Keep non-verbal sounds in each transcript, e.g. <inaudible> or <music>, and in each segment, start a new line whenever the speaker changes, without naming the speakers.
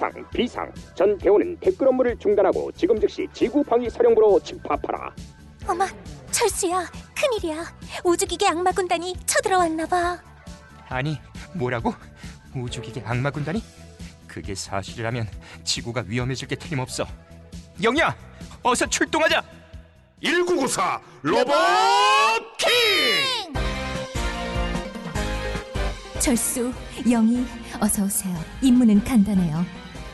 비상 비상 전 대원은 댓글 업무를 중단하고 지금 즉시 지구 방위 사령부로 집합하라
어머, 철수야, 큰일이야. 우주기계 악마 군단이 쳐들어왔나 봐.
아니 뭐라고? 우주기계 악마 군단이? 그게 사실이라면 지구가 위험해질 게 틀림없어 영희야 어서 출동하자
1994 로봇 킹!
철수, 영희, 어서 오세요. 임무는 간단해요.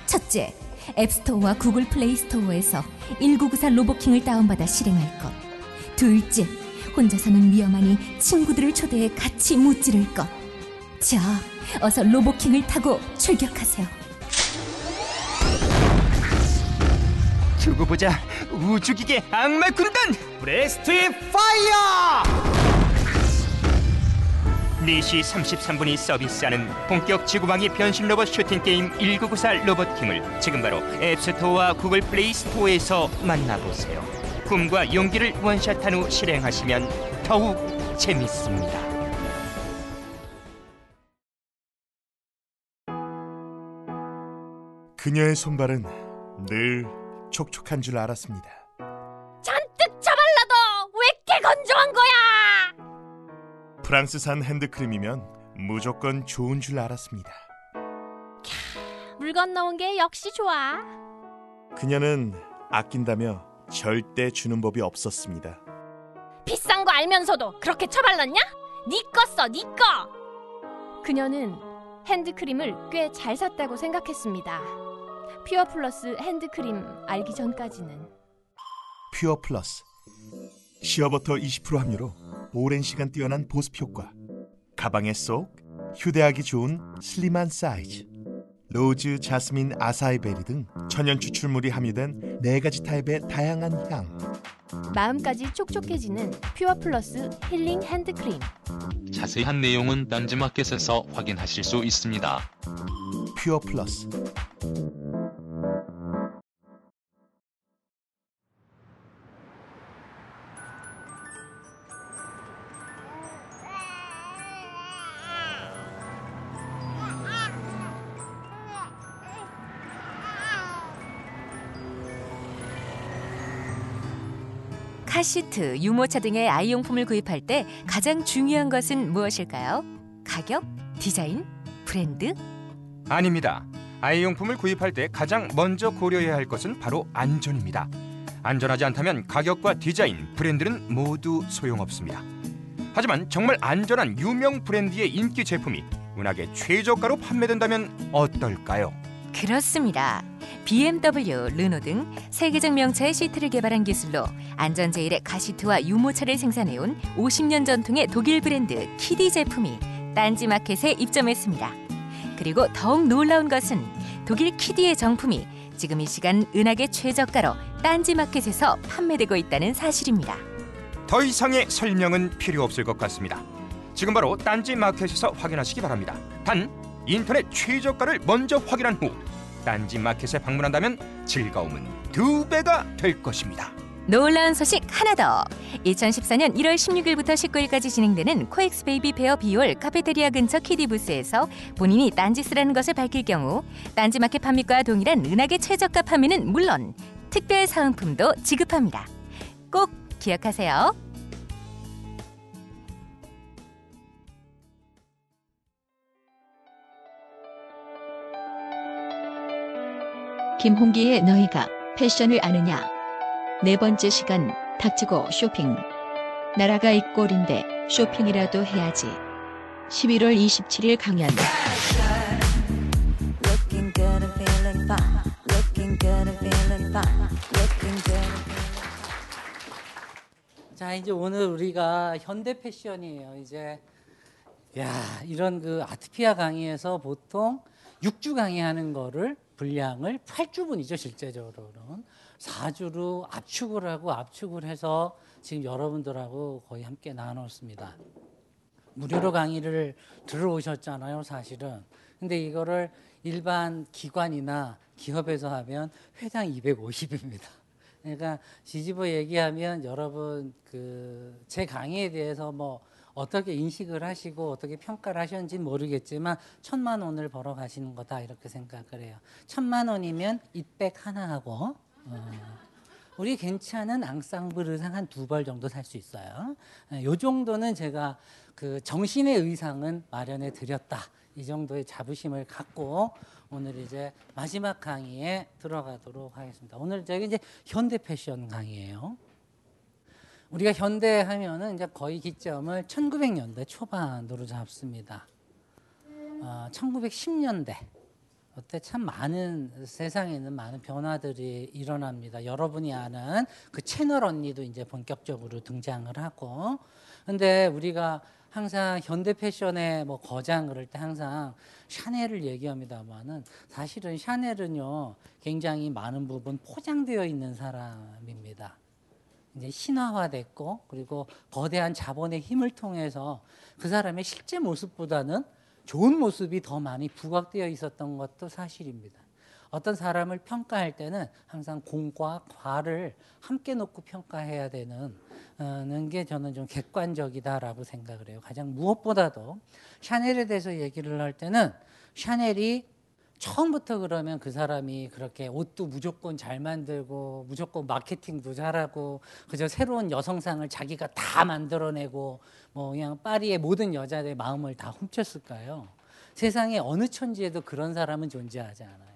첫째, 앱스토어와 구글 플레이 스토어에서 1994 로보킹을 다운받아 실행할 것. 둘째, 혼자서는 위험하니 친구들을 초대해 같이 무찌를 것. 자, 어서 로보킹을 타고 출격하세요.
두고 보자 우주기계 악마 군단
breast fire!
4시 33분이 서비스하는 본격 지구방위 변신 로봇 슈팅 게임 1994 로보킹을 지금 바로 앱스토어와 구글 플레이 스토어에서 만나보세요. 꿈과 용기를 원샷한 후 실행하시면 더욱 재밌습니다.
그녀의 손발은 늘 촉촉한 줄 알았습니다. 프랑스산 핸드크림이면 무조건 좋은 줄 알았습니다.
물 건너온 게 역시 좋아.
그녀는 아낀다며 절대 주는 법이 없었습니다.
비싼 거 알면서도 그렇게 처발랐냐? 니꺼 써, 니꺼.
그녀는 핸드크림을 꽤 잘 샀다고 생각했습니다. 퓨어 플러스 핸드크림 알기 전까지는
퓨어 플러스 시어버터 20% 함유로 오랜 시간 뛰어난 보습 효과 가방에 쏙 휴대하기 좋은 슬림한 사이즈 로즈, 자스민, 아사이베리 등 천연 추출물이 함유된 네 가지 타입의 다양한 향
마음까지 촉촉해지는 퓨어 플러스 힐링 핸드크림.
자세한 내용은 딴지마켓에서 확인하실 수 있습니다.
퓨어 플러스
카시트, 유모차 등의 아이용품을 구입할 때 가장 중요한 것은 무엇일까요? 가격, 디자인, 브랜드?
아닙니다. 아이용품을 구입할 때 가장 먼저 고려해야 할 것은 바로 안전입니다. 안전하지 않다면 가격과 디자인, 브랜드는 모두 소용없습니다. 하지만 정말 안전한 유명 브랜드의 인기 제품이 은하계 최저가로 판매된다면 어떨까요?
그렇습니다. BMW, 르노 등 세계적 명차의 시트를 개발한 기술로 안전 제일의 가시트와 유모차를 생산해온 50년 전통의 독일 브랜드 키디 제품이 딴지 마켓에 입점했습니다. 그리고 더욱 놀라운 것은 독일 키디의 정품이 지금 이 시간 은하계 최저가로 딴지 마켓에서 판매되고 있다는 사실입니다.
더 이상의 설명은 필요 없을 것 같습니다. 지금 바로 딴지 마켓에서 확인하시기 바랍니다. 단 인터넷 최저가를 먼저 확인한 후 딴지 마켓에 방문한다면 즐거움은 두 배가 될 것입니다.
놀라운 소식 하나 더. 2014년 1월 16일부터 19일까지 진행되는 코엑스 베이비 페어 B홀 카페테리아 근처 키디 부스에서 본인이 딴지스라는 것을 밝힐 경우 딴지 마켓 판매가 동일한 은하계 최저가 판매는 물론 특별 사은품도 지급합니다. 꼭 기억하세요.
김홍기의 너희가 패션을 아느냐? 네 번째 시간 닥치고 쇼핑. 나라가 이 꼴인데 쇼핑이라도 해야지. 11월 27일 강연.
자 이제 오늘 우리가 현대 패션이에요. 이제 야 이런 그 아트피아 강의에서 보통 6주 강의하는 거를 분량을 8주분이죠 실제적으로는 4주로 압축을 하고 압축을 해서 지금 여러분들하고 거의 함께 나눴습니다. 무료로 강의를 들어오셨잖아요, 사실은. 근데 이거를 일반 기관이나 기업에서 하면 회당 250입니다. 그러니까 뒤집어 얘기하면 여러분 그 제 강의에 대해서 뭐 어떻게 인식을 하시고 어떻게 평가를 하셨는지 모르겠지만 천만 원을 벌어 가시는 거다 이렇게 생각을 해요. 천만 원이면 잇백 하나 하고 어, 우리 괜찮은 앙상블 의상 한 두 벌 정도 살 수 있어요. 예, 요 정도는 제가 그 정신의 의상은 마련해 드렸다. 이 정도의 자부심을 갖고 오늘 이제 마지막 강의에 들어가도록 하겠습니다. 오늘 저기 이제 현대 패션 강의예요. 우리가 현대 하면은 이제 거의 기점을 1900년대 초반으로 잡습니다. 어, 1910년대 그때 참 많은 세상에는 많은 변화들이 일어납니다. 여러분이 아는 그 채널 언니도 이제 본격적으로 등장을 하고, 근데 우리가 항상 현대 패션의 뭐 거장 그럴 때 항상 샤넬을 얘기합니다만은 사실은 샤넬은요 굉장히 많은 부분 포장되어 있는 사람입니다. 이제 신화화됐고 그리고 거대한 자본의 힘을 통해서 그 사람의 실제 모습보다는 좋은 모습이 더 많이 부각되어 있었던 것도 사실입니다. 어떤 사람을 평가할 때는 항상 공과 과를 함께 놓고 평가해야 되는 어, 게 저는 좀 객관적이다라고 생각을 해요. 가장 무엇보다도 샤넬에 대해서 얘기를 할 때는 샤넬이 처음부터 그러면 그 사람이 그렇게 옷도 무조건 잘 만들고 무조건 마케팅도 잘하고 그저 새로운 여성상을 자기가 다 만들어내고 뭐 그냥 파리의 모든 여자들의 마음을 다 훔쳤을까요? 세상에 어느 천지에도 그런 사람은 존재하지 않아요.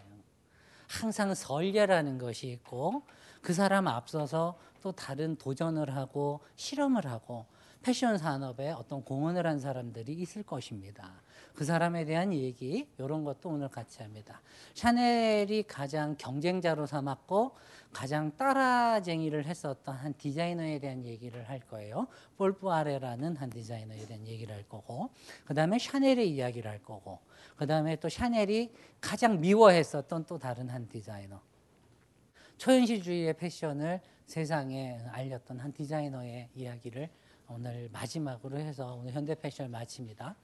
항상 설계라는 것이 있고 그 사람 앞서서 또 다른 도전을 하고 실험을 하고 패션 산업에 어떤 공헌을 한 사람들이 있을 것입니다. 그 사람에 대한 얘기 이런 것도 오늘 같이 합니다. 샤넬이 가장 경쟁자로 삼았고 가장 따라쟁이를 했었던 한 디자이너에 대한 얘기를 할 거예요. 폴 푸아레라는 한 디자이너에 대한 얘기를 할 거고 그 다음에 샤넬의 이야기를 할 거고 그 다음에 또 샤넬이 가장 미워했었던 또 다른 한 디자이너 초현실주의의 패션을 세상에 알렸던 한 디자이너의 이야기를 오늘 마지막으로 해서 오늘 현대 패션을 마칩니다.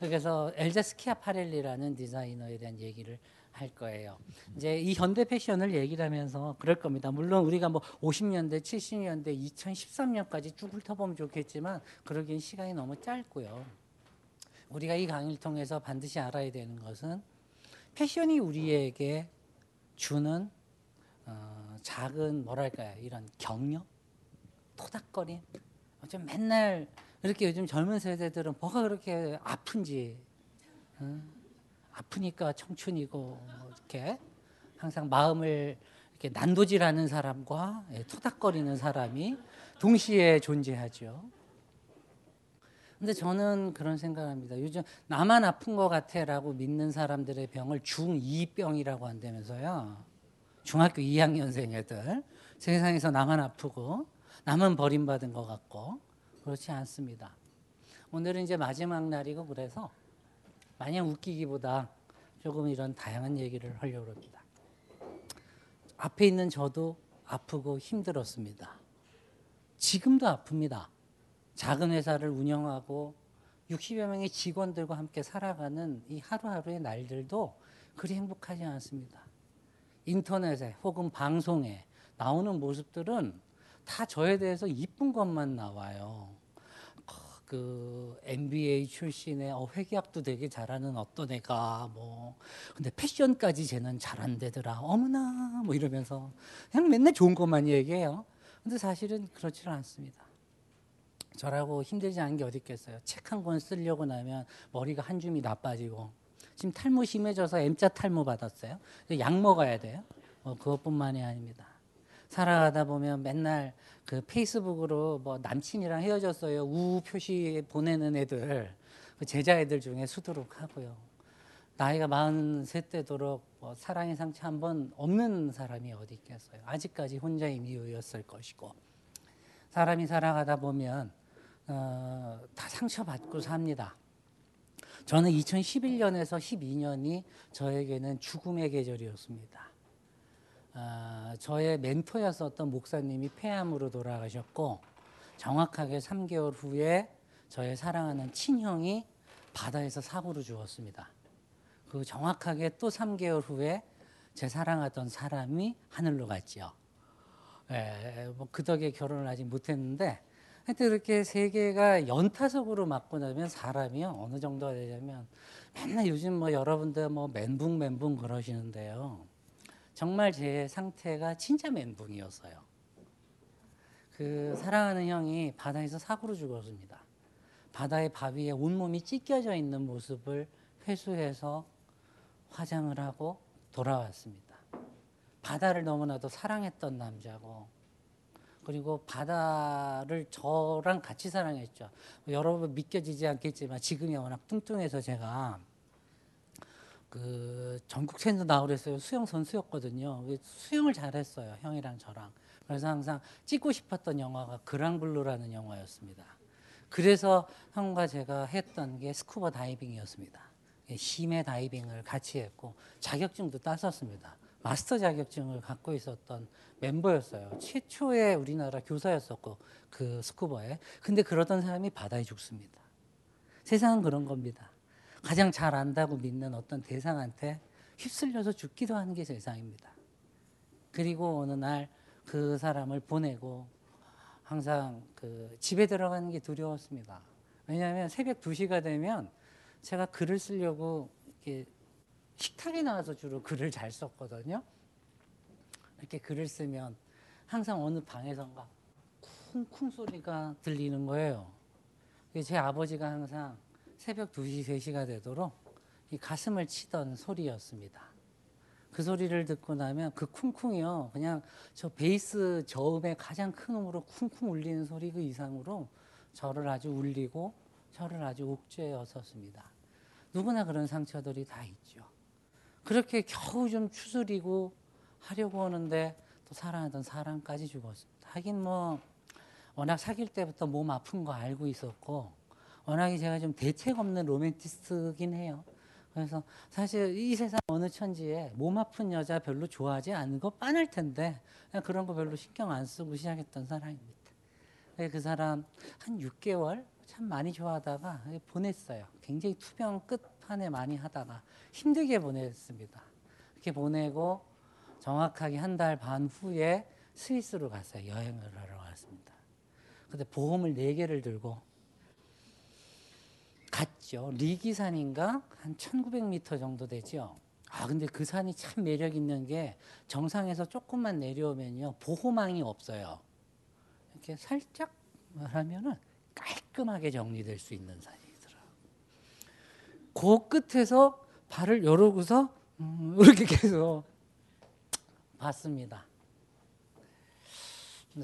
그래서 엘자 스키아파렐리라는 디자이너에 대한 얘기를 할 거예요. 이제 이 현대 패션을 얘기를 하면서 그럴 겁니다. 물론 우리가 뭐 50년대, 70년대, 2013년까지 쭉 훑어보면 좋겠지만 그러기엔 시간이 너무 짧고요. 우리가 이 강의를 통해서 반드시 알아야 되는 것은 패션이 우리에게 주는 어, 작은 뭐랄까요 이런 격려, 토닥거림, 좀 맨날 이렇게 요즘 젊은 세대들은 뭐가 그렇게 아픈지 어? 아프니까 청춘이고 뭐 이렇게 항상 마음을 이렇게 난도질하는 사람과 예, 토닥거리는 사람이 동시에 존재하죠. 근데 저는 그런 생각합니다. 요즘 나만 아픈 것 같아라고 믿는 사람들의 병을 중2병이라고 한다면서요. 중학교 2학년생 애들 세상에서 나만 아프고 나만 버림받은 것 같고 그렇지 않습니다. 오늘은 이제 마지막 날이고 그래서 마냥 웃기기보다 조금 이런 다양한 얘기를 하려고 합니다. 앞에 있는 저도 아프고 힘들었습니다. 지금도 아픕니다. 작은 회사를 운영하고 60여 명의 직원들과 함께 살아가는 이 하루하루의 날들도 그리 행복하지 않습니다. 인터넷에 혹은 방송에 나오는 모습들은 다 저에 대해서 이쁜 것만 나와요. 그 MBA 출신의 어, 회계학도 되게 잘하는 어떤 애가 뭐 근데 패션까지 쟤는 잘한대더라 어머나 뭐 이러면서 그냥 맨날 좋은 것만 얘기해요. 근데 사실은 그렇지는 않습니다. 저라고 힘들지 않은 게 어디 있겠어요. 책 한 권 쓰려고 나면 머리가 한 줌이 나빠지고 지금 탈모 심해져서 M자 탈모 받았어요. 약 먹어야 돼요. 어, 그것뿐만이 아닙니다. 살아가다 보면 맨날 그 페이스북으로 뭐 남친이랑 헤어졌어요 우 표시 보내는 애들 그 제자 애들 중에 수두룩 하고요. 나이가 43 되도록 뭐 사랑의 상처 한 번 없는 사람이 어디 있겠어요. 아직까지 혼자인 이유였을 것이고 사람이 살아가다 보면 어, 다 상처받고 삽니다. 저는 2011년에서 12년이 저에게는 죽음의 계절이었습니다. 아, 저의 멘토였었던 목사님이 폐암으로 돌아가셨고 정확하게 3개월 후에 저의 사랑하는 친형이 바다에서 사고로 죽었습니다. 그 정확하게 또 3개월 후에 제 사랑하던 사람이 하늘로 갔죠. 예, 뭐그 덕에 결혼을 아직 못했는데 하여튼 이렇게 세 개가 연타석으로 맞고 나면 사람이요 어느 정도가 되냐면 맨날 요즘 뭐 여러분들 뭐 멘붕 멘붕 그러시는데요. 정말 제 상태가 진짜 멘붕이었어요. 그 사랑하는 형이 바다에서 사고로 죽었습니다. 바다의 바위에 온몸이 찢겨져 있는 모습을 회수해서 화장을 하고 돌아왔습니다. 바다를 너무나도 사랑했던 남자고 그리고 바다를 저랑 같이 사랑했죠. 여러분 믿겨지지 않겠지만 지금이 워낙 뚱뚱해서 제가 그 전국 체조 나오랬어요. 수영 선수였거든요. 수영을 잘했어요. 형이랑 저랑. 그래서 항상 찍고 싶었던 영화가 그랑블루라는 영화였습니다. 그래서 형과 제가 했던 게 스쿠버 다이빙이었습니다. 힘의 다이빙을 같이 했고 자격증도 땄었습니다. 마스터 자격증을 갖고 있었던 멤버였어요. 최초의 우리나라 교사였었고 그 스쿠버에. 근데 그러던 사람이 바다에 죽습니다. 세상은 그런 겁니다. 가장 잘 안다고 믿는 어떤 대상한테 휩쓸려서 죽기도 하는 게 세상입니다. 그리고 어느 날 그 사람을 보내고 항상 그 집에 들어가는 게 두려웠습니다. 왜냐하면 새벽 2시가 되면 제가 글을 쓰려고 이렇게 식탁에 나와서 주로 글을 잘 썼거든요. 이렇게 글을 쓰면 항상 어느 방에선가 쿵쿵 소리가 들리는 거예요. 제 아버지가 항상 새벽 2시, 3시가 되도록 이 가슴을 치던 소리였습니다. 그 소리를 듣고 나면 그 쿵쿵이요. 그냥 저 베이스 저음의 가장 큰 음으로 쿵쿵 울리는 소리 그 이상으로 저를 아주 울리고 저를 아주 옥죄었었습니다. 누구나 그런 상처들이 다 있죠. 그렇게 겨우 좀 추스리고 하려고 하는데 또 사랑하던 사람까지 죽었습니다. 하긴 뭐 워낙 사귈 때부터 몸 아픈 거 알고 있었고 워낙에 제가 좀 대책 없는 로맨티스트긴 해요. 그래서 사실 이 세상 어느 천지에 몸 아픈 여자 별로 좋아하지 않는 거 빤할 텐데 그런 거 별로 신경 안 쓰고 시작했던 사람입니다. 그 사람 한 6개월 참 많이 좋아하다가 보냈어요. 굉장히 투병 끝판에 많이 하다가 힘들게 보냈습니다. 이렇게 보내고 정확하게 한 달 반 후에 스위스로 갔어요. 여행을 하러 갔습니다. 근데 보험을 4개를 들고 갔죠. 리기산인가 한 1900m 정도 되죠. 아 근데 그 산이 참 매력 있는 게 정상에서 조금만 내려오면요 보호망이 없어요. 이렇게 살짝 말하면은 깔끔하게 정리될 수 있는 산이더라. 그 끝에서 발을 열어고서 음, 이렇게 계속 봤습니다.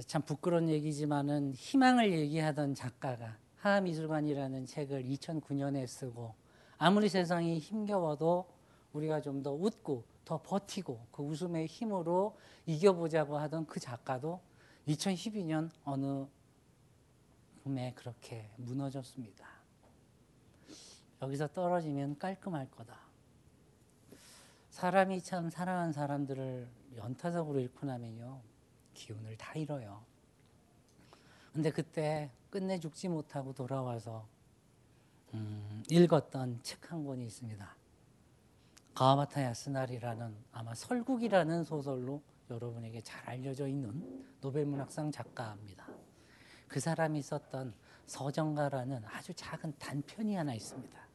참 부끄러운 얘기지만은 희망을 얘기하던 작가가 하미술관이라는 책을 2009년에 쓰고 아무리 세상이 힘겨워도 우리가 좀 더 웃고 더 버티고 그 웃음의 힘으로 이겨보자고 하던 그 작가도 2012년 어느 봄에 그렇게 무너졌습니다. 여기서 떨어지면 깔끔할 거다. 사람이 참 사랑한 사람들을 연타석으로 잃고 나면요 기운을 다 잃어요. 근데 그때 끝내 죽지 못하고 돌아와서 음, 읽었던 책 한 권이 있습니다. 가와마타 야스날이라는 아마 설국이라는 소설로 여러분에게 잘 알려져 있는 노벨문학상 작가입니다. 그 사람이 썼던 서정가라는 아주 작은 단편이 하나 있습니다.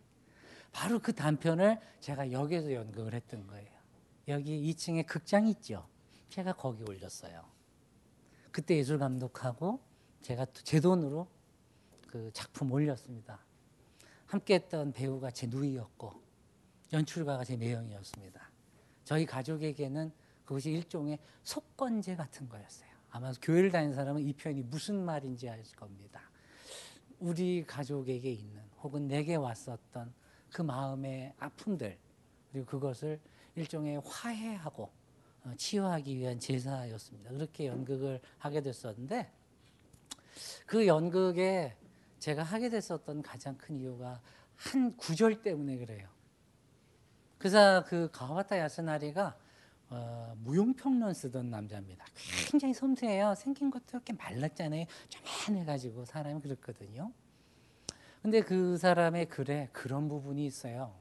바로 그 단편을 제가 여기에서 연극을 했던 거예요. 여기 2층에 극장 있죠. 제가 거기 올렸어요. 그때 예술 감독하고 제가 제 돈으로 그 작품 올렸습니다. 함께했던 배우가 제 누이였고 연출가가 제 매형이었습니다. 저희 가족에게는 그 그것이 일종의 속건제 같은 거였어요. 아마 교회를 다니는 사람은 이 표현이 무슨 말인지 알 겁니다. 우리 가족에게 있는 혹은 내게 왔었던 그 마음의 아픔들 그리고 그것을 일종의 화해하고 어, 치유하기 위한 제사였습니다. 그렇게 연극을 하게 됐었는데 그 연극에 제가 하게 됐었던 가장 큰 이유가 한 구절 때문에 그래요. 그사 그 가와타 야스나리가 어, 무용평론 쓰던 남자입니다. 굉장히 섬세해요. 생긴 것도 이렇게 말랐잖아요. 조만해가지고 사람이 그렇거든요. 근데 그 사람의 글에 그런 부분이 있어요.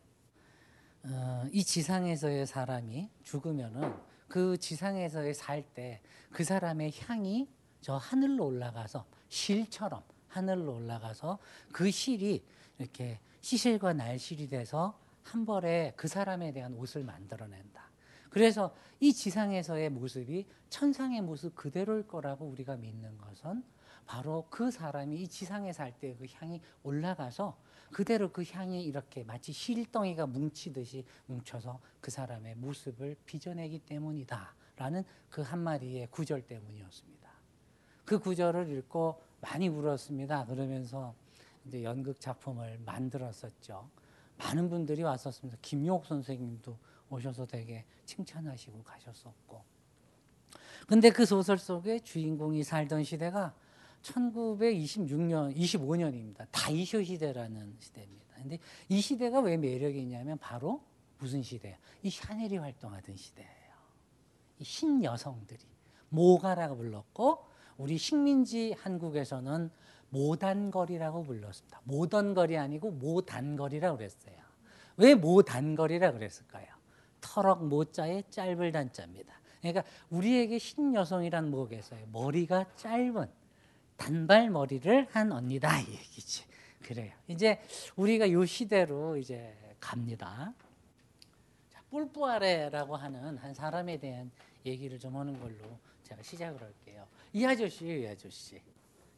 어, 이 지상에서의 사람이 죽으면은 그 지상에서의 살 때 그 사람의 향이 저 하늘로 올라가서 실처럼 하늘로 올라가서 그 실이 이렇게 시실과 날실이 돼서 한 벌에 그 사람에 대한 옷을 만들어낸다. 그래서 이 지상에서의 모습이 천상의 모습 그대로일 거라고 우리가 믿는 것은 바로 그 사람이 이 지상에 살 때 그 향이 올라가서 그대로 그 향이 이렇게 마치 실덩이가 뭉치듯이 뭉쳐서 그 사람의 모습을 빚어내기 때문이다. 라는 그 한마디의 구절 때문이었습니다. 그 구절을 읽고 많이 울었습니다. 그러면서 이제 연극 작품을 만들었었죠. 많은 분들이 왔었습니다. 김용옥 선생님도 오셔서 되게 칭찬하시고 가셨었고. 근데 그 소설 속에 주인공이 살던 시대가 1926년, 25년입니다. 다이쇼 시대라는 시대입니다. 근데 이 시대가 왜 매력이 있냐면 바로 무슨 시대예요? 이 샤넬이 활동하던 시대예요. 이 신여성들이 모가라고 불렀고 우리 식민지 한국에서는 모단거리라고 불렀습니다. 모던거리 아니고 모단거리라고 그랬어요. 왜 모단거리라 그랬을까요? 터럭 모자에 짧을 단자입니다. 그러니까 우리에게 신여성이란 뭐겠어요? 머리가 짧은 단발 머리를 한 언니다 이 얘기지. 그래요. 이제 우리가 요 시대로 이제 갑니다. 자, 뿔뿌아레라고 하는 한 사람에 대한 얘기를 좀 하는 걸로 제가 시작을 할게요. 이 아저씨, 이 아저씨.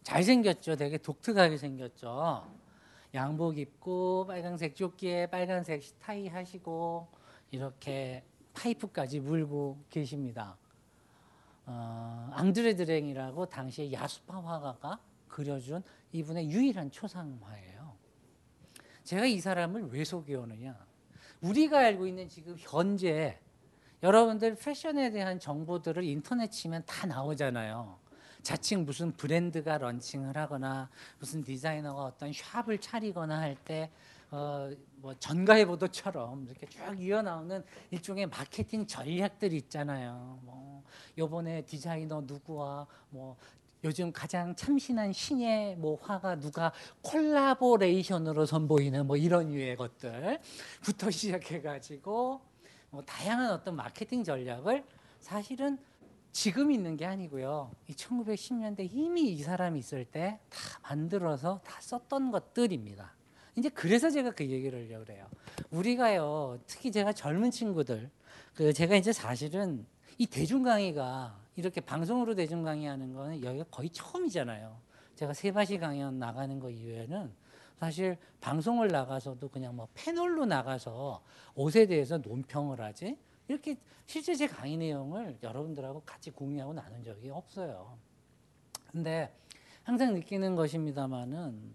잘생겼죠? 되게 독특하게 생겼죠? 양복 입고 빨간색 조끼에 빨간색 타이 하시고 이렇게 파이프까지 물고 계십니다. 어, 앙드레 드랭이라고 당시에 야수파 화가가 그려준 이분의 유일한 초상화예요. 제가 이 사람을 왜 소개하느냐? 우리가 알고 있는 지금 현재 여러분들 패션에 대한 정보들을 인터넷 치면 다 나오잖아요. 자칭 무슨 브랜드가 런칭을 하거나 무슨 디자이너가 어떤 샵을 차리거나 할때 어, 뭐 전가의 보도처럼 이렇게 쭉 이어 나오는 일종의 마케팅 전략들 있잖아요. 뭐 요번에 디자이너 누구와 뭐 요즘 가장 참신한 신의 뭐 화가 누가 콜라보레이션으로 선보이는 뭐 이런 유의 것들부터 시작해가지고 뭐 다양한 어떤 마케팅 전략을 사실은 지금 있는 게 아니고요. 이 1910년대 이미 이 사람이 있을 때 다 만들어서 다 썼던 것들입니다. 이제 그래서 제가 그 얘기를 하려고 그래요. 우리가요, 특히 제가 젊은 친구들, 그 제가 이제 사실은 이 대중 강의가 이렇게 방송으로 대중 강의하는 거는 여기가 거의 처음이잖아요. 제가 세바시 강연 나가는 거 이외에는 사실 방송을 나가서도 그냥 뭐 패널로 나가서 옷에 대해서 논평을 하지 이렇게 실제 제 강의 내용을 여러분들하고 같이 공유하고 나눈 적이 없어요. 근데 항상 느끼는 것입니다만은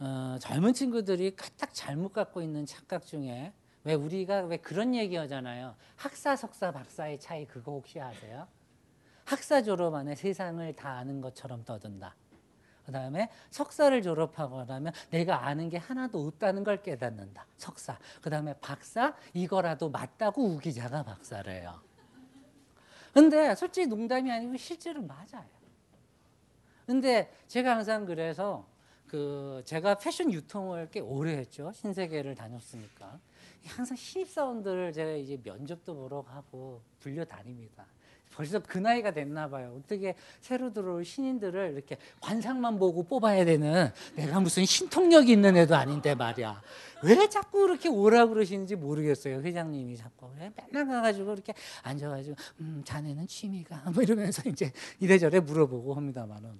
어, 젊은 친구들이 가장 잘못 갖고 있는 착각 중에 왜 우리가 왜 그런 얘기 하잖아요. 학사, 석사, 박사의 차이 그거 혹시 아세요? 학사 졸업 안에 세상을 다 아는 것처럼 떠든다. 그 다음에 석사를 졸업하고 나면 내가 아는 게 하나도 없다는 걸 깨닫는다. 석사. 그 다음에 박사, 이거라도 맞다고 우기자가 박사래요. 근데 솔직히 농담이 아니고 실제로 맞아요. 근데 제가 항상 그래서 그 제가 패션 유통을 꽤 오래 했죠. 신세계를 다녔으니까. 항상 신입사원들을 제가 이제 면접도 보러 가고 불려 다닙니다. 벌써 그 나이가 됐나 봐요. 어떻게 새로 들어올 신인들을 이렇게 관상만 보고 뽑아야 되는 내가 무슨 신통력이 있는 애도 아닌데 말이야. 왜 자꾸 그렇게 오라 그러시는지 모르겠어요. 회장님이 자꾸. 맨날 가가지고 이렇게 앉아가지고, 음, 자네는 취미가. 뭐 이러면서 <laughs> 이제 이래저래 물어보고 합니다만은.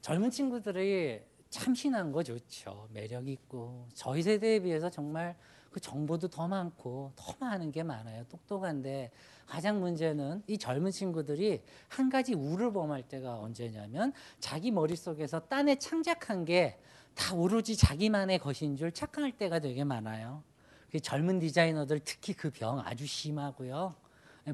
젊은 친구들이 참신한 거 좋죠. 매력 있고. 저희 세대에 비해서 정말 그 정보도 더 많고 더 많은 게 많아요. 똑똑한데 가장 문제는 이 젊은 친구들이 한 가지 우를 범할 때가 언제냐면 자기 머릿속에서 딴에 창작한 게 다 오로지 자기만의 것인 줄 착각할 때가 되게 많아요. 그 젊은 디자이너들 특히 그 병 아주 심하고요.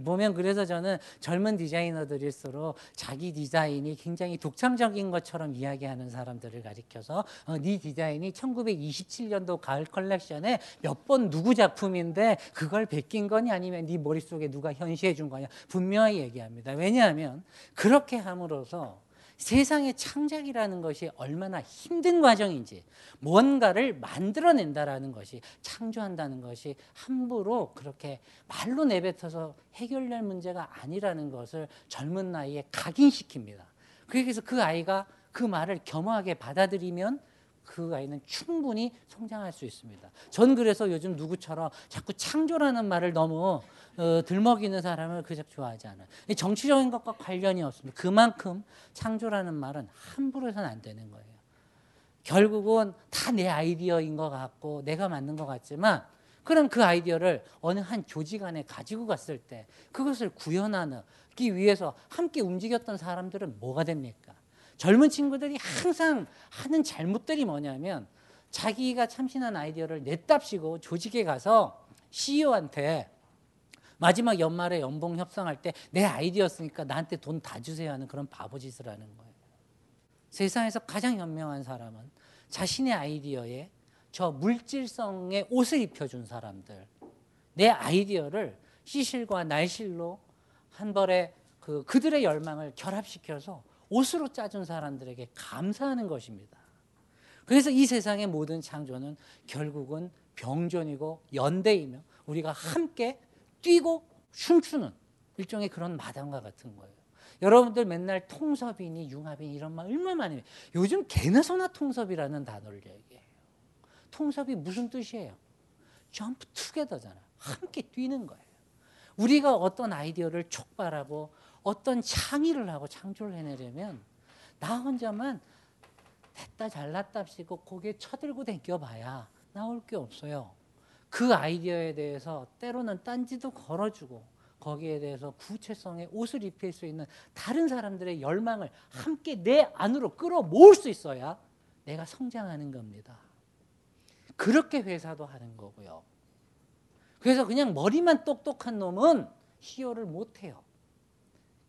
보면 그래서 저는 젊은 디자이너들일수록 자기 디자인이 굉장히 독창적인 것처럼 이야기하는 사람들을 가리켜서 어, 네 디자인이 1927년도 가을 컬렉션에 몇 번 누구 작품인데 그걸 베낀 거니 아니면 네 머릿속에 누가 현시해 준 거냐 분명히 얘기합니다. 왜냐하면 그렇게 함으로써 세상의 창작이라는 것이 얼마나 힘든 과정인지 뭔가를 만들어낸다라는 것이 창조한다는 것이 함부로 그렇게 말로 내뱉어서 해결될 문제가 아니라는 것을 젊은 나이에 각인시킵니다. 그래서 그 아이가 그 말을 겸허하게 받아들이면 그 아이는 충분히 성장할 수 있습니다. 전 그래서 요즘 누구처럼 자꾸 창조라는 말을 너무 어, 들먹이는 사람을 그저 좋아하지 않아요. 정치적인 것과 관련이 없습니다. 그만큼 창조라는 말은 함부로 해서는 안 되는 거예요. 결국은 다 내 아이디어인 것 같고 내가 만든 것 같지만 그럼 그 아이디어를 어느 한 조직 안에 가지고 갔을 때 그것을 구현하기 위해서 함께 움직였던 사람들은 뭐가 됩니까? 젊은 친구들이 항상 하는 잘못들이 뭐냐면 자기가 참신한 아이디어를 냈답시고 조직에 가서 CEO한테 마지막 연말에 연봉 협상할 때 내 아이디어였으니까 나한테 돈 다 주세요 하는 그런 바보짓을 하는 거예요. 세상에서 가장 현명한 사람은 자신의 아이디어에 저 물질성의 옷을 입혀준 사람들. 내 아이디어를 시실과 날실로 한 벌에 그 그들의 열망을 결합시켜서 옷으로 짜준 사람들에게 감사하는 것입니다. 그래서 이 세상의 모든 창조는 결국은 병존이고 연대이며 우리가 함께 뛰고 춤추는 일종의 그런 마당과 같은 거예요. 여러분들 맨날 통섭이니 융합이니 이런 말 얼마나 많이. 요즘 개나 소나 통섭이라는 단어를 얘기해요. 통섭이 무슨 뜻이에요? 점프 투게더잖아. 함께 뛰는 거예요. 우리가 어떤 아이디어를 촉발하고 어떤 창의를 하고 창조를 해내려면 나 혼자만 됐다 잘났답시고 고개 쳐들고 댕겨봐야 나올 게 없어요. 그 아이디어에 대해서 때로는 딴지도 걸어주고 거기에 대해서 구체성의 옷을 입힐 수 있는 다른 사람들의 열망을 함께 내 안으로 끌어모을 수 있어야 내가 성장하는 겁니다. 그렇게 회사도 하는 거고요. 그래서 그냥 머리만 똑똑한 놈은 히어를 못해요.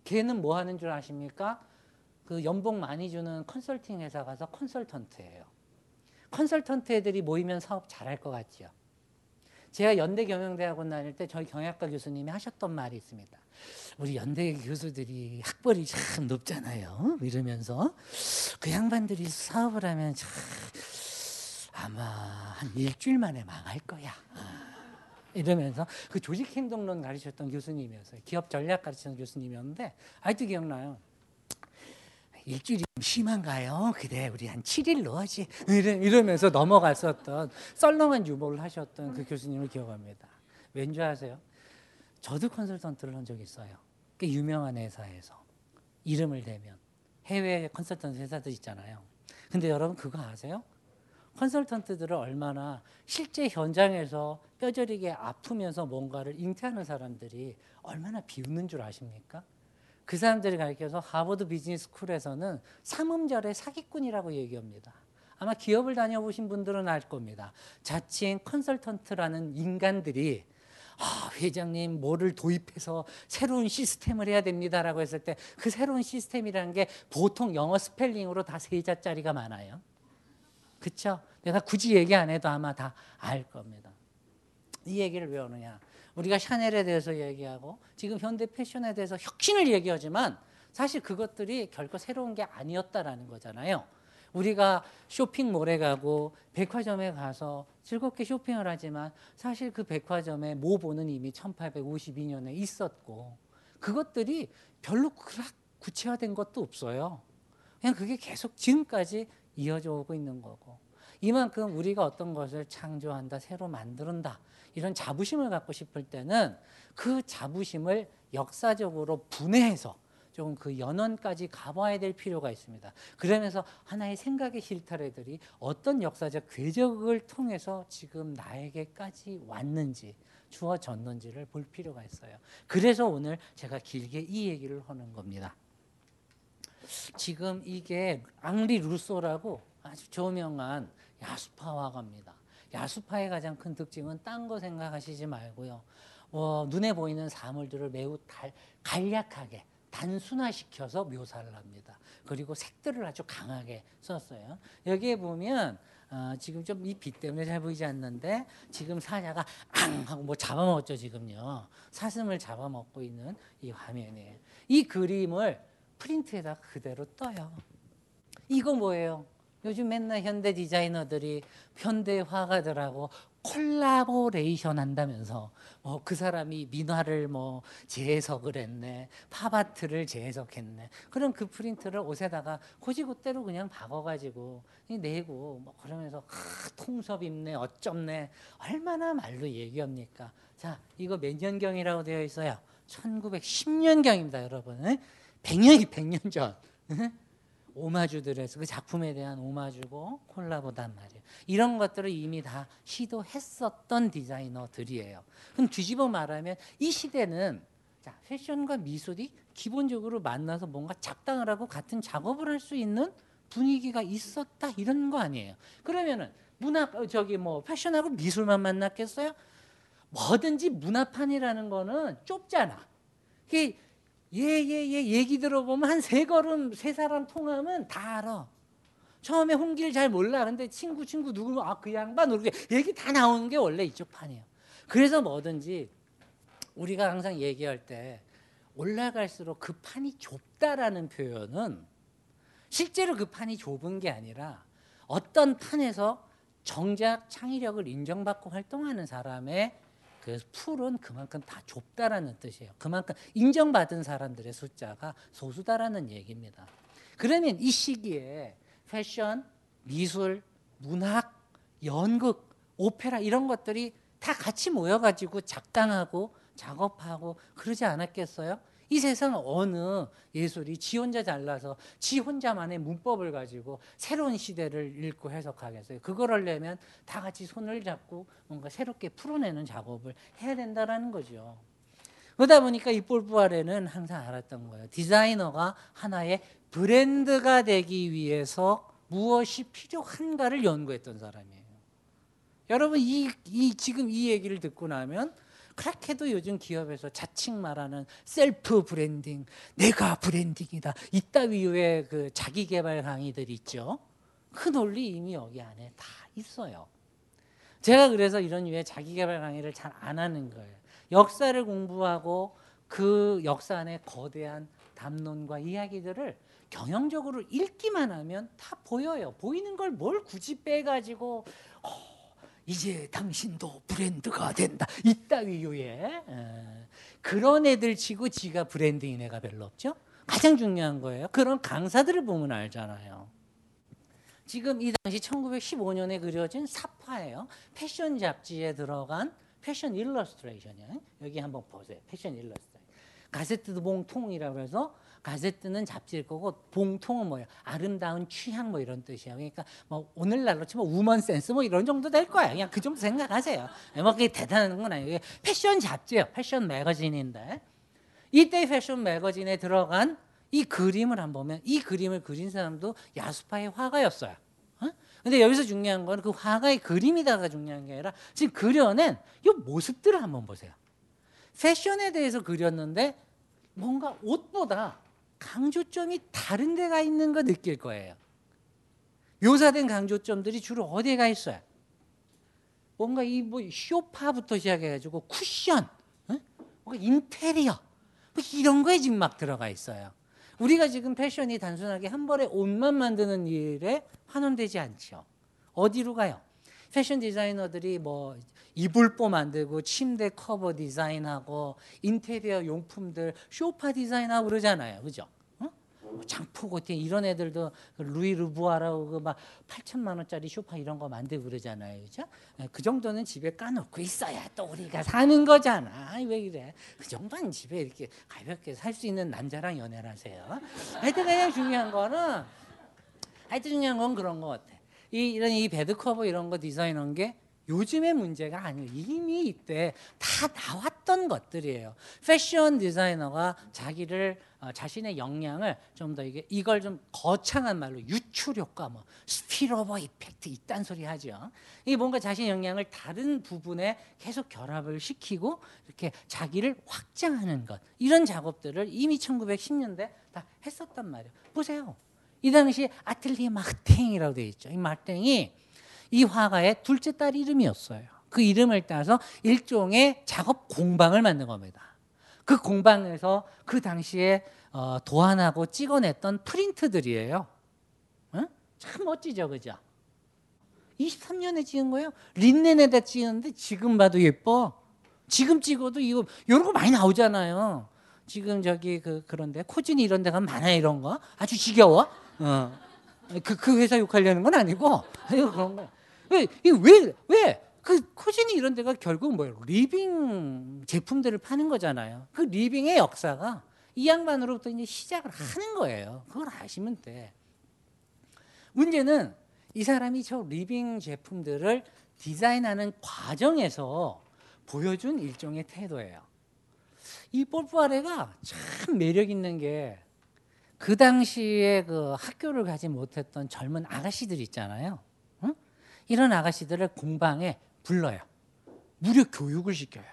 걔는 뭐 하는 줄 아십니까? 그 연봉 많이 주는 컨설팅 회사 가서 컨설턴트예요. 컨설턴트 애들이 모이면 사업 잘할 것 같죠. 제가 연대 경영대학원 다닐 때 저희 경영학과 교수님이 하셨던 말이 있습니다. 우리 연대 교수들이 학벌이 참 높잖아요. 이러면서 그 양반들이 사업을 하면 참 아마 한 일주일 만에 망할 거야. 이러면서 그 조직 행동론 가르쳤던 교수님이었어요. 기업 전략 가르치는 교수님이었는데 아직도 기억나요. 일주일이 좀 심한가요? 그래 우리 한 7일로 하지 이러면서 넘어갔었던 썰렁한 유머를 하셨던 그 교수님을 기억합니다. 왠지 아세요? 저도 컨설턴트를 한 적이 있어요. 꽤 유명한 회사에서 이름을 대면 해외 컨설턴트 회사들 있잖아요. 근데 여러분 그거 아세요? 컨설턴트들을 얼마나 실제 현장에서 뼈저리게 아프면서 뭔가를 잉태하는 사람들이 얼마나 비웃는 줄 아십니까? 그 사람들이 가리켜서 하버드 비즈니스 스쿨에서는 삼음절의 사기꾼이라고 얘기합니다. 아마 기업을 다녀보신 분들은 알 겁니다. 자칭 컨설턴트라는 인간들이 아, 회장님 뭐를 도입해서 새로운 시스템을 해야 됩니다라고 했을 때 그 새로운 시스템이라는 게 보통 영어 스펠링으로 다 세 자짜리가 많아요. 그렇죠? 내가 굳이 얘기 안 해도 아마 다 알 겁니다. 이 얘기를 왜 하느냐? 우리가 샤넬에 대해서 얘기하고 지금 현대 패션에 대해서 혁신을 얘기하지만 사실 그것들이 결코 새로운 게 아니었다라는 거잖아요. 우리가 쇼핑몰에 가고 백화점에 가서 즐겁게 쇼핑을 하지만 사실 그 백화점의 모보는 이미 1852년에 있었고 그것들이 별로 그렇게 구체화된 것도 없어요. 그냥 그게 계속 지금까지 이어져 오고 있는 거고 이만큼 우리가 어떤 것을 창조한다, 새로 만든다 이런 자부심을 갖고 싶을 때는 그 자부심을 역사적으로 분해해서 좀그 연원까지 가봐야 될 필요가 있습니다. 그러면서 하나의 생각의 실타래들이 어떤 역사적 궤적을 통해서 지금 나에게까지 왔는지 주어졌는지를 볼 필요가 있어요. 그래서 오늘 제가 길게 이 얘기를 하는 겁니다. 지금 이게 앙리 루소라고 아주 저명한 야수파 화가입니다. 야수파의 가장 큰 특징은 딴 거 생각하시지 말고요. 어, 눈에 보이는 사물들을 매우 달, 간략하게 단순화시켜서 묘사를 합니다. 그리고 색들을 아주 강하게 썼어요. 여기에 보면 어, 지금 좀이빛 때문에 잘 보이지 않는데 지금 사자가 앙 하고 뭐 잡아먹었죠 지금요. 사슴을 잡아먹고 있는 이 화면이에요. 이 그림을 프린트에다 그대로 떠요. 이거 뭐예요? 요즘 맨날 현대 디자이너들이 현대 화가들하고 콜라보레이션 한다면서 뭐 그 사람이 민화를 뭐 재해석을 했네 팝아트를 재해석했네. 그럼 그 프린트를 옷에다가 고지고대로 그냥 박아가지고 내고 뭐 그러면서 아, 통섭입네 어쩝네. 얼마나 말로 얘기합니까? 자 이거 몇 년경이라고 되어 있어요? 1910년경입니다 여러분 100년이 100년 전 오마주들에서 그 작품에 대한 오마주고 콜라보단 말이에요. 이런 것들을 이미 다 시도했었던 디자이너들이에요. 그럼 뒤집어 말하면 이 시대는 자, 패션과 미술이 기본적으로 만나서 뭔가 작당을 하고 같은 작업을 할 수 있는 분위기가 있었다 이런 거 아니에요. 그러면은 문화 어, 저기 뭐 패션하고 미술만 만났겠어요? 뭐든지 문화판이라는 거는 좁잖아. 이게 예예 예 예, 얘기 들어보면 한 세 걸음 세 사람 통하면 다 알아. 처음에 홍길 잘 몰라. 근데 친구 친구 누구 아그 양반 우리 얘기 다 나오는 게 원래 이쪽 판이에요. 그래서 뭐든지 우리가 항상 얘기할 때 올라갈수록 그 판이 좁다라는 표현은 실제로 그 판이 좁은 게 아니라 어떤 판에서 정작 창의력을 인정받고 활동하는 사람의 그 풀은 그만큼 다 좁다라는 뜻이에요. 그만큼 인정받은 사람들의 숫자가 소수다라는 얘기입니다. 그러면 이 시기에 패션, 미술, 문학, 연극, 오페라 이런 것들이 다 같이 모여가지고 작당하고 작업하고 그러지 않았겠어요? 이 세상 어느 예술이 지 혼자 잘나서 지 혼자만의 문법을 가지고 새로운 시대를 읽고 해석하겠어요. 그걸 하려면 다 같이 손을 잡고 뭔가 새롭게 풀어내는 작업을 해야 된다라는 거죠. 그러다 보니까 이 볼부아레는 항상 알았던 거예요. 디자이너가 하나의 브랜드가 되기 위해서 무엇이 필요한가를 연구했던 사람이에요. 여러분 이, 이 지금 이 얘기를 듣고 나면 그렇게도 요즘 기업에서 자칭 말하는 self branding, 내가 branding이다. 이따위의 그 자기 개발 강의들 있죠. 그 논리 이미 여기 안에 다 있어요. 제가 그래서 이런 유의 자기 개발 강의를 잘 안 하는 거예요. 역사를 공부하고 그 역사 안에 거대한 담론과 이야기들을 경영적으로 읽기만 하면 다 보여요. 보이는 걸 뭘 굳이 빼가지고 어, 이제 당신도 브랜드가 된다. 이따위 유의 그런 애들 치고 지가 브랜드인 애가 별로 없죠. 가장 중요한 거예요. 그런 강사들을 보면 알잖아요. 지금 이 당시 1915년에 그려진 삽화예요. 패션 잡지에 들어간 패션 일러스트레이션이에요. 여기 한번 보세요. 패션 일러스트레이션. Gazette du Bon Ton이라고 해서 gazette는 잡지일 거고 봉통은 뭐예요? 아름다운 취향 뭐 이런 뜻이에요. 그러니까 뭐 오늘날로 치면 우먼 센스 뭐 이런 정도 될 거야. 그냥 그 정도 생각하세요. 뭐 그게 대단한 건 아니에요. 패션 잡지예요. 패션 매거진인데 이때 패션 매거진에 들어간 이 그림을 한번 보면 이 그림을 그린 사람도 야수파의 화가였어요. 어? 근데 여기서 중요한 건 그 화가의 그림이다가 중요한 게 아니라 지금 그려낸 이 모습들을 한번 보세요. 패션에 대해서 그렸는데 뭔가 옷보다 강조점이 다른 데가 있는 거 느낄 거예요. 묘사된 강조점들이 주로 어디에 가 있어요? 뭔가 이 뭐 쇼파부터 시작해가지고 쿠션, 어? 뭔가 인테리어 뭐 이런 거에 지금 막 들어가 있어요. 우리가 지금 패션이 단순하게 한 벌에 옷만 만드는 일에 환원되지 않죠. 어디로 가요? 패션 디자이너들이 뭐 이불보 만들고 침대 커버 디자인하고 인테리어 용품들 쇼파 디자인하고 그러잖아요. 그죠? 어? 뭐 장 폴 고티에 이런 애들도 그 로슈 보부아라고 그 막 8천만 원짜리 쇼파 이런 거 만들고 그러잖아요. 그죠? 예, 그 정도는 집에 까놓고 있어야 또 우리가 사는 거잖아. 왜 이래? 그 정도는 집에 이렇게 가볍게 살 수 있는 남자랑 연애를 하세요. 하여튼 그냥 중요한 거는 하여튼 중요한 건 그런 것 같아. 이 이런 이 bed cover 이런 거 디자인한 게 요즘의 문제가 아니에요. 이미 이때 다 나왔던 것들이에요. 패션 디자이너가 자기를 어, 자신의 역량을 좀 더 이게 이걸 좀 거창한 말로 유출 효과 뭐 스피로버 이펙트 이딴 소리 하죠. 이게 뭔가 자신의 역량을 다른 부분에 계속 결합을 시키고 이렇게 자기를 확장하는 것 이런 작업들을 이미 1910년대 다 했었단 말이에요. 보세요. 이 당시 아틀리에 마르탱이라고 되어 있죠. 이 마르탱이 이 화가의 둘째 딸 이름이었어요. 그 이름을 따서 일종의 작업 공방을 만든 겁니다. 그 공방에서 그 당시에 어, 도안하고 찍어냈던 프린트들이에요. 응? 참 멋지죠, 그죠? 23년에 찍은 거예요. 린넨에다 찍었는데 지금 봐도 예뻐. 지금 찍어도 이거 이런 거 많이 나오잖아요. 지금 저기 그 그런데 코진이 이런 데 가면 많아 이런 거 아주 지겨워. 어. 그, 그 회사 욕하려는 건 아니고 그런 거. 왜왜 그 코즈니 이런 데가 결국 뭐예요? living 제품들을 파는 거잖아요. 그 living의 역사가 이 양반으로부터 이제 시작을 하는 거예요. 그걸 아시면 돼. 문제는 이 사람이 저 living 제품들을 디자인하는 과정에서 보여준 일종의 태도예요. 이 폴 푸아레가 참 매력 있는 게 그 당시에 그 학교를 가지 못했던 젊은 아가씨들 있잖아요. 응? 이런 아가씨들을 공방에 불러요. 무료 교육을 시켜요.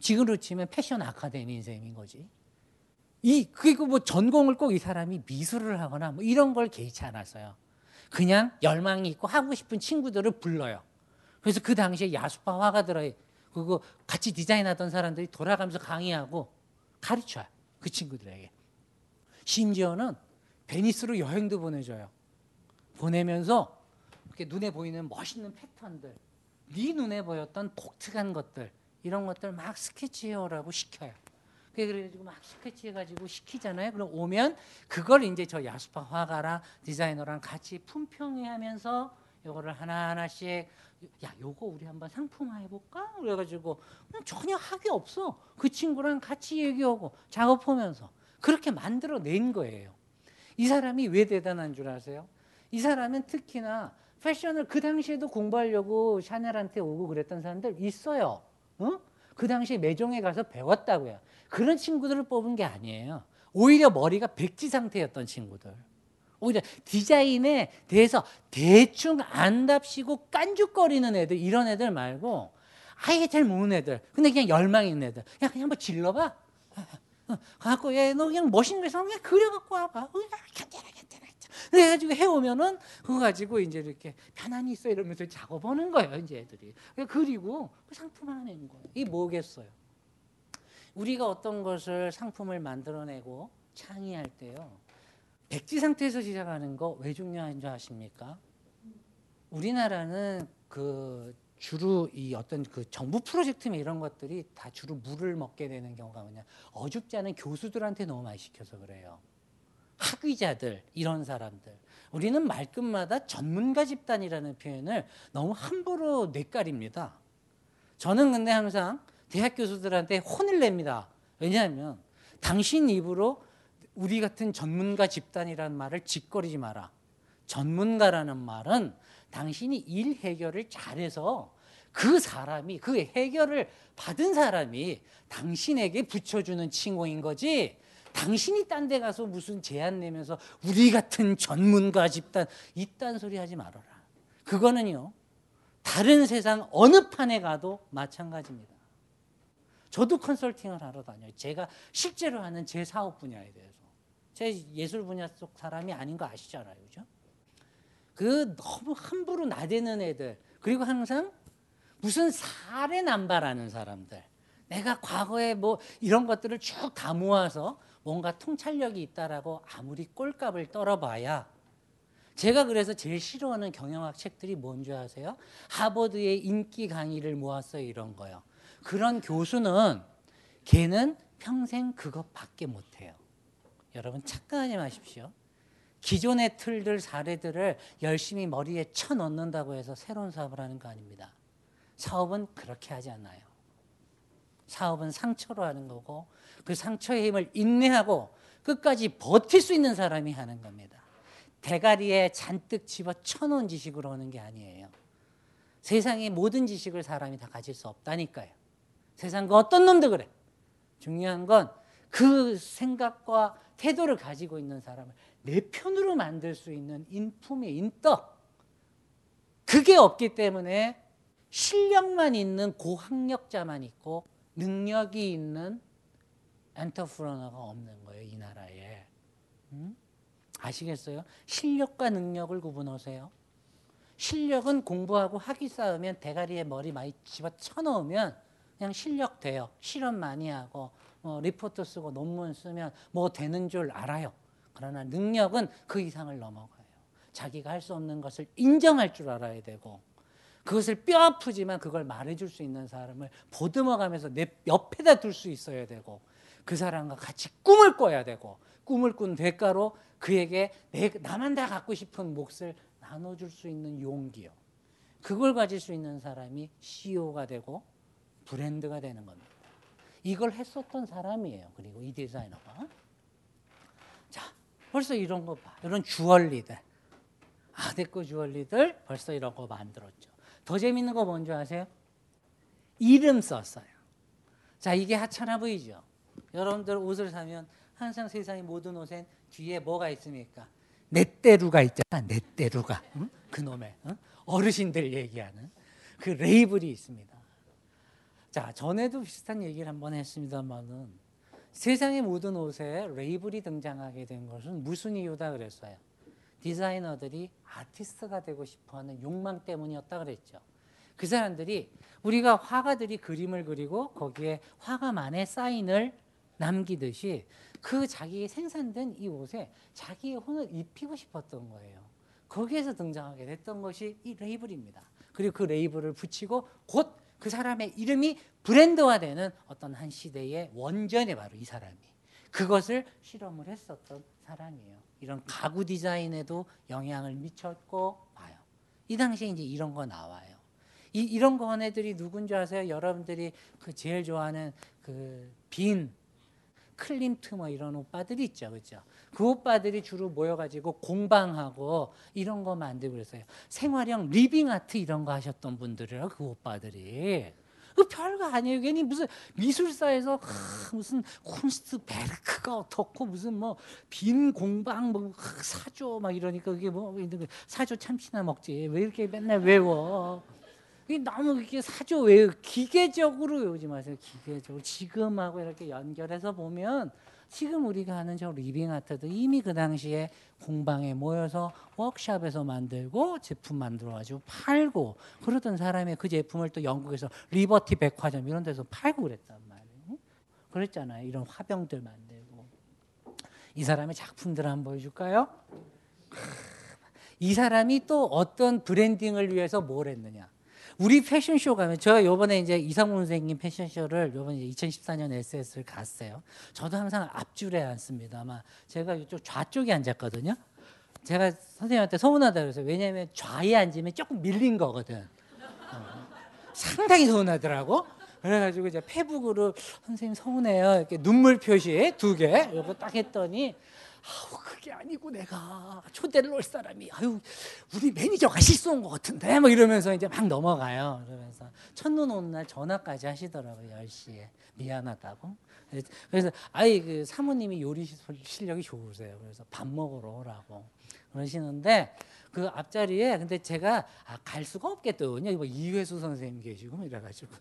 지금으로 치면 패션 아카데미인 셈인 거지. 이 그리고 뭐 전공을 꼭 이 사람이 미술을 하거나 뭐 이런 걸 개의치 않았어요. 그냥 열망이 있고 하고 싶은 친구들을 불러요. 그래서 그 당시에 야수파 화가들의 그거 같이 디자인하던 사람들이 돌아가면서 강의하고 가르쳐요. 그 친구들에게. 심지어는 베니스로 여행도 보내줘요. 보내면서 이렇게 눈에 보이는 멋있는 패턴들, 네 눈에 보였던 독특한 것들 이런 것들 막 스케치해오라고 시켜요. 그래가지고 막 스케치해가지고 시키잖아요. 그럼 오면 그걸 이제 저 야수파 화가랑 디자이너랑 같이 품평회하면서 요거를 하나 하나씩 야 요거 우리 한번 상품화 해볼까? 그래가지고 전혀 학이 없어. 그 친구랑 같이 얘기하고 작업하면서 그렇게 만들어낸 거예요. 이 사람이 왜 대단한 줄 아세요? 이 사람은 특히나 패션을 그 당시에도 공부하려고 샤넬한테 오고 그랬던 사람들 있어요. 어? 그 당시에 매종에 가서 배웠다고요. 그런 친구들을 뽑은 게 아니에요. 오히려 머리가 백지 상태였던 친구들. 오히려 디자인에 대해서 대충 안답시고 깐죽거리는 애들 이런 애들 말고 아예 잘 모르는 애들 근데 그냥 열망 있는 애들 야 그냥 한번 질러봐 어, 갖고 얘너 그냥 멋있는 거 있으면 그냥 그려갖고 와봐. 어, 그래가지고 해오면은 그거 가지고 이제 이렇게 편안히 있어 이러면서 작업하는 거예요 이제 애들이. 그리고 상품화내는 거예요. 이게 뭐겠어요? 우리가 어떤 것을 상품을 만들어내고 창의할 때요 백지 상태에서 시작하는 거 왜 중요한 줄 아십니까? 우리나라는 그 주로 이 어떤 그 정부 프로젝트나 이런 것들이 다 주로 물을 먹게 되는 경우가 뭐냐 어줍지 않은 교수들한테 너무 많이 시켜서 그래요. 학위자들 이런 사람들 우리는 말끝마다 전문가 집단이라는 표현을 너무 함부로 뇌까립니다. 저는 근데 항상 대학 교수들한테 혼을 냅니다. 왜냐하면 당신 입으로 우리 같은 전문가 집단이라는 말을 짓거리지 마라. 전문가라는 말은 당신이 일 해결을 잘해서 그 사람이 그 해결을 받은 사람이 당신에게 붙여주는 칭호인 거지. 당신이 딴 데 가서 무슨 제안 내면서 우리 같은 전문가 집단 이딴 소리 하지 말아라. 그거는요. 다른 세상 어느 판에 가도 마찬가지입니다. 저도 컨설팅을 하러 다녀요. 제가 실제로 하는 제 사업 분야에 대해서. 제 예술 분야 속 사람이 아닌 거 아시잖아요. 그죠? 그 너무 함부로 나대는 애들. 그리고 항상 무슨 사례 남발하는 사람들. 내가 과거에 뭐 이런 것들을 쭉 다 모아서 뭔가 통찰력이 있다라고 아무리 꼴값을 떨어봐야 제가 그래서 제일 싫어하는 경영학 책들이 뭔지 아세요? 하버드의 인기 강의를 모았어요 이런 거요. 그런 교수는 걔는 평생 그것밖에 못해요. 여러분 착각하지 마십시오. 기존의 틀들 사례들을 열심히 머리에 쳐 넣는다고 해서 새로운 사업을 하는 거 아닙니다. 사업은 그렇게 하지 않아요. 사업은 상처로 하는 거고 그 상처의 힘을 인내하고 끝까지 버틸 수 있는 사람이 하는 겁니다. 대가리에 잔뜩 집어 쳐놓은 지식으로 하는 게 아니에요. 세상의 모든 지식을 사람이 다 가질 수 없다니까요. 세상 그 어떤 놈도 그래. 중요한 건 그 생각과 태도를 가지고 있는 사람을 내 편으로 만들 수 있는 인품의 인덕. 그게 없기 때문에 실력만 있는 고학력자만 있고 능력이 있는 엔터프러너가 없는 거예요, 이 나라에. 음? 아시겠어요? 실력과 능력을 구분하세요. 실력은 공부하고 학위 쌓으면 대가리에 머리 많이 집어 쳐넣으면 그냥 실력 돼요. 실험 많이 하고 뭐 리포트 쓰고 논문 쓰면 뭐 되는 줄 알아요. 그러나 능력은 그 이상을 넘어가요. 자기가 할 수 없는 것을 인정할 줄 알아야 되고 그것을 뼈 아프지만 그걸 말해줄 수 있는 사람을 보듬어가면서 내 옆에다 둘 수 있어야 되고 그 사람과 같이 꿈을 꿔야 되고 꿈을 꾼 대가로 그에게 내, 나만 다 갖고 싶은 몫을 나눠줄 수 있는 용기요. 그걸 가질 수 있는 사람이 CEO가 되고 브랜드가 되는 겁니다. 이걸 했었던 사람이에요. 그리고 이 디자이너가. 자, 벌써 이런 거 봐. 이런 주얼리들. 아데코 주얼리들 벌써 이런 거 만들었죠. 더 재밌는 거 뭔지 아세요? 이름 썼어요. 자, 이게 하찮아 보이죠? 여러분들 옷을 사면 항상 세상의 모든 옷엔 뒤에 뭐가 있습니까? 넷대루가 있잖아. 넷대루가. 응? 그놈의 응? 어르신들 얘기하는 그 레이블이 있습니다. 자, 전에도 비슷한 얘기를 한번 했습니다만은 세상의 모든 옷에 레이블이 등장하게 된 것은 무슨 이유다 그랬어요. 디자이너들이 아티스트가 되고 싶어하는 욕망 때문이었다 그랬죠. 그 사람들이 우리가 화가들이 그림을 그리고 거기에 화가만의 사인을 남기듯이 그 자기 생산된 이 옷에 자기의 혼을 입히고 싶었던 거예요. 거기에서 등장하게 됐던 것이 이 레이블입니다. 그리고 그 레이블을 붙이고 곧 그 사람의 이름이 브랜드화되는 어떤 한 시대의 원전이 바로 이 사람이 그것을 실험을 했었던 사람이에요. 이런 가구 디자인에도 영향을 미쳤고 봐요. 이 당시에 이제 이런 거 나와요. 이, 이런 거네들이 누군지 아세요? 여러분들이 그 제일 좋아하는 그 빈 클림트 뭐 이런 오빠들이 있죠, 그렇죠? 그 오빠들이 주로 모여가지고 공방하고 이런 거 만들고 그랬어요. 생활형 living art 이런 거 하셨던 분들이라 그 오빠들이. 그 별거 아니에요. 괜히 무슨 미술사에서 하, 무슨 Kunstwerk가 어떻고 무슨 뭐 빈 공방 뭐 사조 막 이러니까 그게 뭐 사조 참치나 먹지 왜 이렇게 맨날 외워? 이게 너무 이렇게 사조 외 기계적으로 외우지 마세요. 기계적으로 지금하고 이렇게 연결해서 보면 지금 우리가 하는 저 living art도 이미 그 당시에 공방에 모여서 워크샵에서 만들고 제품 만들어 가지고 팔고 그러던 사람의 그 제품을 또 영국에서 리버티 백화점 이런 데서 팔고 그랬단 말이에요. 그랬잖아요. 이런 화병들 만들고 이 사람의 작품들 한번 보여줄까요? 이 사람이 또 어떤 브랜딩을 위해서 뭘 했느냐? 우리 패션쇼 가면 제가 요번에 이제 이상문 선생님 패션쇼를 요번에 2014년 SS를 갔어요. 저도 항상 앞줄에 앉습니다. 아마 제가 이쪽 좌쪽에 앉았거든요. 제가 선생님한테 서운하다 그래서 왜냐하면 좌에 앉으면 조금 밀린 거거든. 어. 상당히 서운하더라고. 그래가지고 이제 페북으로 선생님 서운해요. 이렇게 눈물 표시 두 개, 요거 딱 했더니 아우 그게 아니고 내가 초대를 올 사람이 아유 우리 매니저가 실수한 것 같은데 뭐 이러면서 이제 막 넘어가요. 그러면서 첫눈 오는 날 전화까지 하시더라고요. 10시에 미안하다고. 그래서 아이 그 사모님이 요리 실력이 좋으세요. 그래서 밥 먹으러 오라고 그러시는데 그 앞자리에 근데 제가 아, 갈 수가 없겠더군요. 뭐 이회수 선생님 계시고 뭐 이래가지고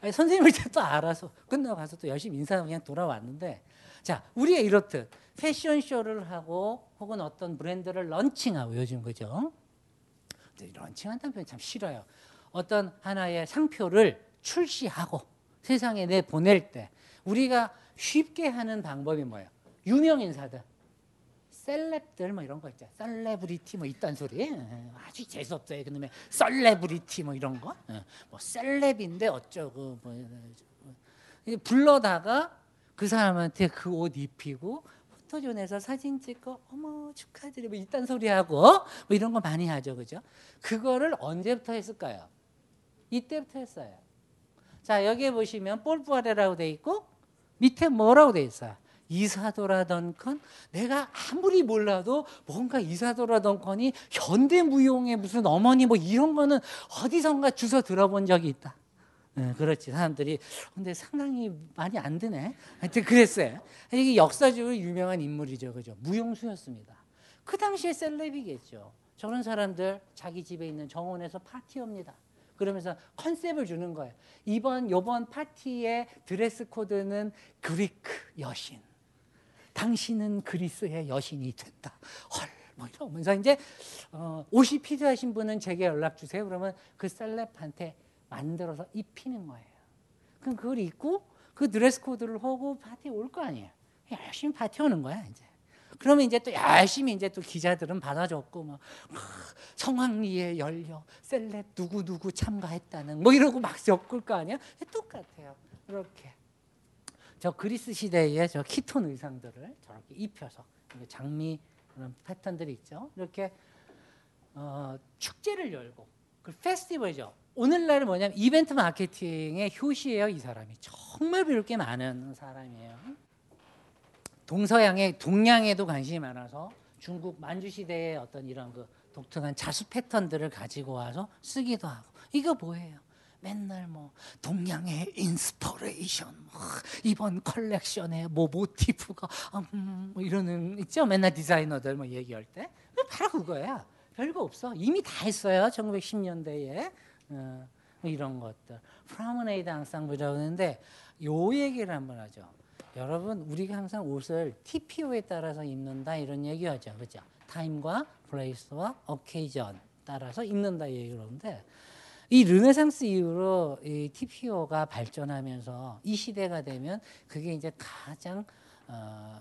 아니, 선생님을 또 알아서 끝나고 가서 또 열심히 인사하고 그냥 돌아왔는데 자 우리가 이렇듯 패션쇼를 하고 혹은 어떤 브랜드를 런칭하고 요즘 그죠? 런칭한다는 표현 참 싫어요. 어떤 하나의 상표를 출시하고 세상에 내 보낼 때 우리가 쉽게 하는 방법이 뭐예요? 유명 인사들, celeb들 뭐 이런 거 있죠. 셀레브리티 뭐 이딴 소리 예, 아주 재수 없어요. 그놈의 셀레브리티 뭐 이런 거, 예, 뭐 celeb인데 어쩌고 뭐 불러다가 그 사람한테 그 옷 입히고 포토존에서 사진 찍고 어머 축하드려 뭐 이딴 소리 하고 뭐 이런 거 많이 하죠, 그죠? 그거를 언제부터 했을까요? 이때부터 했어요. 자 여기에 보시면 볼부아레라고 돼 있고 밑에 뭐라고 돼 있어요? 이사도라 던컨 내가 아무리 몰라도 뭔가 이사도라 던컨이 현대무용의 무슨 어머니 뭐 이런 거는 어디선가 주워 들어본 적이 있다. 네, 그렇지 사람들이 근데 상당히 많이 안 드네. 하여튼 그랬어요. 이게 역사적으로 유명한 인물이죠, 그죠? 무용수였습니다. 그 당시에 셀럽이겠죠. 저런 사람들 자기 집에 있는 정원에서 파티합니다. 그러면서 컨셉을 주는 거예요. 이번 요번 파티의 드레스 코드는 그리크 여신. 당신은 그리스의 여신이 된다. 헐, 뭐 이러면서 이제 어, 옷이 필요하신 분은 제게 연락 주세요. 그러면 그 셀럽한테 만들어서 입히는 거예요. 그럼 그걸 입고 그 드레스 코드를 하고 파티 올거 아니에요. 열심히 파티 오는 거야 이제. 그러면 이제 또 열심히 이제 또 기자들은 받아줬고 막 성황리에 열려 셀럽 누구 누구 참가했다는 뭐 이러고 막 엮을 거 아니야? 똑같아요. 이렇게 저 그리스 시대의 저 키톤 의상들을 저렇게 입혀서 장미 그런 패턴들이 있죠. 이렇게 어, 축제를 열고 그 페스티벌이죠. 오늘날은 뭐냐면 이벤트 마케팅의 효시예요. 이 사람이 정말 배울 게 많은 사람이에요. 동서양의 동양에도 관심이 많아서 중국 만주 시대의 어떤 이런 그 독특한 자수 패턴들을 가지고 와서 쓰기도 하고 이거 뭐예요? 맨날 뭐 동양의 inspiration 뭐 이번 컬렉션의 뭐 모티프가 음, 뭐 이러는 있죠 맨날 디자이너들 뭐 얘기할 때 바로 그거야 별거 없어 이미 다 했어요 1910년대에 어, 뭐 이런 것들 promenade 앙상블이라고 하는데 요 얘기를 한번 하죠 여러분 우리가 항상 옷을 TPO에 따라서 입는다 이런 얘기하죠 그죠 time과 place와 occasion 따라서 입는다 얘기를 하는데 이 르네상스 이후로 이 TPO가 발전하면서 이 시대가 되면 그게 이제 가장 어,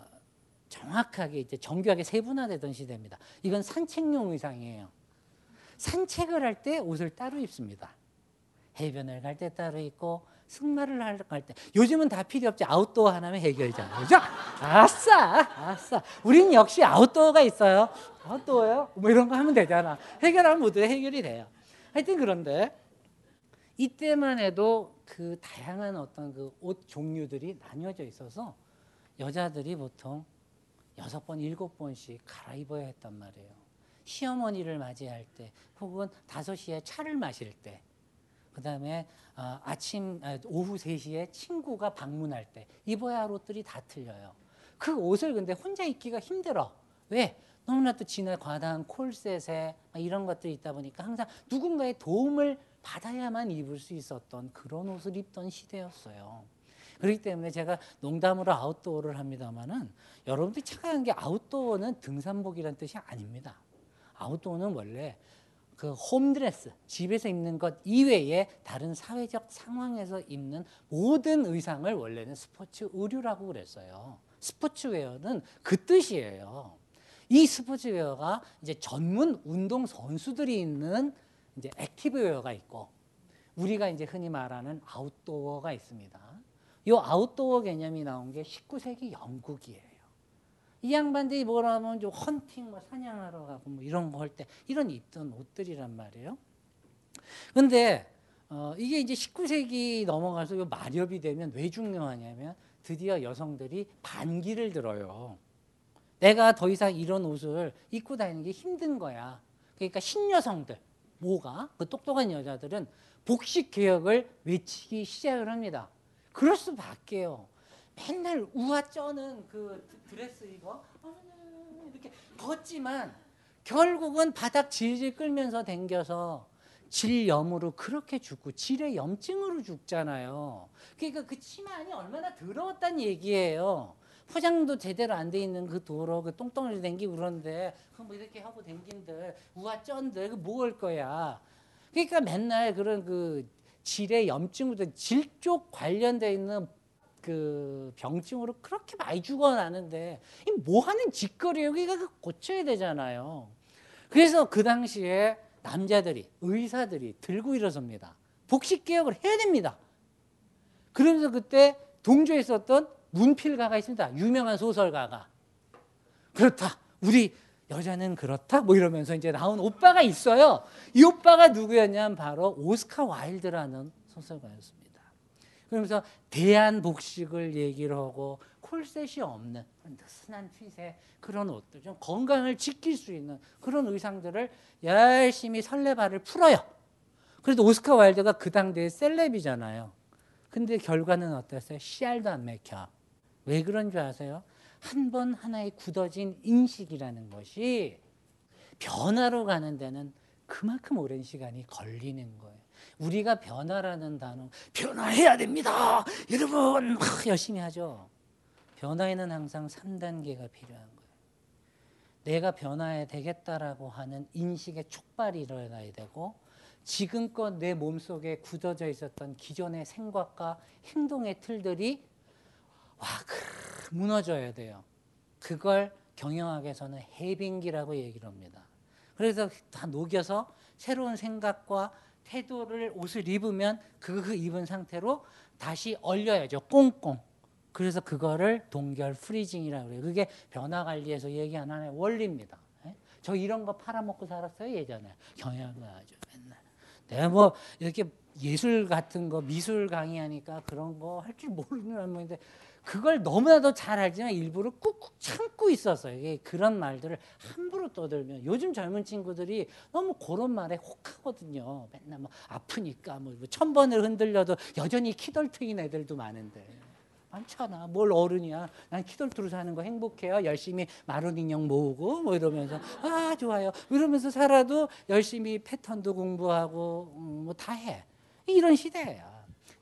정확하게 이제 정교하게 세분화되던 시대입니다. 이건 산책용 의상이에요. 산책을 할 때 옷을 따로 입습니다. 해변을 갈 때 따로 입고 승마를 할 때 요즘은 다 필요 없지 아웃도어 하나면 해결이잖아요. 그죠? 아싸, 아싸. 우린 역시 아웃도어가 있어요. 아웃도어요? 뭐 이런 거 하면 되잖아. 해결하면 모두 해결이 돼요. 하여튼 그런데 이때만 해도 그 다양한 어떤 그 옷 종류들이 나뉘어져 있어서 여자들이 보통 여섯 번, 일곱 번씩 갈아입어야 했단 말이에요. 시어머니를 맞이할 때, 혹은 다섯 시에 차를 마실 때, 그 다음에 어, 아침, 아, 오후 세시에 친구가 방문할 때 입어야 할 옷들이 다 틀려요. 그 옷을 근데 혼자 입기가 힘들어. 왜? 너무나 또 진화 과다한 콜셋에 이런 것들이 있다 보니까 항상 누군가의 도움을 받아야만 입을 수 있었던 그런 옷을 입던 시대였어요. 그렇기 때문에 제가 농담으로 아웃도어를 합니다만은 여러분들이 착각한 게 아웃도어는 등산복이라는 뜻이 아닙니다. 아웃도어는 원래 그 홈드레스, 집에서 입는 것 이외에 다른 사회적 상황에서 입는 모든 의상을 원래는 스포츠 의류라고 그랬어요. 스포츠웨어는 그 뜻이에요. 이 스포츠웨어가 이제 전문 운동 선수들이 있는 이제 액티브웨어가 있고 우리가 이제 흔히 말하는 아웃도어가 있습니다. 이 아웃도어 개념이 나온 게 19세기 영국이에요. 이 양반들이 뭐라면 좀 헌팅, 뭐 사냥하러 가고 뭐 이런 거 할 때 이런 입던 옷들이란 말이에요. 근데 어, 이게 이제 19세기 넘어가서 요 마렵이 되면 왜 중요하냐면 드디어 여성들이 반기를 들어요. 내가 더 이상 이런 옷을 입고 다니는 게 힘든 거야. 그러니까 신여성들, 뭐가 그 똑똑한 여자들은 복식 개혁을 외치기 시작을 합니다. 그럴 수밖에요. 맨날 우아 쩌는 그 드레스 입어 이렇게 걷지만 결국은 바닥 질질 끌면서 댕겨서 질염으로 그렇게 죽고 질의 염증으로 죽잖아요. 그러니까 그 치마 안이 얼마나 더러웠단 얘기예요. 포장도 제대로 안 돼 있는 그 도로 그 똥덩어리 댕기고 그러는데 그뭐 이렇게 하고 댕긴들 우아 쩐들 그 뭐할 거야. 그러니까 맨날 그런 그 질의 염증으로 질쪽 관련돼 있는 그 병증으로 그렇게 많이 죽어나는데 이 뭐 하는 짓거리예요? 그러니까 고쳐야 되잖아요. 그래서 그 당시에 남자들이 의사들이 들고 일어섭니다. 복식 개혁을 해야 됩니다. 그러면서 그때 동조에 있었던 문필가가 있습니다. 유명한 소설가가 그렇다. 우리 여자는 그렇다. 뭐 이러면서 이제 나온 오빠가 있어요. 이 오빠가 누구였냐면 바로 오스카 와일드라는 소설가였습니다. 그러면서 대한 복식을 얘기를 하고 콜셋이 없는 느슨한 핏의 그런 옷들, 좀 건강을 지킬 수 있는 그런 의상들을 열심히 설레발을 풀어요. 그래도 오스카 와일드가 그 당대의 셀럽이잖아요. 근데 결과는 어땠어요? 씨알도 안 맥혀. 왜 그런 줄 아세요? 한 번 하나의 굳어진 인식이라는 것이 변화로 가는 데는 그만큼 오랜 시간이 걸리는 거예요. 우리가 변화라는 단어, 변화해야 됩니다. 여러분, 막 열심히 하죠. 변화에는 항상 3단계가 필요한 거예요. 내가 변화해야 되겠다라고 하는 인식의 촉발이 일어나야 되고, 지금껏 내 몸속에 굳어져 있었던 기존의 생각과 행동의 틀들이 와, 크, 무너져야 돼요. 그걸 경영학에서는 해빙기라고 얘기를 합니다. 그래서 다 녹여서 새로운 생각과 태도를 옷을 입으면 그 입은 상태로 다시 얼려야죠. 꽁꽁. 그래서 그거를 동결 freezing이라고 그래요. 그게 변화 관리에서 얘기하는 하나의 원리입니다. 예? 저 이런 거 팔아먹고 살았어요 예전에 경영학을 아주 맨날. 내가 뭐 이렇게 예술 같은 거 미술 강의하니까 그런 거 할 줄 모르는 할머니인데 그걸 너무나도 잘 알지만 일부러 꾹꾹 참고 있었어요. 그런 말들을 함부로 떠들면 요즘 젊은 친구들이 너무 그런 말에 혹하거든요. 맨날 뭐 아프니까 뭐 천 번을 흔들려도 여전히 kidult인 애들도 많은데. 많잖아. 뭘 어른이야. 난 kidult로 사는 거 행복해요. 열심히 마론 인형 모으고 뭐 이러면서 아 좋아요. 이러면서 살아도 열심히 패턴도 공부하고 음, 뭐다 해. 이런 시대예요.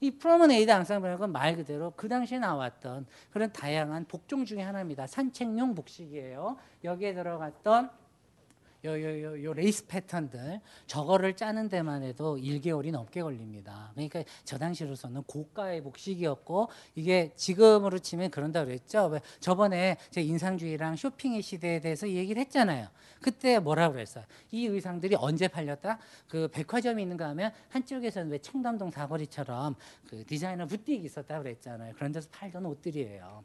이 promenade 앙상블은 말 그대로 그 당시에 나왔던 그런 다양한 복종 중에 하나입니다. 산책용 복식이에요. 여기에 들어갔던 요, 요, 요, 요 레이스 패턴들 저거를 짜는 데만 해도 1개월이 넘게 걸립니다. 그러니까 저 당시로서는 고가의 복식이었고 이게 지금으로 치면 그런다 그랬죠. 왜 저번에 제 인상주의랑 쇼핑의 시대에 대해서 얘기를 했잖아요. 그때 뭐라고 그랬어요? 이 의상들이 언제 팔렸다? 그 백화점이 있는가 하면 한쪽에서는 왜 청담동 사거리처럼 그 디자이너 부티기 있었다 그랬잖아요. 그런 데서 팔던 옷들이에요.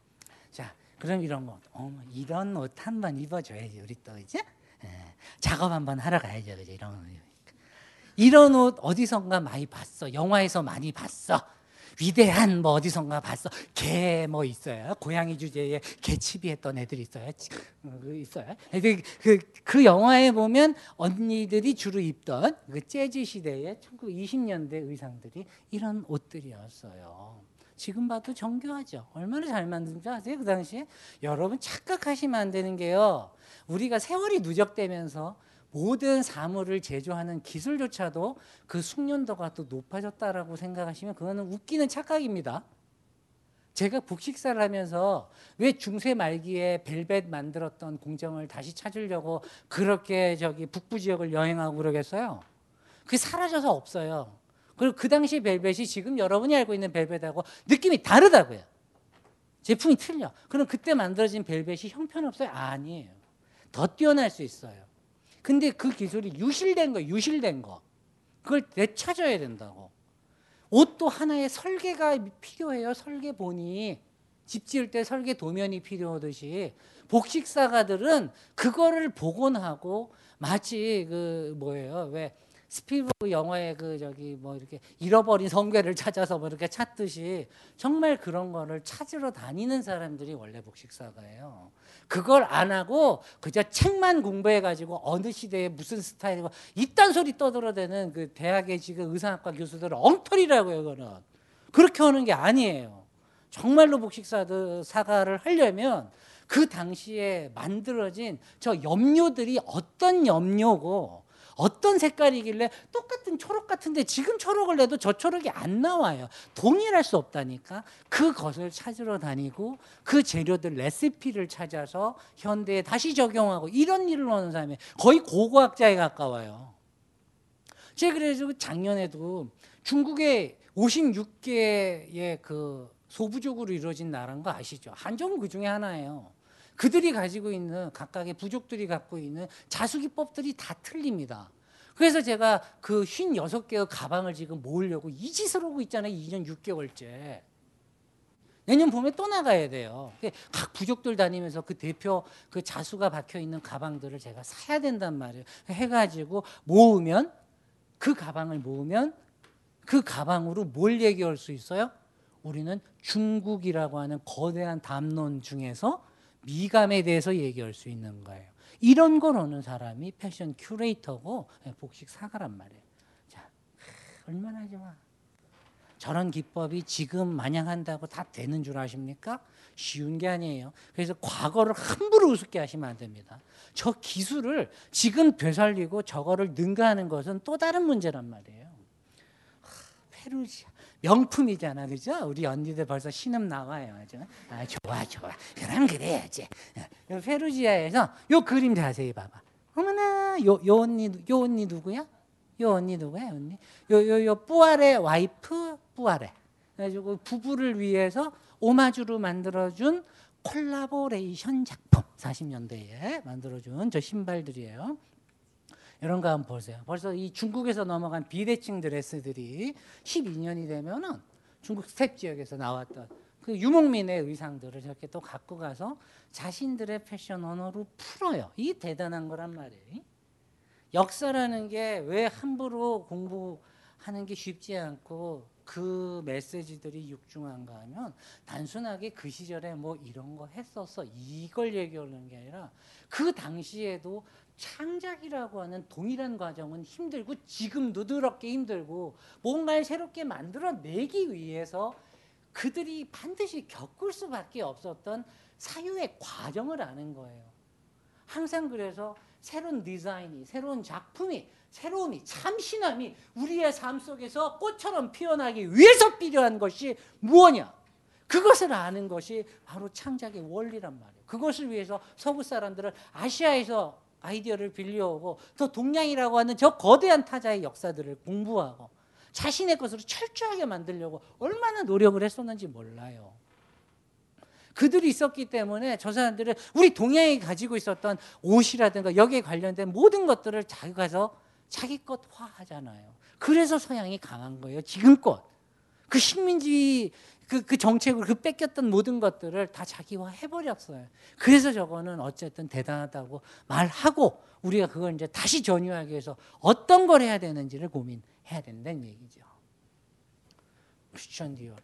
자, 그럼 이런 거, 어, 이런 옷 한 번 입어줘야지 우리 또 이제 예, 작업 한번 하러 가야죠, 그죠? 이런 이런 옷 어디선가 많이 봤어. 영화에서 많이 봤어. 위대한 뭐 어디선가 봤어. 개 뭐 있어요. 고양이 주제에 개치비 했던 애들 있어요. 그 있어요. 애들 그, 그 영화에 보면 언니들이 주로 입던 그 재즈 시대의 1920년대 의상들이 이런 옷들이었어요. 지금 봐도 정교하죠. 얼마나 잘 만든지 아세요? 그 당시에 여러분 착각하시면 안 되는 게요. 우리가 세월이 누적되면서 모든 사물을 제조하는 기술조차도 그 숙련도가 또 높아졌다라고 생각하시면 그거는 웃기는 착각입니다. 제가 북식사를 하면서 왜 중세 말기에 벨벳 만들었던 공정을 다시 찾으려고 그렇게 저기 북부 지역을 여행하고 그러겠어요? 그게 사라져서 없어요. 그리고 그 당시 벨벳이 지금 여러분이 알고 있는 벨벳하고 느낌이 다르다고요. 제품이 틀려. 그럼 그때 만들어진 벨벳이 형편없어요? 아니에요. 더 뛰어날 수 있어요. 근데 그 기술이 유실된 거, 유실된 거. 그걸 되찾아야 된다고. 옷도 하나의 설계가 필요해요. 설계본이. 집 지을 때 설계 도면이 필요하듯이 복식사가들은 그거를 복원하고 마치 그 뭐예요? 왜 스필버그 영화의 그 저기 뭐 이렇게 잃어버린 성궤를 찾아서 뭐 이렇게 찾듯이 정말 그런 거를 찾으러 다니는 사람들이 원래 복식사가예요. 그걸 안 하고 그저 책만 공부해 가지고 어느 시대에 무슨 스타일이고 이딴 소리 떠들어대는 그 대학의 지금 의상학과 교수들은 엉터리라고요, 그거는. 그렇게 하는 게 아니에요. 정말로 복식사들 사가를 하려면 그 당시에 만들어진 저 염료들이 어떤 염료고 어떤 색깔이길래 똑같은 초록 같은데 지금 초록을 내도 저 초록이 안 나와요. 동일할 수 없다니까. 그것을 찾으러 다니고 그 재료들 레시피를 찾아서 현대에 다시 적용하고 이런 일을 하는 사람이 거의 고고학자에 가까워요. 제가 그래서 작년에도 중국에 56개의 그 소부족으로 이루어진 나라인 거 아시죠? 한정은 그 중에 하나예요. 그들이 가지고 있는 각각의 부족들이 갖고 있는 자수기법들이 다 틀립니다. 그래서 제가 그 56개의 가방을 지금 모으려고 이 짓을 하고 있잖아요. 2년 6개월째. 내년 봄에 또 나가야 돼요. 각 부족들 다니면서 그 대표 그 자수가 박혀 있는 가방들을 제가 사야 된단 말이에요. 해가지고 모으면 그 가방을 모으면 그 가방으로 뭘 얘기할 수 있어요? 우리는 중국이라고 하는 거대한 담론 중에서 미감에 대해서 얘기할 수 있는 거예요. 이런 걸 어느 사람이 패션 큐레이터고 복식 사가란 말이에요. 자, 얼마나 좋아. 저런 기법이 지금 마냥 한다고 다 되는 줄 아십니까? 쉬운 게 아니에요. 그래서 과거를 함부로 우습게 하시면 안 됩니다. 저 기술을 지금 되살리고 저거를 능가하는 것은 또 다른 문제란 말이에요. 하, 페루지아 명품이잖아, 그죠? 우리 언니들 벌써 신음 나와요, 그죠? 아 좋아, 좋아. 그럼 그래야지. 요 페루지아에서 요 그림 자세히 봐봐. 어머나, 요, 요 언니, 요 언니 누구야? 요 언니 누구야, 언니? 요, 요, 요 뿌아레 와이프 뿌아레. 그래가지고 부부를 위해서 오마주로 만들어준 콜라보레이션 작품 40년대에 만들어준 저 신발들이에요. 이런 거 한번 보세요. 벌써 이 중국에서 넘어간 비대칭 드레스들이 12년이 되면은 중국 스텝 지역에서 나왔던 그 유목민의 의상들을 저렇게 또 갖고 가서 자신들의 패션 언어로 풀어요. 이 대단한 거란 말이에요. 역사라는 게 왜 함부로 공부하는 게 쉽지 않고 그 메시지들이 육중한가 하면 단순하게 그 시절에 뭐 이런 거 했었어 이걸 얘기하는 게 아니라 그 당시에도 창작이라고 하는 동일한 과정은 힘들고 지금도 더럽게 힘들고 뭔가를 새롭게 만들어내기 위해서 그들이 반드시 겪을 수밖에 없었던 사유의 과정을 아는 거예요. 항상 그래서 새로운 디자인이, 새로운 작품이, 새로움이, 참신함이 우리의 삶 속에서 꽃처럼 피어나기 위해서 필요한 것이 무엇이냐? 그것을 아는 것이 바로 창작의 원리란 말이에요. 그것을 위해서 서구 사람들은 아시아에서 아이디어를 빌려오고 또 동양이라고 하는 저 거대한 타자의 역사들을 공부하고 자신의 것으로 철저하게 만들려고 얼마나 노력을 했었는지 몰라요. 그들이 있었기 때문에 저 사람들은 우리 동양이 가지고 있었던 옷이라든가 여기에 관련된 모든 것들을 자기 가서 자기 것화하잖아요. 그래서 서양이 강한 거예요. 지금껏 그 식민지 그, 그 정책을 그 뺏겼던 모든 것들을 다 자기화 해버렸어요. 그래서 저거는 어쨌든 대단하다고 말하고 우리가 그걸 이제 다시 전유하기 위해서 어떤 걸 해야 되는지를 고민해야 된다는 얘기죠. 크리스천 디올.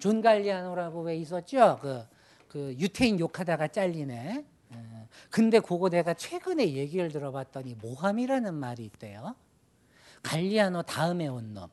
존 갈리아노라고 왜 있었죠? 그, 그 유태인 욕하다가 잘리네. 예. 근데 그거 내가 최근에 얘기를 들어봤더니 모함이라는 말이 있대요. 갈리아노 다음에 온 놈.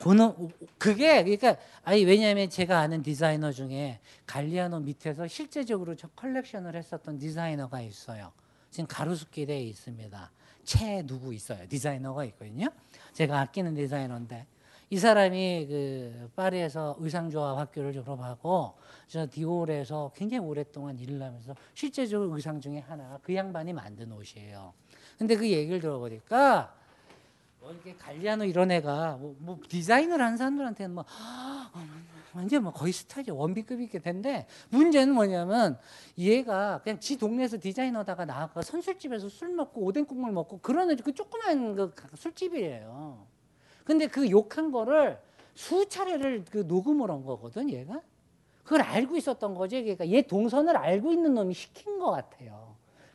그는 그게 그러니까 아니 왜냐하면 제가 아는 디자이너 중에 갈리아노 밑에서 실제적으로 저 컬렉션을 했었던 디자이너가 있어요. 지금 가로수길에 있습니다. 채 누구 있어요? 디자이너가 있거든요. 제가 아끼는 디자이너인데 이 사람이 그 파리에서 의상조합 학교를 졸업하고 저 디올에서 굉장히 오랫동안 일을 하면서 실제적으로 의상 중에 하나가 그 양반이 만든 옷이에요. 근데 그 얘기를 들어보니까 뭐 이렇게 갈리아노 이런 애가 뭐, 뭐 디자인을 한 사람들한테는 뭐 완전 뭐 거의 스타죠 원비급이게 된데 문제는 뭐냐면 얘가 그냥 지 동네에서 디자이너다가 나와서 선술집에서 술 먹고 오뎅 국물 먹고 그런 그 조그만 그 술집이에요. 근데 그 욕한 거를 수차례를 그 녹음을 한 거거든 얘가. 그걸 알고 있었던 거지. 그러니까 얘 동선을 알고 있는 놈이 시킨 것 같아요.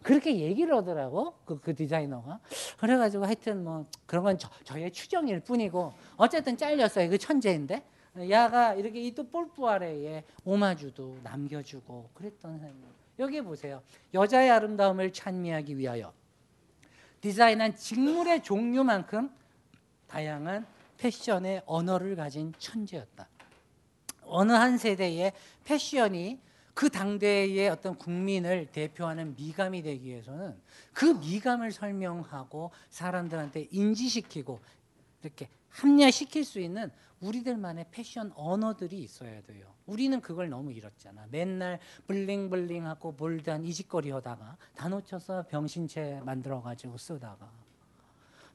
그렇게 얘기를 하더라고 그, 그 디자이너가. 그래가지고 하여튼 뭐 그런 건 저, 저의 추정일 뿐이고 어쨌든 잘렸어요. 그 천재인데. 야가 이렇게 이또 볼뿌아래에 오마주도 남겨주고 그랬던 사람 여기 보세요. 여자의 아름다움을 찬미하기 위하여 디자인한 직물의 종류만큼 다양한 패션의 언어를 가진 천재였다. 어느 한 세대의 패션이 그 당대의 어떤 국민을 대표하는 미감이 되기 위해서는 그 미감을 설명하고 사람들한테 인지시키고 이렇게 합리화시킬 수 있는 우리들만의 패션 언어들이 있어야 돼요. 우리는 그걸 너무 잃었잖아. 맨날 블링블링하고 볼드한 이짓거리 하다가 다 놓쳐서 병신체 만들어가지고 쓰다가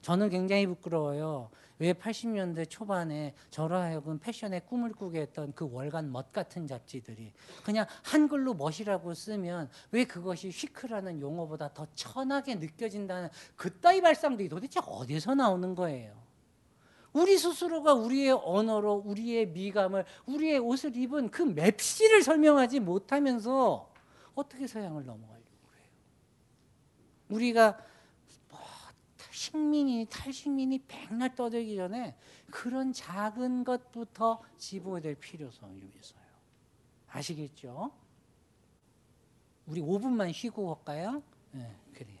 저는 굉장히 부끄러워요. 왜 80년대 초반에 저로 하여금 패션의 꿈을 꾸게 했던 그 월간 멋 같은 잡지들이 그냥 한글로 멋이라고 쓰면 왜 그것이 시크라는 용어보다 더 천하게 느껴진다는 그따위 발상들이 도대체 어디서 나오는 거예요. 우리 스스로가 우리의 언어로 우리의 미감을 우리의 옷을 입은 그 맵시를 설명하지 못하면서 어떻게 서양을 넘어가려고 그래요? 우리가 뭐 식민이 탈식민이 백날 떠들기 전에 그런 작은 것부터 집어야 될 필요성이 있어요. 아시겠죠? 우리 5분만 쉬고 갈까요? 네, 그래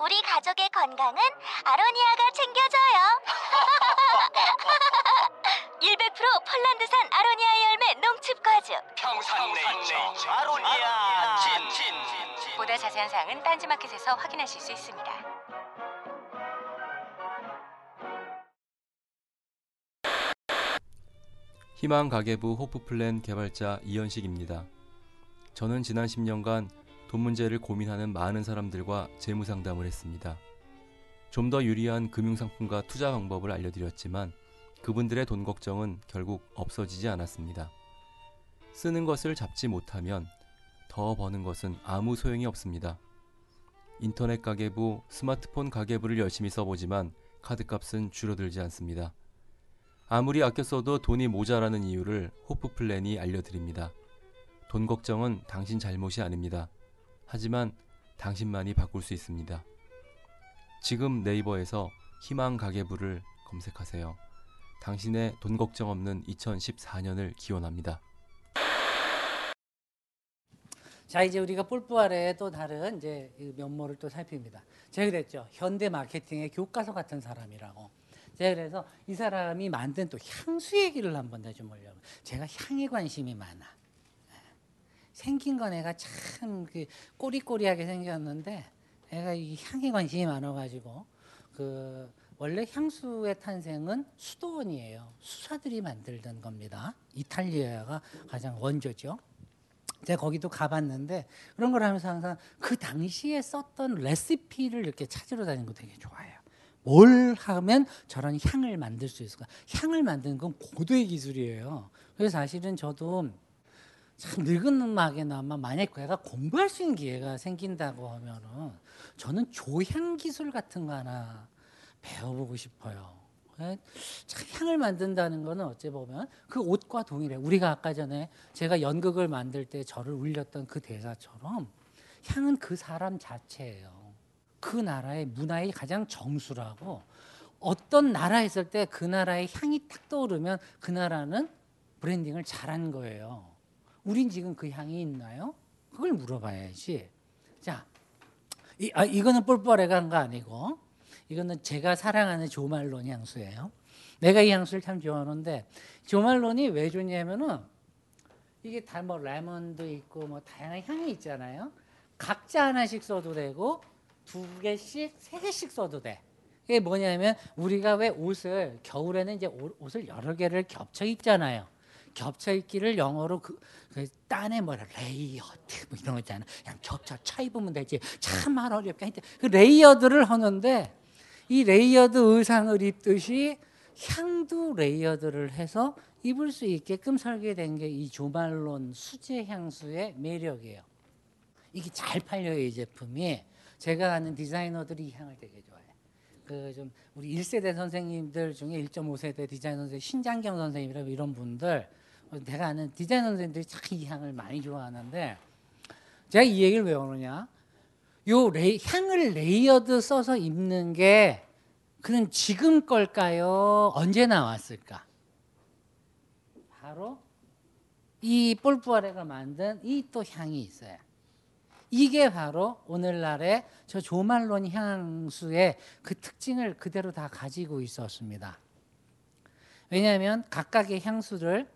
우리 가족의 건강은 아로니아가 챙겨줘요. <laughs> 100% 폴란드산 아로니아 열매 농축 과즙.
평산네이처 아로니아 친
보다 자세한 사항은 딴지마켓에서 확인하실 수 있습니다.
희망 가계부 호프플랜 개발자 이현식입니다. 저는 지난 10년간 돈 문제를 고민하는 많은 사람들과 재무 상담을 했습니다. 좀 더 유리한 금융상품과 투자 방법을 알려드렸지만 그분들의 돈 걱정은 결국 없어지지 않았습니다. 쓰는 것을 잡지 못하면 더 버는 것은 아무 소용이 없습니다. 인터넷 가계부, 스마트폰 가계부를 열심히 써보지만 카드값은 줄어들지 않습니다. 아무리 아껴 써도 돈이 모자라는 이유를 호프 플랜이 알려드립니다. 돈 걱정은 당신 잘못이 아닙니다. 하지만 당신만이 바꿀 수 있습니다. 지금 네이버에서 희망 가계부를 검색하세요. 당신의 돈 걱정 없는 2014년을 기원합니다.
자 이제 우리가 뿔뿔 아래의 또 다른 이제 이 면모를 또 살핍니다. 제가 그랬죠. 현대 마케팅의 교과서 같은 사람이라고. 제가 그래서 이 사람이 만든 또 향수 얘기를 한번 좀 하려고. 제가 향에 관심이 많아. 생긴 건 애가 참 그 꼬리꼬리하게 생겼는데 애가 이 향에 관심이 많아가지고 그 원래 향수의 탄생은 수도원이에요. 수사들이 만들던 겁니다. 이탈리아가 가장 원조죠. 제가 거기도 가봤는데 그런 걸 하면서 항상 그 당시에 썼던 레시피를 이렇게 찾으러 다니는 거 되게 좋아해요. 뭘 하면 저런 향을 만들 수 있을까? 향을 만드는 건 고도의 기술이에요. 그래서 사실은 저도 참 늙은 음악에나마 만약 내가 공부할 수 있는 기회가 생긴다고 하면은 저는 조향 기술 같은 거 하나 배워보고 싶어요. 참 향을 만든다는 거는 어찌 보면 그 옷과 동일해. 우리가 아까 전에 제가 연극을 만들 때 저를 울렸던 그 대사처럼 향은 그 사람 자체예요. 그 나라의 문화의 가장 정수라고 어떤 나라 했을 때 그 나라의 향이 딱 떠오르면 그 나라는 브랜딩을 잘한 거예요. 우린 지금 그 향이 있나요? 그걸 물어봐야지. 자, 이, 아, 이거는 한거 아니고 이거는 제가 사랑하는 조말론 향수예요. 내가 이 향수를 참 좋아하는데 조말론이 왜 좋냐면은 이게 다 뭐 레몬도 있고 뭐 다양한 향이 있잖아요. 각자 하나씩 써도 되고 두 개씩 세 개씩 써도 돼. 이게 뭐냐면 우리가 왜 옷을 겨울에는 이제 옷을 여러 개를 겹쳐 입잖아요. 겹쳐 입기를 영어로 그, 그 딴에 뭐라 layered 뭐 이런 거 있잖아. 그냥 겹쳐 차 입으면 되지. 참 어렵게 하는데 그 layered를 하는데 이 layered 의상을 입듯이 향도 layered를 해서 입을 수 있게끔 설계된 게 이 조말론 수제 향수의 매력이에요. 이게 잘 팔려요 이 제품이. 제가 아는 디자이너들이 이 향을 되게 좋아해. 그좀 우리 1세대 선생님들 중에 1.5세대 디자이너 선생님 신장경 선생님이라 이런 분들 내가 아는 디자이너 선생님들이 참 이 향을 많이 좋아하는데 제가 이 얘기를 왜 하느냐? 요 레이, 향을 layered 써서 입는 게 그럼 지금 걸까요? 언제 나왔을까? 바로 이 폴푸아레가 만든 이 또 향이 있어요. 이게 바로 오늘날의 저 조말론 향수의 그 특징을 그대로 다 가지고 있었습니다. 왜냐하면 각각의 향수를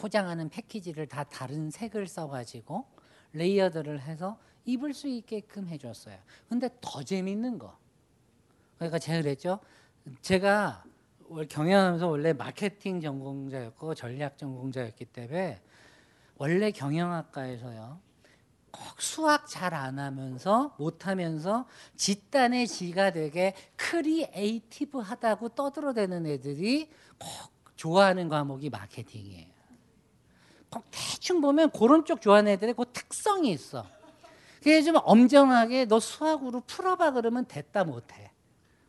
포장하는 패키지를 다 다른 색을 써가지고 layered를 해서 입을 수 있게끔 해줬어요. 근데 더 재밌는 거. 그러니까 제가 그랬죠. 제가 월- 경영하면서 원래 마케팅 전공자였고 전략 전공자였기 때문에 원래 경영학과에서요. 꼭 수학 잘 안 하면서 못하면서 집단의 지가 되게 크리에이티브하다고 떠들어대는 애들이 꼭 좋아하는 과목이 마케팅이에요. 꼭 대충 보면 그런 쪽 좋아하는 애들의 그 특성이 있어. 그게 좀 엄정하게 너 수학으로 풀어봐 그러면 됐다 못해.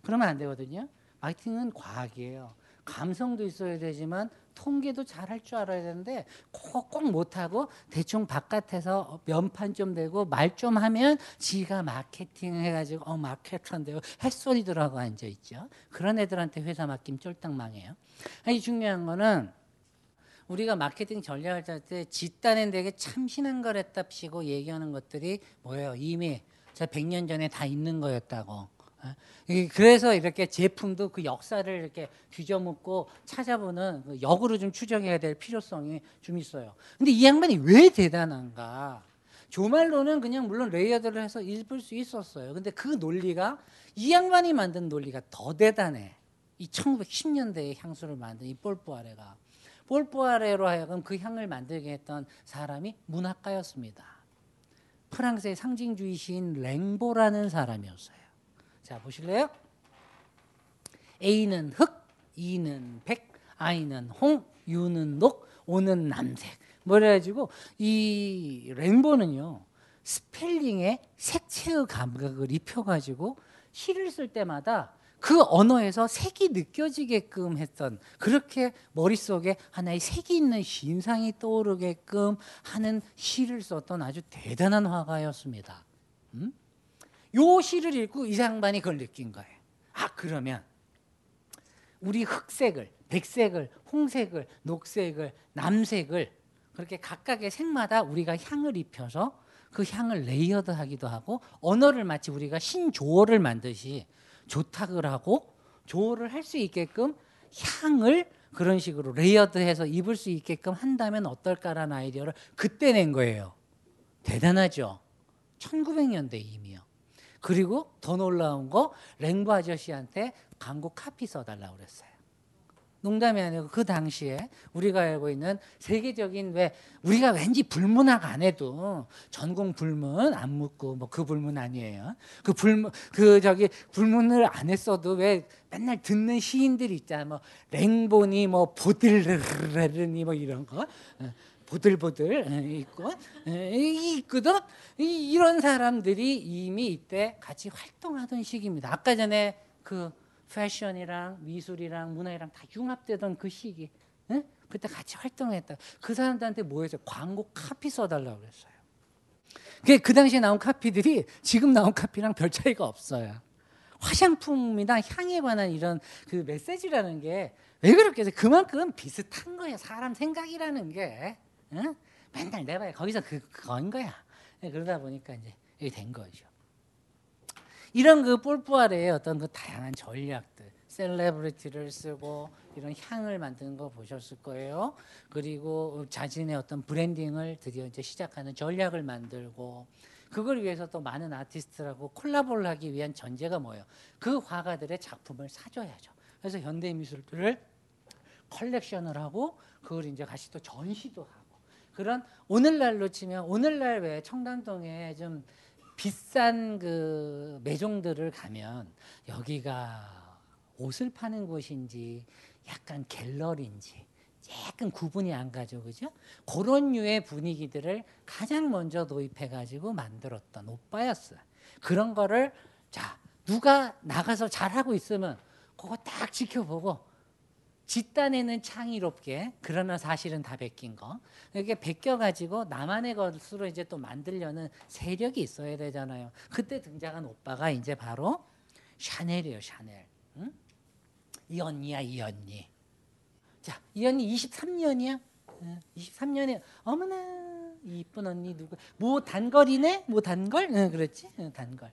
그러면 안 되거든요. 마케팅은 과학이에요. 감성도 있어야 되지만 통계도 잘 할 줄 알아야 되는데 꼭, 꼭 못하고 대충 바깥에서 면판 좀 대고 말 좀 하면 지가 마케팅 해가지고 어 마케터인데요 햇소리들 하고 앉아있죠. 그런 애들한테 회사 맡기면 쫄딱 망해요. 아니 중요한 거는 우리가 마케팅 전략을 짤 때 집단엔 되게 참신한 걸 했답시고 얘기하는 것들이 뭐예요? 이미 저 100년 전에 다 있는 거였다고. 어? 이- 그래서 이렇게 제품도 그 역사를 이렇게 뒤져묻고 찾아보는 그 역으로 좀 추적해야 될 필요성이 좀 있어요. 근데 이 양반이 왜 대단한가? 조말론은 그냥 물론 layered를 해서 입을 수 있었어요. 근데 그 논리가 이 양반이 만든 논리가 더 대단해. 이 1910년대의 향수를 만든 이 폴푸아레가 폴푸아레로 하여금 그 향을 만들게 했던 사람이 문학가였습니다. 프랑스의 상징주의 시인 랭보라는 사람이었어요. 자 보실래요? A는 흑, E는 백, I는 홍, U는 녹, O는 남색. 뭐래가지고 이 랭보는요 스펠링에 색채의 감각을 입혀가지고 시를 쓸 때마다 그 언어에서 색이 느껴지게끔 했던 그렇게 머릿속에 하나의 색이 있는 신상이 떠오르게끔 하는 시를 썼던 아주 대단한 화가였습니다. 음? 요 시를 읽고 이 양반이 그걸 느낀 거예요. 아 그러면 우리 흑색을, 백색을, 홍색을, 녹색을, 남색을 그렇게 각각의 색마다 우리가 향을 입혀서 그 향을 layered하기도 하고 언어를 마치 우리가 신조어를 만들듯이 조탁을 하고 조어를 할 수 있게끔 향을 그런 식으로 layered해서 입을 수 있게끔 한다면 어떨까라는 아이디어를 그때 낸 거예요. 대단하죠. 1900년대 이미요. 그리고 더 놀라운 거 랭보 아저씨한테 광고 카피 써달라고 그랬어요. 농담이 아니고 그 당시에 우리가 알고 있는 세계적인 왜 우리가 왠지 불문학 안 해도 전공 불문 안 묻고 뭐 그 불문 아니에요. 그 불문 그 저기 불문을 안 했어도 왜 맨날 듣는 시인들 있잖아. 뭐 랭보니 뭐 보들르르니 뭐 이런 거. 어, 보들보들 어, 있고 어, 이- 있거든. 이- 이런 사람들이 이미 이때 같이 활동하던 시기입니다. 아까 전에 그 패션이랑 미술이랑 문화이랑 다 융합되던 그 시기. 응? 그때 같이 활동했다. 그 사람들한테 뭐 했어요? 광고 카피 써달라고 그랬어요. 그 당시에 나온 카피들이 지금 나온 카피랑 별 차이가 없어요. 화장품이나 향에 관한 이런 그 메시지라는 게 왜 그렇게 해서 그만큼 비슷한 거예요. 사람 생각이라는 게. 응? 맨날 내봐야 거기서 그, 그건 거야. 그러다 보니까 이제 이게 된 거죠. 이런 그 폴 푸아레의 어떤 그 다양한 전략들, celebrity를 쓰고 이런 향을 만드는 거 보셨을 거예요. 그리고 자신의 어떤 branding을 드디어 이제 시작하는 전략을 만들고 그걸 위해서 또 많은 아티스트라고 콜라보를 하기 위한 전제가 뭐예요? 그 화가들의 작품을 사줘야죠. 그래서 현대 미술들을 컬렉션을 하고 그걸 이제 같이 또 전시도 하고 그런 오늘날로 치면 오늘날 왜 청담동에 좀 비싼 그 매종들을 가면 여기가 옷을 파는 곳인지 약간 갤러리인지 약간 구분이 안 가죠, 그죠? 그런 류의 분위기들을 가장 먼저 도입해 가지고 만들었던 오빠였어요. 그런 거를 자 누가 나가서 잘하고 있으면 그거 딱 지켜보고 집단에는 창의롭게 그러나 사실은 다 베낀 거 이렇게 베껴 가지고 나만의 것으로 이제 또 만들려는 세력이 있어야 되잖아요. 그때 등장한 오빠가 이제 바로 샤넬이에요, 샤넬. 응? 이 언니야, 이 언니. 자, 이 언니 23년이야. 23년에 어머나 이쁜 언니 누구? 뭐 단걸이네? 뭐 단걸? 응, 그렇지? 응, 단걸.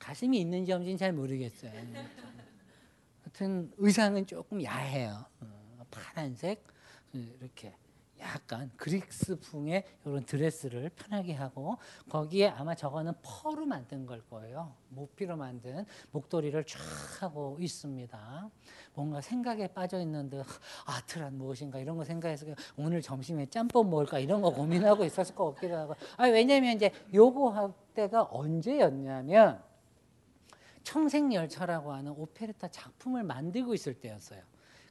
가슴이 있는지 없는지는 잘 모르겠어요. 하여튼 의상은 조금 야해요. 어, 파란색 그 이렇게 약간 그릭스풍의 이런 드레스를 편하게 하고 거기에 아마 저거는 펄로 만든 걸 거예요. 모피로 만든 목도리를 쫙 하고 있습니다. 뭔가 생각에 빠져 있는 듯 아트란 무엇인가 이런 거 생각해서 오늘 점심에 짬뽕 먹을까 이런 거 고민하고 있었을 것 같기도 하고 아 왜냐면 이제 요거 할 때가 언제였냐면 청생열차라고 하는 오페레타 작품을 만들고 있을 때였어요.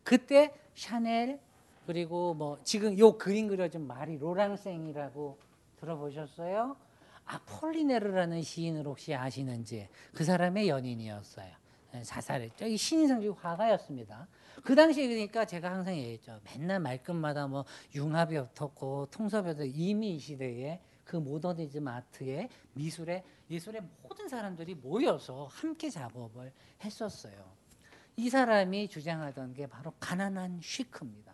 그때 샤넬 그리고 뭐 지금 요 그림 그려준 마리 로랑생이라고 들어보셨어요? 아 폴리네르라는 시인을 혹시 아시는지 그 사람의 연인이었어요. 예, 자살했죠. 이 신인상주 화가였습니다. 그 당시에 그러니까 제가 항상 얘기했죠. 맨날 말끝마다 뭐 융합이 어떻고 통섭이 어떻고 이미 이 시대에 그 모더니즘 아트의 미술의 예술의 모든 사람들이 모여서 함께 작업을 했었어요. 이 사람이 주장하던 게 바로 가난한 쉬크입니다.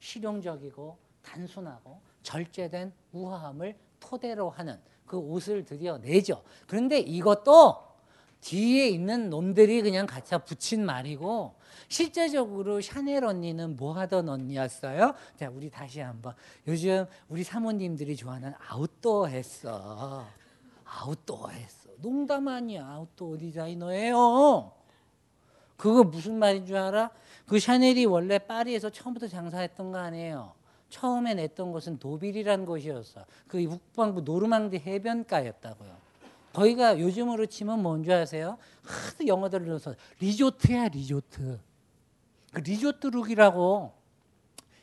실용적이고 단순하고 절제된 우아함을 토대로 하는 그 옷을 드디어 내죠. 그런데 이것도 뒤에 있는 놈들이 그냥 갖다 붙인 말이고 실제적으로 샤넬 언니는 뭐 하던 언니였어요? 자, 우리 다시 한번 요즘 우리 사모님들이 좋아하는 아웃도어 했어. 아웃도어 했어. 농담 아니야. 아웃도어 디자이너예요. 그거 무슨 말인 줄 알아? 그 샤넬이 원래 파리에서 처음부터 장사했던 거 아니에요. 처음에 냈던 곳은 도빌이라는 곳이었어. 그 북방부 노르망디 해변가였다고요. 거기가 요즘으로 치면 뭔지 아세요? 하도 영어들을 넣어서 리조트야 리조트. 그 리조트 look이라고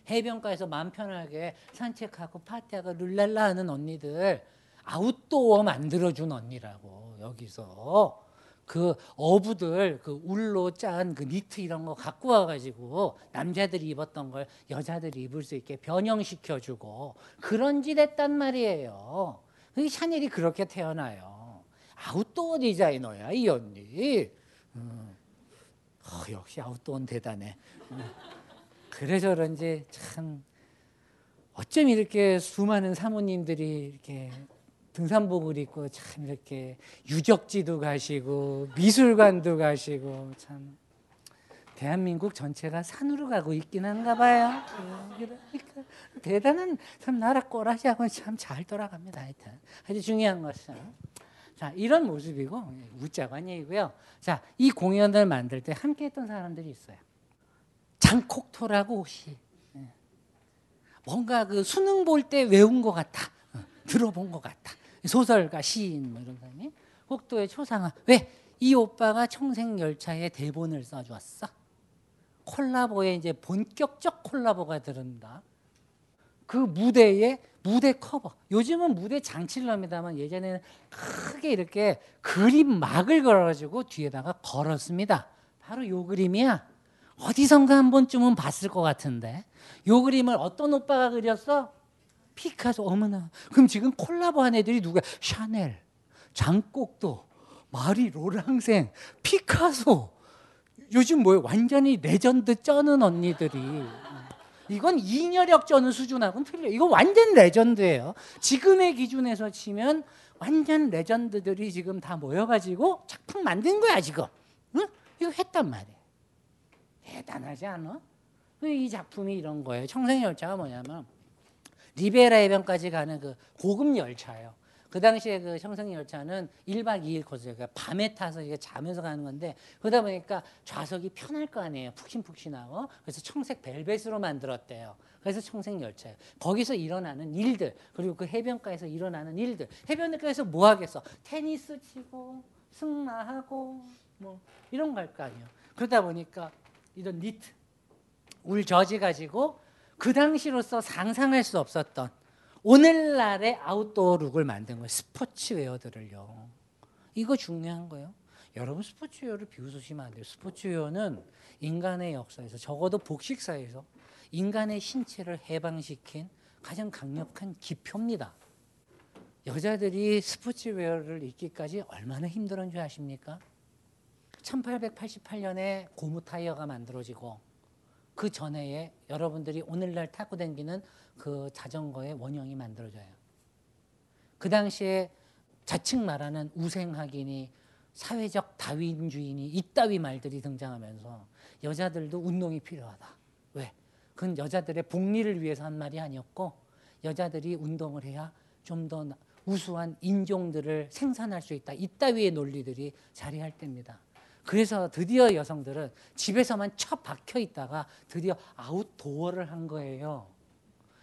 해변가에서 마음 편하게 산책하고 파티하고 룰루랄라 하는 언니들 아웃도어 만들어준 언니라고 여기서 그 어부들 그 울로 짠 그 니트 이런 거 갖고 와가지고 남자들이 입었던 걸 여자들이 입을 수 있게 변형시켜주고 그런 짓 했단 말이에요. 이 샤넬이 그렇게 태어나요. 아웃도어 디자이너야 이 언니. 음. 어, 역시 아웃도어는 대단해. 음. 그래서 그런지 참 어쩜 이렇게 수많은 사모님들이 이렇게 등산복을 입고 참 이렇게 유적지도 가시고 미술관도 가시고 참 대한민국 전체가 산으로 가고 있긴 한가 봐요. 그러니까 대단한 참 나라 꼬라지하고 참 잘 돌아갑니다. 하여튼 아주 중요한 것은 자 이런 모습이고 웃자고 한 얘기고요. 자이 공연을 만들 때 함께했던 사람들이 있어요. 장콕토라고 혹시 예. 뭔가 그 수능 볼 때 외운 것 같아. 어, 들어본 것 같아. 소설가, 시인 뭐 이런 사람이 국도의 초상화. 왜? 이 오빠가 청생열차에 대본을 써주었어. 콜라보에 이제 본격적 콜라보가 들은다. 그 무대에 무대 커버. 요즘은 무대 장치를 합니다만 예전에는 크게 이렇게 그림 막을 걸어가지고 뒤에다가 걸었습니다. 바로 요 그림이야. 어디선가 한 번쯤은 봤을 것 같은데. 요 그림을 어떤 오빠가 그렸어? 피카소 어머나. 그럼 지금 콜라보한 애들이 누가? 샤넬, 장곡도, 마리 로랑생, 피카소. 요즘 뭐예요? 완전히 레전드 쩌는 언니들이. 이건 잉여력 쩌는 수준하고는 틀려. 이거 완전 legend예요. 지금의 기준에서 치면 완전 legend들이 지금 다 모여가지고 작품 만든 거야 지금. 응? 이거 했단 말이야. 대단하지 않아? 이 작품이 이런 거예요. 청색열차가 뭐냐면 리비에라 해변까지 가는 그 고급 열차예요. 그 당시에 그 청생 열차는 1박 2일 코스예요. 밤에 타서 이게 자면서 가는 건데 그러다 보니까 좌석이 편할 거 아니에요. 푹신푹신하고. 그래서 청색 벨벳으로 만들었대요. 그래서 청색 열차예요. 거기서 일어나는 일들 그리고 그 해변가에서 일어나는 일들. 해변가에서 뭐 하겠어? 테니스 치고 승마하고 뭐 이런 거할거 아니에요. 그러다 보니까 이런 니트 울 저지 가지고 그 당시로서 상상할 수 없었던 오늘날의 outdoor look을 만든 거예요. 스포츠웨어들을요. 이거 중요한 거예요. 여러분 스포츠웨어를 비웃으시면 안 돼요. 스포츠웨어는 인간의 역사에서 적어도 복식사에서 인간의 신체를 해방시킨 가장 강력한 기표입니다. 여자들이 스포츠웨어를 입기까지 얼마나 힘들었는지 아십니까? 1888년에 고무 타이어가 만들어지고 그 전해에 여러분들이 오늘날 타고 다니는 그 자전거의 원형이 만들어져요. 그 당시에 자칭 말하는 우생학인이 사회적 다윈주의니 이따위 말들이 등장하면서 여자들도 운동이 필요하다. 왜? 그건 여자들의 복리를 위해서 한 말이 아니었고 여자들이 운동을 해야 좀 더 우수한 인종들을 생산할 수 있다. 이따위의 논리들이 자리할 때입니다. 그래서 드디어 여성들은 집에서만 쳐 박혀 있다가 드디어 outdoor를 한 거예요.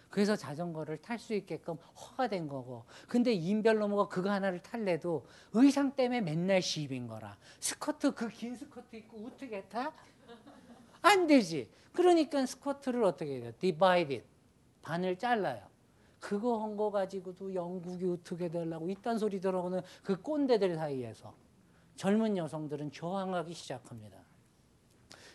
그래서 자전거를 탈 수 있게끔 허가된 거고. 근데 인별로모가 그거 하나를 탈래도 의상 때문에 맨날 시비인 거라. 스커트 그 긴 스커트 입고 어떻게 타? 안 되지. 그러니까 스커트를 어떻게 해야 돼? divide. 반을 잘라요. 그거 한거 가지고도 영국이 어떻게 되려고 이딴 소리 들어오는 그 꼰대들 사이에서 젊은 여성들은 저항하기 시작합니다.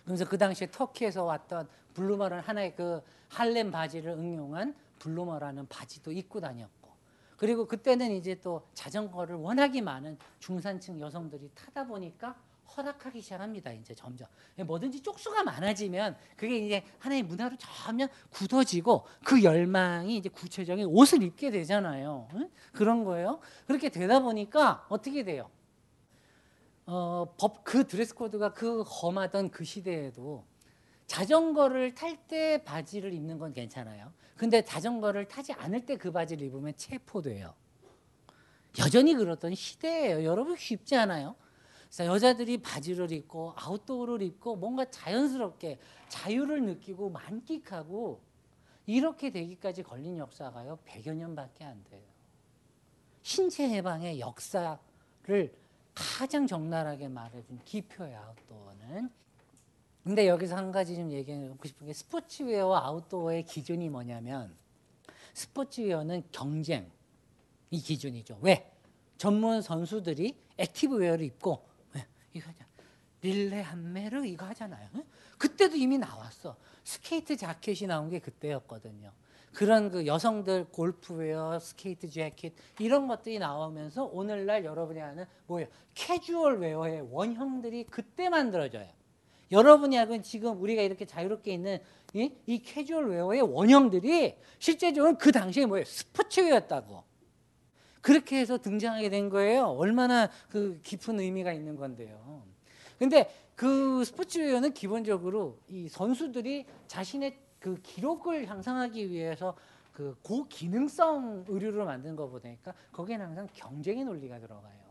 그래서 그 당시에 터키에서 왔던 블루머를 하나의 그 하렘 바지를 응용한 블루머라는 바지도 입고 다녔고 그리고 그때는 이제 또 자전거를 워낙에 많은 중산층 여성들이 타다 보니까 허락하기 시작합니다. 이제 점점 뭐든지 쪽수가 많아지면 그게 이제 하나의 문화로 점점 굳어지고 그 열망이 이제 구체적인 옷을 입게 되잖아요. 응? 그런 거예요. 그렇게 되다 보니까 어떻게 돼요? 어, 법 그 드레스 코드가 그 험하던 그 시대에도 자전거를 탈 때 바지를 입는 건 괜찮아요. 근데 자전거를 타지 않을 때 그 바지를 입으면 체포돼요. 여전히 그렇던 시대예요. 여러분 쉽지 않아요. 그래서 여자들이 바지를 입고 아웃도어를 입고 뭔가 자연스럽게 자유를 느끼고 만끽하고 이렇게 되기까지 걸린 역사가요. 100여 년밖에 안 돼요. 신체 해방의 역사를 가장 적나라하게 말해준 기표예요. 아웃도어는. 근데 여기서 한 가지 좀 얘기하고 싶은 게 스포츠웨어와 아웃도어의 기준이 뭐냐면 스포츠웨어는 경쟁 이 기준이죠. 왜? 전문 선수들이 activewear를 입고 왜? 이거 하자. 릴레함메르 이거 하잖아요. 응? 그때도 이미 나왔어. 스케이트 자켓이 나온 게 그때였거든요. 그런 그 여성들 골프웨어, 스케이트 재킷 이런 것들이 나오면서 오늘날 여러분이 아는 뭐예요? 캐주얼 웨어의 원형들이 그때 만들어져요. 여러분이 알고 지금 우리가 이렇게 자유롭게 있는 이, 이 캐주얼 웨어의 원형들이 실제적으로 그 당시에 뭐예요? 스포츠웨어였다고. 그렇게 해서 등장하게 된 거예요. 얼마나 그 깊은 의미가 있는 건데요. 근데 그 스포츠웨어는 기본적으로 이 선수들이 자신의 그 기록을 향상하기 위해서 그 고기능성 의류를 만든 거 보니까 거기에는 항상 경쟁의 논리가 들어가요.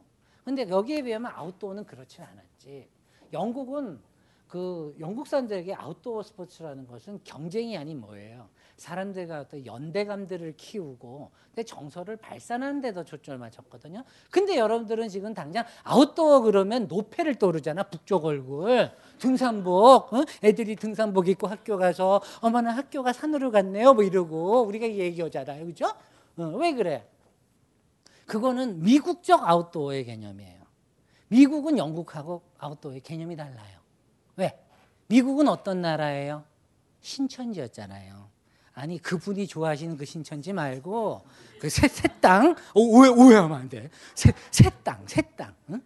근데 여기에 비하면 아웃도어는 그렇지 않았지. 영국은 그 영국 사람들에게 아웃도어 스포츠라는 것은 경쟁이 아닌 뭐예요. 사람들과 어떤 연대감들을 키우고 내 정서를 발산하는 데더 초점을 맞췄거든요. 근데 여러분들은 지금 당장 아웃도어 그러면 노패를 떠오르잖아. 북쪽 얼굴. 등산복. 어? 애들이 등산복 입고 학교 가서 어머나 학교가 산으로 갔네요. 뭐 이러고 우리가 얘기하잖아요. 그죠? 어, 왜 그래? 그거는 미국적 아웃도어의 개념이에요. 미국은 영국하고 아웃도어의 개념이 달라요. 왜? 미국은 어떤 나라예요? 신천지였잖아요. 아니 그분이 좋아하시는 그 신천지 말고 그새땅 오해 오해하면 안 돼. 새새땅 새땅 응?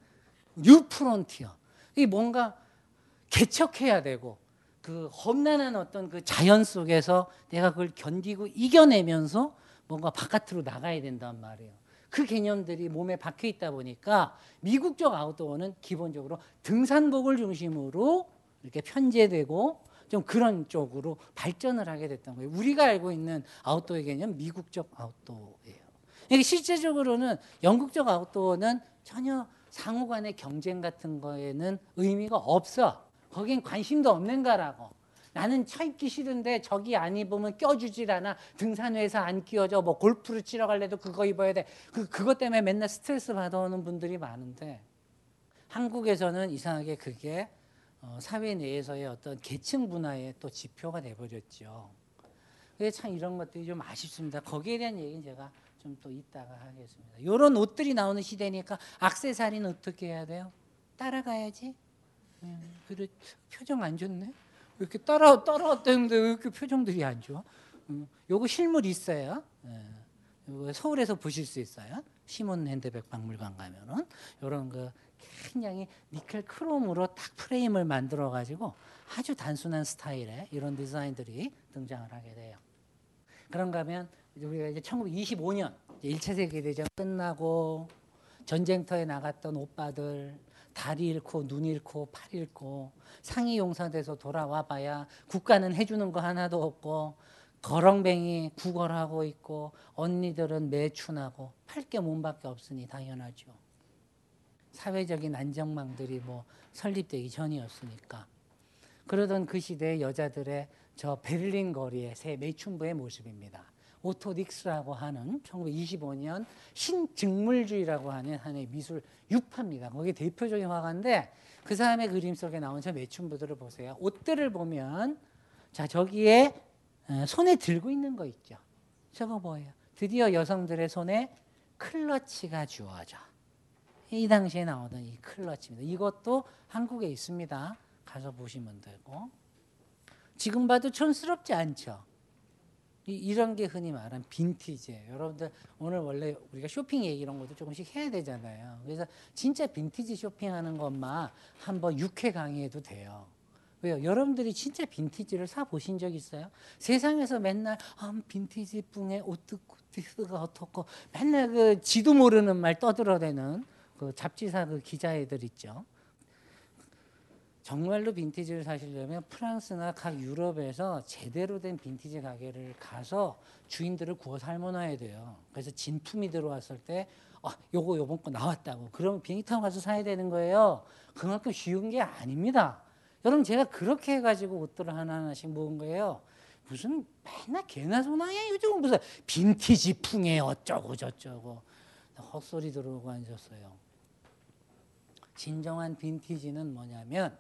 뉴프론티어 이 뭔가 개척해야 되고 그 험난한 어떤 그 자연 속에서 내가 그걸 견디고 이겨내면서 뭔가 바깥으로 나가야 된단 말이에요. 그 개념들이 몸에 박혀 있다 보니까 미국적 아웃도어는 기본적으로 등산복을 중심으로 이렇게 편제되고 좀 그런 쪽으로 발전을 하게 됐던 거예요. 우리가 알고 있는 아웃도어의 개념 미국적 아웃도어예요. 그러니까 실제적으로는 영국적 아웃도어는 전혀 상호 간의 경쟁 같은 거에는 의미가 없어. 거긴 관심도 없는 거라고. 나는 차 입기 싫은데 저기 안 입으면 껴주질 않아. 등산회에서 안 끼워져. 뭐 골프를 치러 갈래도 그거 입어야 돼. 그, 그것 때문에 맨날 스트레스 받아오는 분들이 많은데 한국에서는 이상하게 그게 어, 사회 내에서의 어떤 계층 분화의 또 지표가 돼버렸죠. 그래서 참 이런 것들이 좀 아쉽습니다. 거기에 대한 얘기는 제가 좀 또 이따가 하겠습니다. 이런 옷들이 나오는 시대니까 악세사리는 어떻게 해야 돼요? 따라가야지. 음, 그래 표정 안 좋네. 왜 이렇게 따라 따라왔다는데 왜 이렇게 표정들이 안 좋아? 음, 요거 실물 있어요. 예, 서울에서 보실 수 있어요. 시몬 핸드백 박물관 가면은 요런 그 굉장히 니켈 크롬으로 딱 프레임을 만들어 가지고 아주 단순한 스타일의 이런 디자인들이 등장을 하게 돼요. 그런가 하면 우리가 이제 1925년 1차 세계 대전 끝나고 전쟁터에 나갔던 오빠들 다리 잃고 눈 잃고 팔 잃고 상이 용사돼서 돌아와 봐야 국가는 해주는 거 하나도 없고 거렁뱅이 구걸하고 있고 언니들은 매춘하고 팔 게 몸밖에 없으니 당연하죠. 사회적인 안전망들이 뭐 설립되기 전이었으니까. 그러던 그 시대의 여자들의 저 베를린 거리의 새 매춘부의 모습입니다. 오토 딕스라고 하는 1925년 신즉물주의라고 하는 하나의 미술 유파입니다. 거기 대표적인 화가인데 그 사람의 그림 속에 나온 저 매춘부들을 보세요. 옷들을 보면 자 저기에 어, 손에 들고 있는 거 있죠. 저거 뭐예요? 드디어 여성들의 손에 클러치가 주어져. 이 당시에 나오던 이 클러치입니다. 이것도 한국에 있습니다. 가서 보시면 되고. 지금 봐도 촌스럽지 않죠. 이, 런게 흔히 말하는 빈티지예요. 여러분들 오늘 원래 우리가 쇼핑 얘기 이런 것도 조금씩 해야 되잖아요. 그래서 진짜 빈티지 쇼핑하는 것만 한번 6회 강의해도 돼요. 왜요? 여러분들이 진짜 빈티지를 사 보신 적 있어요? 세상에서 맨날 아, 빈티지 뿡에 오뜨쿠티스가 어떻고 맨날 그 지도 모르는 말 떠들어대는 그 잡지사 그 기자애들 있죠. 정말로 빈티지를 사시려면 프랑스나 각 유럽에서 제대로 된 빈티지 가게를 가서 주인들을 구워 삶아놔야 돼요. 그래서 진품이 들어왔을 때 아, 요거 요번 거 나왔다고. 그러면 비행기 타고 가서 사야 되는 거예요. 그만큼 쉬운 게 아닙니다. 여러분 제가 그렇게 해가지고 옷들을 하나하나씩 모은 거예요. 무슨 맨날 개나 소나야 요즘 무슨 빈티지 풍에 어쩌고 저쩌고 헛소리 들어오고 앉았어요. 진정한 빈티지는 뭐냐면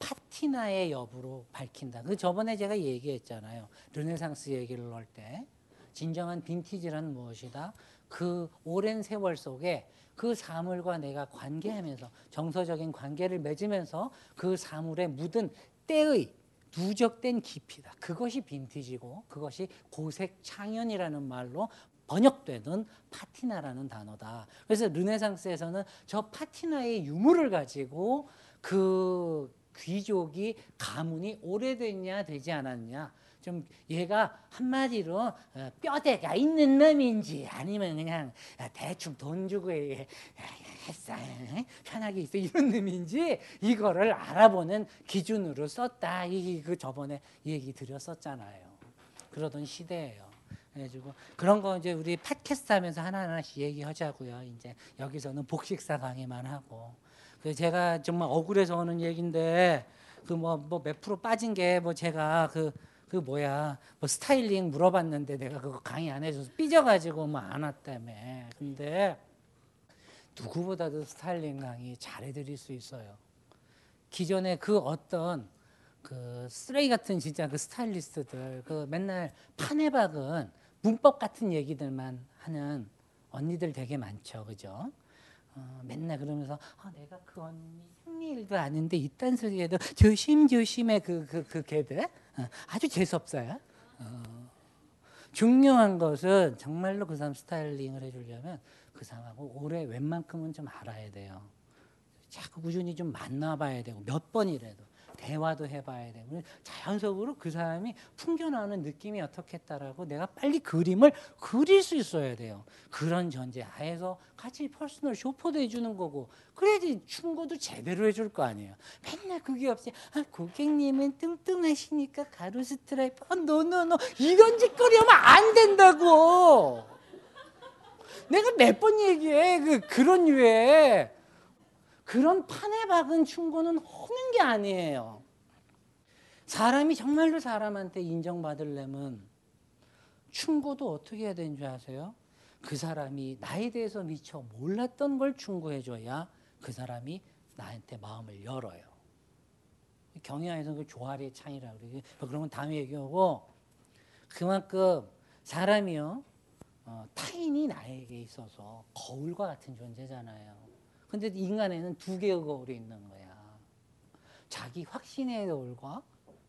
파티나의 여부로 밝힌다. 그 저번에 제가 얘기했잖아요. 르네상스 얘기를 할 때 진정한 빈티지란 무엇이다? 그 오랜 세월 속에 그 사물과 내가 관계하면서 정서적인 관계를 맺으면서 그 사물에 묻은 때의 누적된 깊이다. 그것이 빈티지고 그것이 고색 창연이라는 말로 번역되는 파티나라는 단어다. 그래서 르네상스에서는 저 파티나의 유물을 가지고 그 귀족이 가문이 오래됐냐 되지 않았냐. 좀 얘가 한마디로 어, 뼈대가 있는 놈인지 아니면 그냥 대충 돈 주고 했어 편하게 있어 이런 놈인지 이거를 알아보는 기준으로 썼다. 이 그 저번에 얘기 드렸었잖아요. 그러던 시대예요 그래가지고 그런 거 이제 우리 팟캐스트 하면서 하나하나씩 얘기하자고요. 이제 여기서는 복식사 강의만 하고. 그 제가 정말 억울해서 하는 얘기인데 그 뭐 뭐 몇 프로 빠진 게 뭐 제가 그그 뭐야 뭐 스타일링 물어봤는데 내가 그거 강의 안 해줘서 삐져가지고 뭐 안 왔다며. 근데 누구보다도 스타일링 강의 잘해드릴 수 있어요. 기존에 그 어떤 그 쓰레기 같은 진짜 그 스타일리스트들 그 맨날 판에 박은 문법 같은 얘기들만 하는 언니들 되게 많죠 그죠 어, 맨날 그러면서 아, 내가 그 언니 흥미일도 아는데 이딴 소리에도 조심조심해 그, 그, 그 걔들 어, 아주 재수 없어요. 어. 중요한 것은 정말로 그 사람 styling을 해주려면 그 사람하고 오래 웬만큼은 좀 알아야 돼요. 자꾸 꾸준히 좀 만나봐야 되고 몇 번이라도 대화도 해봐야 되고 자연적으로 그 사람이 풍겨나는 느낌이 어떻겠다라고 내가 빨리 그림을 그릴 수 있어야 돼요. 그런 전제 하에서 같이 personal shopper도 해주는 거고. 그래야지 충고도 제대로 해줄 거 아니에요. 맨날 그게 없이 아, 고객님은 뚱뚱하시니까 가로 스트라이프. 아, no no no. 이런 짓거리 하면 안 된다고. 내가 몇 번 얘기해. 그 그런 유에 그런 판에 박은 충고는 하는 게 아니에요. 사람이 정말로 사람한테 인정받으려면 충고도 어떻게 해야 되는 줄 아세요? 그 사람이 나에 대해서 미처 몰랐던 걸 충고해줘야 그 사람이 나한테 마음을 열어요. 경영에서 그 조화리의 창이라고 그러고 뭐 그런 건 다음에 얘기하고 그만큼 사람이요 어, 타인이 나에게 있어서 거울과 같은 존재잖아요. 근데 인간에는 두 개의 거울이 있는 거야. 자기 확신의 거울과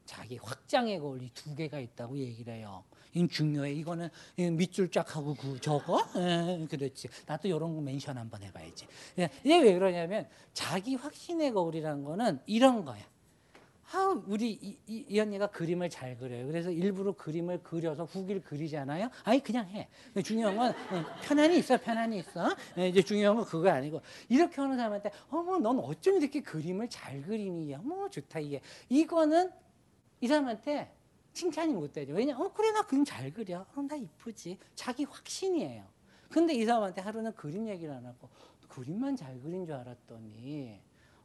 자기 확장의 거울 이 두 개가 있다고 얘기를 해요. 이건 중요해. 이거는 밑줄 쫙 하고 그 저거 에, 그렇지. 나도 이런 거 멘션 한번 해봐야지. 예, 이게 왜 그러냐면 자기 확신의 거울이라는 거는 이런 거야. 아, 우리 이, 이, 이 언니가 그림을 잘 그려요. 그래서 일부러 그림을 그려서 후기를 그리잖아요. 아니 그냥 해. 중요한 건 어, 편안히 있어, 편안히 있어. 예, 이제 중요한 건 그거 아니고 이렇게 하는 사람한테 어머, 넌 어쩜 이렇게 그림을 잘 그리니? 어머, 좋다 이게. 이거는 이 사람한테 칭찬이 못 되죠. 왜냐? 어 그래 나 그림 잘 그려. 어, 나 이쁘지. 자기 확신이에요. 근데 이 사람한테 하루는 그림 얘기를 안 하고 그림만 잘 그린 줄 알았더니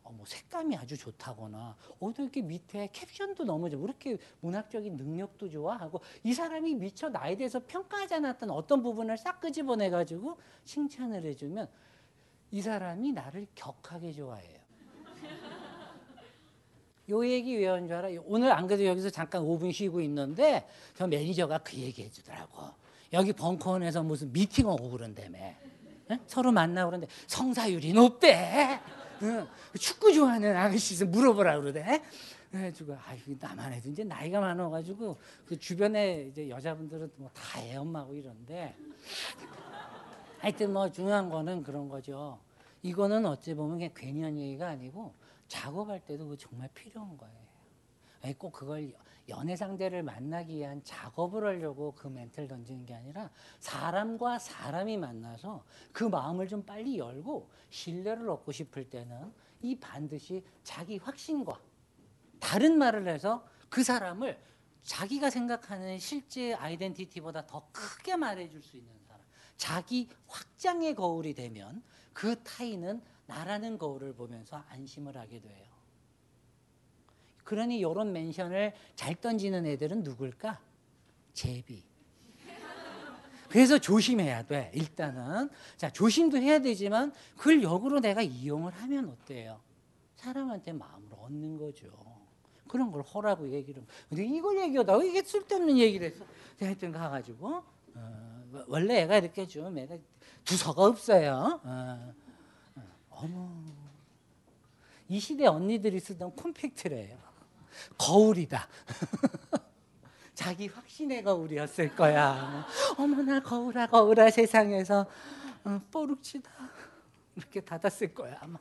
어, 뭐 색감이 아주 좋다거나 이렇게 밑에 캡션도 너무 좋아. 왜 이렇게 문학적인 능력도 좋아 하고 이 사람이 미처 나에 대해서 평가하지 않았던 어떤 부분을 싹 끄집어내 가지고 칭찬을 해주면 이 사람이 나를 격하게 좋아해요. <laughs> 요 얘기 왜 한 줄 알아? 오늘 안 그래도 여기서 잠깐 5분 쉬고 있는데 저 매니저가 그 얘기 해주더라고. 여기 벙커원에서 무슨 미팅 오고 그런다며. 응? 서로 만나고 그러는데 성사율이 높대. 응. 축구 좋아하는 아저씨 물어보라 그러대. 그래가지고 아 이거 나만 해도 이제 나이가 많아가지고 그 주변에 이제 여자분들은 뭐 다 애 엄마고 이런데 하여튼 뭐 중요한 거는 그런 거죠. 이거는 어찌 보면 그냥 괜히 한 얘기가 아니고 작업할 때도 그 정말 필요한 거예요. 꼭 그걸 연애 상대를 만나기 위한 작업을 하려고 그 멘트를 던지는 게 아니라 사람과 사람이 만나서 그 마음을 좀 빨리 열고 신뢰를 얻고 싶을 때는 이 반드시 자기 확신과 다른 말을 해서 그 사람을 자기가 생각하는 실제 아이덴티티보다 더 크게 말해줄 수 있는 사람. 자기 확장의 거울이 되면 그 타인은 나라는 거울을 보면서 안심을 하게 돼요. 그러니 이런 멘션을 잘 던지는 애들은 누굴까? 제비. 그래서 조심해야 돼. 일단은 자 조심도 해야 되지만 그걸 역으로 내가 이용을 하면 어때요? 사람한테 마음을 얻는 거죠. 그런 걸 허라고 얘기를. 근데 이걸 얘기하다 이게 쓸데없는 얘기를 했어. 하여튼 가가지고 어, 원래 애가 이렇게 좀 애가 두서가 없어요. 어, 어, 어머 이 시대 언니들이 쓰던 콤팩트래요. 거울이다. <laughs> 자기 확신의 거울이었을 거야. 어머나 거울아 거울아 세상에서 어, 뽀룩치다 이렇게 닫았을 거야 아마.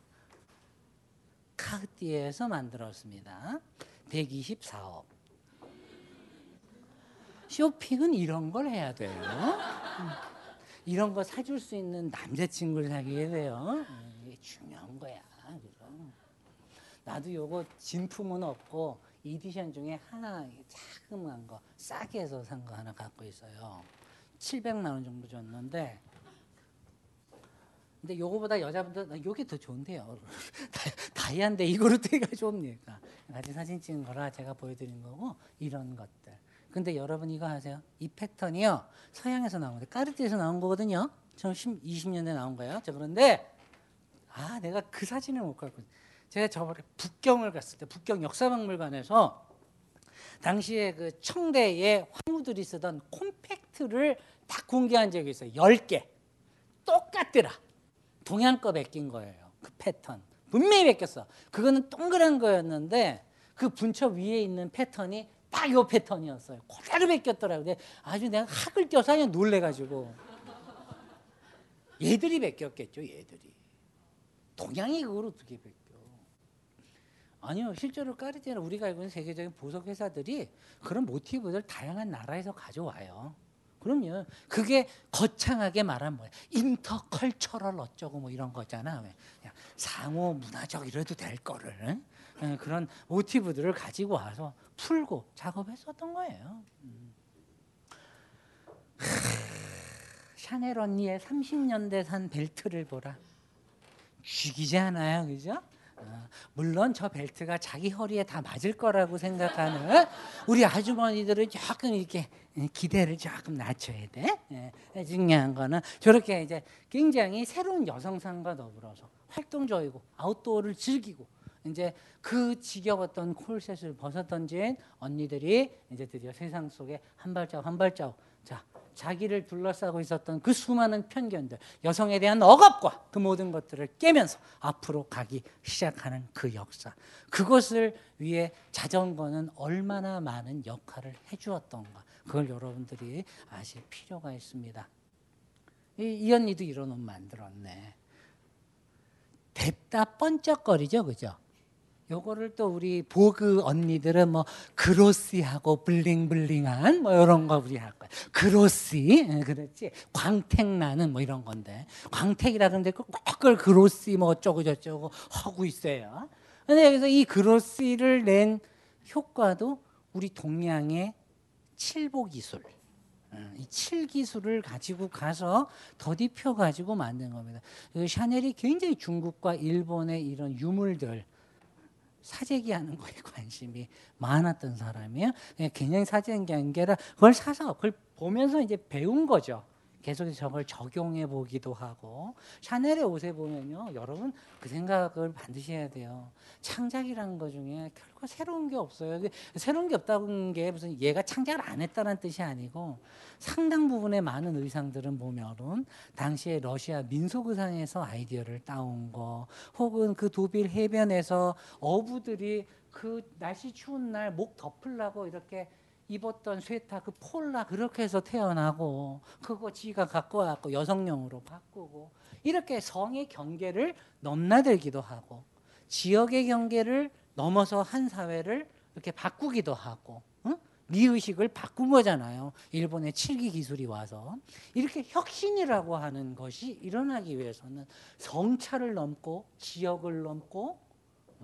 카르티에에서 만들었습니다. 124억. 쇼핑은 이런 걸 해야 돼요. 음. 이런 거 사줄 수 있는 남자친구를 사귀게 돼요. 음, 이게 중요한 거야. 나도 요거 진품은 없고 이디션 중에 하나 자그마한 거 싸게 해서 산 거 하나 갖고 있어요. 700만 원 정도 줬는데 근데 요거보다 여자분들 요게 더 좋은데요. <laughs> 다이아인데 이거로 되가 좋습니까? 같이 사진 찍은 거라 제가 보여드린 거고 이런 것들. 근데 여러분 이거 아세요? 이 패턴이요 서양에서 나온 건데 까르띠에서 나온 거거든요. 저 20년대 나온 거예요. 자 그런데 아 내가 그 사진을 못 갖고 제가 저번에 북경을 갔을 때 북경 역사박물관에서 당시에 그 청대의 황후들이 쓰던 콤팩트를 다 공개한 적이 있어요. 10개. 똑같더라. 동양 거 베낀 거예요. 그 패턴. 분명히 베꼈어. 그거는 동그란 거였는데 그 분처 위에 있는 패턴이 딱 요 패턴이었어요. 그대로 베꼈더라고요. 근데 아주 내가 학을 껴서 그냥 놀래가지고. 얘들이 베꼈겠죠, 얘들이. 동양이 그걸 어떻게 베껴. 아니요, 실제로 까르띠에는 우리가 알고 있는 세계적인 보석 회사들이 그런 모티브들 다양한 나라에서 가져와요. 그럼요. 그게 거창하게 말하면 뭐야? 인터컬처럴 어쩌고 뭐 이런 거잖아. 왜? 그냥 상호 문화적 이래도 될 거를 응? 그런 모티브들을 가지고 와서 풀고 작업했었던 거예요. 음. 샤넬 언니의 30년대 산 벨트를 보라. 죽이지 않아요, 그죠? 어, 물론 저 벨트가 자기 허리에 다 맞을 거라고 생각하는 우리 아주머니들은 조금 이렇게 기대를 조금 낮춰야 돼. 예, 중요한 거는 저렇게 이제 굉장히 새로운 여성상과 더불어서 활동적이고 아웃도어를 즐기고 이제 그 지겨웠던 콜셋을 벗어던진 언니들이 이제 드디어 세상 속에 한 발자국 한 발자국 자 자기를 둘러싸고 있었던 그 수많은 편견들, 여성에 대한 억압과 그 모든 것들을 깨면서 앞으로 가기 시작하는 그 역사. 그것을 위해 자전거는 얼마나 많은 역할을 해주었던가. 그걸 여러분들이 아실 필요가 있습니다. 이, 이 언니도 이런 옷 만들었네. 뎁다 번쩍거리죠, 그죠? 요거를 또 우리 보그 언니들은 뭐 그로시하고 블링블링한 뭐 이런 거 우리 할 거야. 그로시, 예, 그렇지. 광택 나는 뭐 이런 건데 광택이라 그러는데 꼭 그걸 그로시 뭐 어쩌고 저쩌고 하고 있어요. 근데 여기서 이 그로시를 낸 효과도 우리 동양의 칠보 기술. 어, 이 칠기술을 가지고 가서 더디펴 가지고 만든 겁니다. 그 샤넬이 굉장히 중국과 일본의 이런 유물들 사재기 하는 거에 <laughs> 관심이 많았던 사람이에요. 그냥 그냥 사재기 한 게 아니라 그걸 사서 그걸 보면서 이제 배운 거죠. 계속해서 저걸 적용해 보기도 하고 샤넬의 옷에 보면요 여러분 그 생각을 반드시 해야 돼요. 창작이라는 것 중에 결코 새로운 게 없어요. 새로운 게 없다는 게 무슨 얘가 창작을 안 했다는 뜻이 아니고 상당 부분의 많은 의상들은 보면은 당시에 러시아 민속 의상에서 아이디어를 따온 거 혹은 그 도빌 해변에서 어부들이 그 날씨 추운 날 목 덮으려고 이렇게 입었던 스웨터 그 폴라 그렇게 해서 태어나고 그거 지가 갖고 와갖고 여성용으로 바꾸고 이렇게 성의 경계를 넘나들기도 하고 지역의 경계를 넘어서 한 사회를 이렇게 바꾸기도 하고 응? 미의식을 바꾼 거잖아요. 일본의 칠기 기술이 와서 이렇게 혁신이라고 하는 것이 일어나기 위해서는 성차를 넘고 지역을 넘고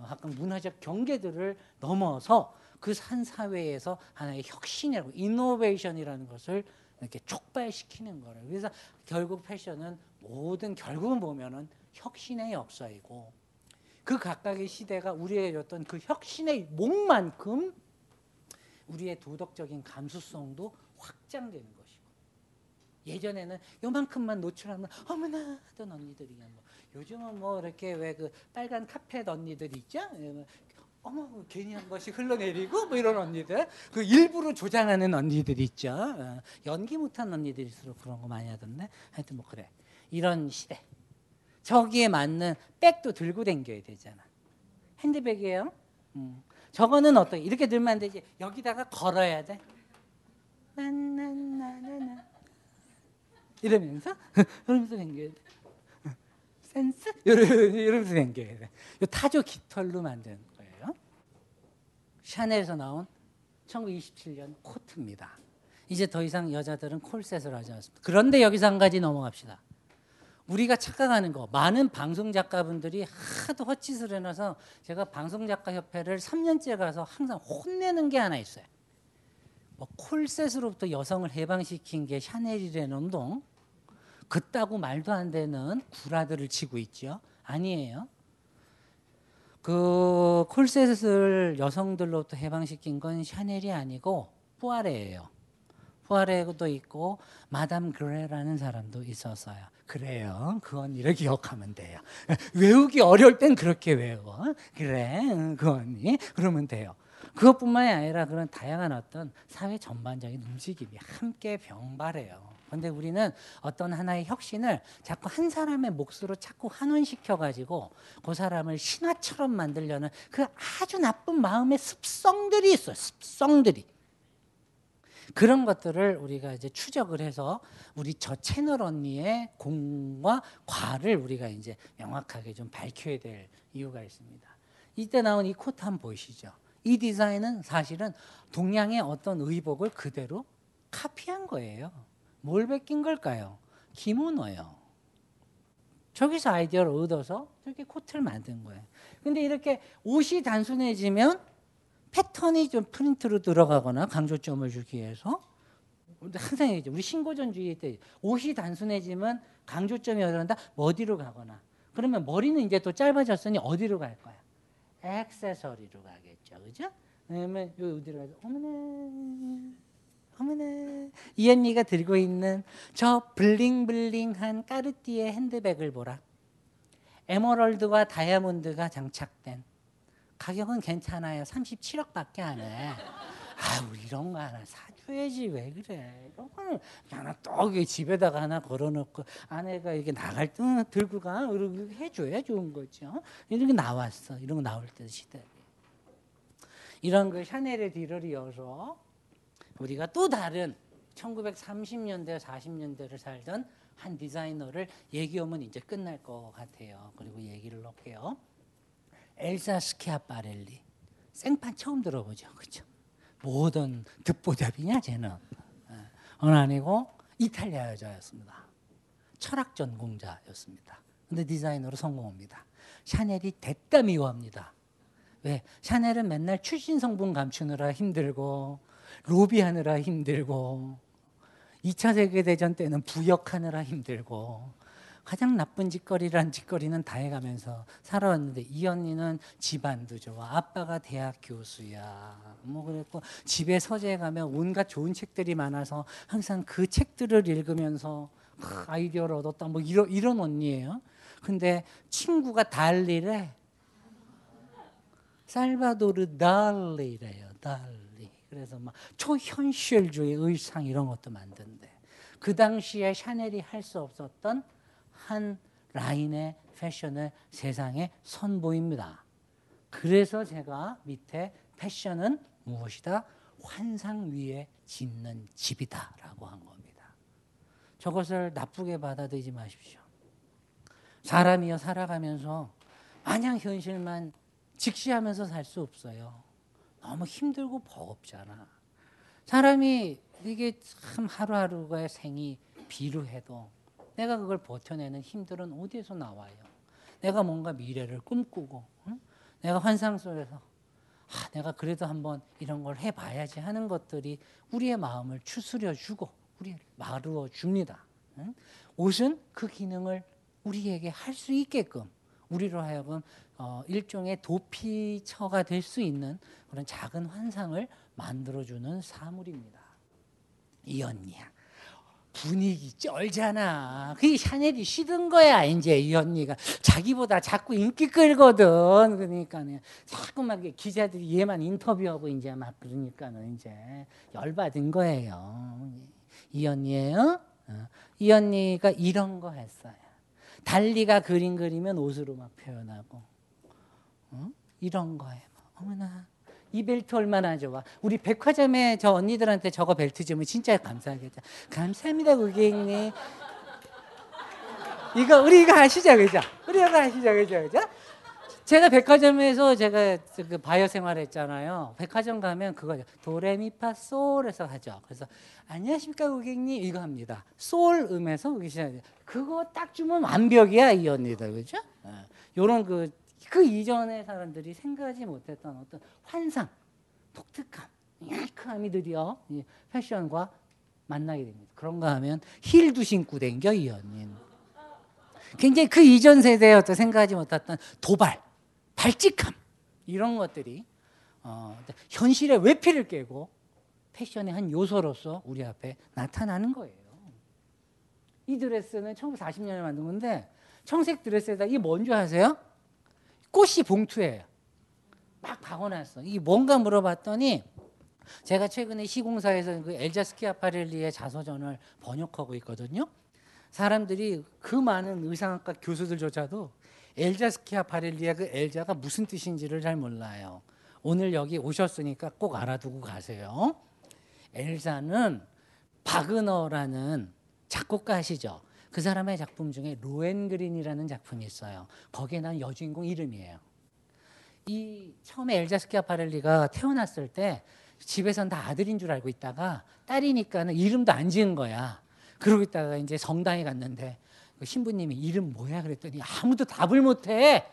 약간 문화적 경계들을 넘어서 그 산 사회에서 하나의 혁신이라고 이노베이션이라는 것을 이렇게 촉발시키는 거예요. 그래서 결국 패션은 모든 결국은 보면은 혁신의 역사이고 그 각각의 시대가 우리에게 줬던 그 혁신의 목만큼 우리의 도덕적인 감수성도 확장되는 것이고 예전에는 요만큼만 노출하면 어머나 하던 언니들이 뭐 요즘은 뭐 이렇게 왜 그 빨간 카펫 언니들 있죠? 어머 뭐 괜히 한 번씩 흘러내리고 뭐 이런 언니들. 그 일부러 조장하는 언니들 있죠. 어, 연기 못한 언니들일수록 그런 거 많이 하던데. 하여튼 뭐 그래. 이런 시대. 저기에 맞는 백도 들고 다녀야 되잖아. 핸드백이에요? 음. 저거는 어떻게 이렇게 들면 안 되지. 여기다가 걸어야 돼. 나나나나나. 이러면서? <laughs> 이러면서 다녀야 돼. 센스? 이러면서 다녀야 돼. 타조 깃털로 만든 샤넬에서 나온 1927년 코트입니다. 이제 더 이상 여자들은 콜셋을 하지 않습니다. 그런데 여기서 한 가지 넘어갑시다. 우리가 착각하는 거 많은 방송 작가분들이 하도 헛짓을 해놔서 제가 방송 작가 협회를 3년째 가서 항상 혼내는 게 하나 있어요. 뭐 콜셋으로부터 여성을 해방시킨 게 샤넬이라는 운동 그따구 말도 안 되는 구라들을 치고 있죠. 아니에요. 그 콜셋을 여성들로부터 해방시킨 건 샤넬이 아니고 푸아레예요. 푸아레도 있고 마담 그레라는 사람도 있었어요. 그래요. 그 언니를 기억하면 돼요. 외우기 어려울 땐 그렇게 외워. 그래, 그 언니. 그러면 돼요. 그것뿐만이 아니라 그런 다양한 어떤 사회 전반적인 움직임이 함께 병발해요. 근데 우리는 어떤 하나의 혁신을 자꾸 한 사람의 몫으로 자꾸 환원시켜 가지고 그 사람을 신화처럼 만들려는 그 아주 나쁜 마음의 습성들이 있어요. 습성들이. 그런 것들을 우리가 이제 추적을 해서 우리 저 채널 언니의 공과 과를 우리가 이제 명확하게 좀 밝혀야 될 이유가 있습니다. 이때 나온 이 코트 한번 보이시죠? 이 디자인은 사실은 동양의 어떤 의복을 그대로 카피한 거예요. 뭘 베낀 걸까요? 기모노요. 저기서 아이디어를 얻어서 저렇게 코트를 만든 거예요. 근데 이렇게 옷이 단순해지면 패턴이 좀 프린트로 들어가거나 강조점을 주기 위해서 항상 얘기죠. 우리 신고전주의 때 옷이 단순해지면 강조점이? 어디로 가거나. 그러면 머리는 이제 또 짧아졌으니 어디로 갈 거야? 액세서리로 가겠죠. 그죠? 그러면 요 어디로 가죠? 어머나. 어머나 이 언니가 들고 있는 저 블링블링한 까르띠에 핸드백을 보라. 에메랄드와 다이아몬드가 장착된 가격은 괜찮아요. 37억밖에 안 해. 아, 우리 이런 거 하나 사줘야지 왜 그래? 이런 거는 하나 또 집에다가 하나 걸어놓고 아내가 이게 나갈 때 들고 가 이렇게 해줘야 좋은 거죠. 이런 게 나왔어. 이런 거 나올 때 시대. 이런 그 샤넬의 뒤를 이어서 우리가 또 다른 1930년대, 40년대를 살던 한 디자이너를 얘기하면 이제 끝날 것 같아요. 그리고 얘기를 넣을게요. 엘사 스키아파렐리 생판 처음 들어보죠, 그렇죠? 모던 듣보잡이냐 쟤는 예, 어느 아니고 이탈리아 여자였습니다. 철학 전공자였습니다. 근데 디자이너로 성공합니다. 샤넬이 대따 미워합니다. 왜? 샤넬은 맨날 출신 성분 감추느라 힘들고 로비하느라 힘들고 2차 세계대전 때는 부역하느라 힘들고 가장 나쁜 짓거리란 짓거리는 다 해가면서 살아왔는데 이 언니는 집안도 좋아. 아빠가 대학 교수야. 뭐 그랬고 집에 서재에 가면 온갖 좋은 책들이 많아서 항상 그 책들을 읽으면서 크, 아이디어를 얻었다. 뭐 이런 이런 언니예요. 근데 친구가 달리래. 살바도르 달리래요. 달리 그래서 막 초현실주의 의상 이런 것도 만든대 그 당시에 샤넬이 할 수 없었던 한 라인의 패션을 세상에 선보입니다. 그래서 제가 밑에 패션은 무엇이다? 환상 위에 짓는 집이다 라고 한 겁니다. 저것을 나쁘게 받아들이지 마십시오. 사람이여 살아가면서 마냥 현실만 직시하면서 살 수 없어요. 너무 힘들고 버겁잖아. 사람이 이게 참 하루하루의 생이 비루해도 내가 그걸 버텨내는 힘들은 어디에서 나와요? 내가 뭔가 미래를 꿈꾸고 응? 내가 환상 속에서 아, 내가 그래도 한번 이런 걸 해봐야지 하는 것들이 우리의 마음을 추스려 주고 우리를 마루어 줍니다. 응? 옷은 그 기능을 우리에게 할 수 있게끔 우리로 하여금 어, 일종의 도피처가 될 수 있는 그런 작은 환상을 만들어주는 사물입니다. 이 언니야. 분위기 쩔잖아. 그게 샤넬이 쉬든 거야, 이제 이 언니가. 자기보다 자꾸 인기 끌거든. 그러니까는 자꾸 막 기자들이 얘만 인터뷰하고 이제 막 그러니까는 이제 열받은 거예요. 이 언니예요? 어. 이 언니가 이런 거 했어요. 달리가 그림 그리면 옷으로 막 표현하고. 어? 이런 거예요. 어머나. 이 벨트 얼마나 좋아. 우리 백화점에 저 언니들한테 저거 벨트 주면 진짜 감사하겠죠. 감사합니다, 고객님. 이거 우리가 아시죠, 그죠? 우리가 아시죠, 그죠, 그죠? 제가 백화점에서 제가 그 바이오 생활했잖아요. 백화점 가면 그거죠. 도레미파 솔에서 하죠. 그래서 안녕하십니까 고객님 이거 합니다. 솔 음에서 그거 딱 주면 완벽이야 이 언니들 그죠? 요런 그, 그 이전의 사람들이 생각하지 못했던 어떤 환상, 독특함, 유니크함이 드디어 이 패션과 만나게 됩니다. 그런가 하면 힐도 신고 댕겨 이 언니는. 굉장히 그 이전 세대의 어떤 생각하지 못했던 도발, 발칙함 이런 것들이 어, 현실의 외피를 깨고 패션의 한 요소로서 우리 앞에 나타나는 거예요. 이 드레스는 1940년에 만든 건데 청색 드레스에다 이게 뭔지 아세요? 꽃이 봉투예요. 막 박아놨어. 이게 뭔가 물어봤더니 제가 최근에 시공사에서 그 엘자 스키아파렐리의 자서전을 번역하고 있거든요. 사람들이 그 많은 의상학과 교수들조차도 엘자 스키아파렐리의 그 엘자가 무슨 뜻인지를 잘 몰라요. 오늘 여기 오셨으니까 꼭 알아두고 가세요. 엘사는 바그너라는 작곡가 아시죠? 그 사람의 작품 중에 로엔그린이라는 작품이 있어요. 거기에 난 여주인공 이름이에요. 이 처음에 엘자 스키아파렐리가 태어났을 때 집에선 다 아들인 줄 알고 있다가 딸이니까는 이름도 안 지은 거야. 그러고 있다가 이제 성당에 갔는데 그 신부님이 이름 뭐야 그랬더니 아무도 답을 못해.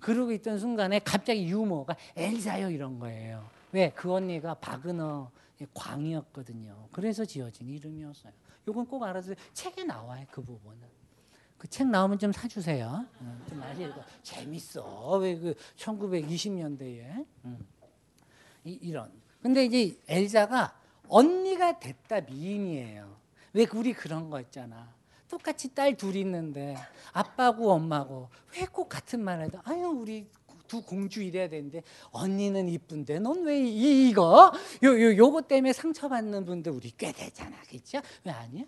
그러고 있던 순간에 갑자기 유머가 엘사요 이런 거예요. 왜? 그 언니가 바그너 광이었거든요. 그래서 지어진 이름이었어요. 이건 꼭 알아서 책에 나와요. 그 부분은. 그 책 나오면 좀 사주세요. 응, 좀 많이 읽어. 재밌어. 왜 그 1920년대에 응. 이, 이런. 근데 이제 엘자가 언니가 됐다 미인이에요. 왜 우리 그런 거 있잖아. 똑같이 딸 둘이 있는데 아빠고 엄마고 왜 꼭 같은 말 해도 아유 우리 두 공주 이래야 되는데 언니는 이쁜데 넌 왜 이거 요, 요 요거 때문에 상처받는 분들 우리 꽤 되잖아 그렇죠? 왜 아니야?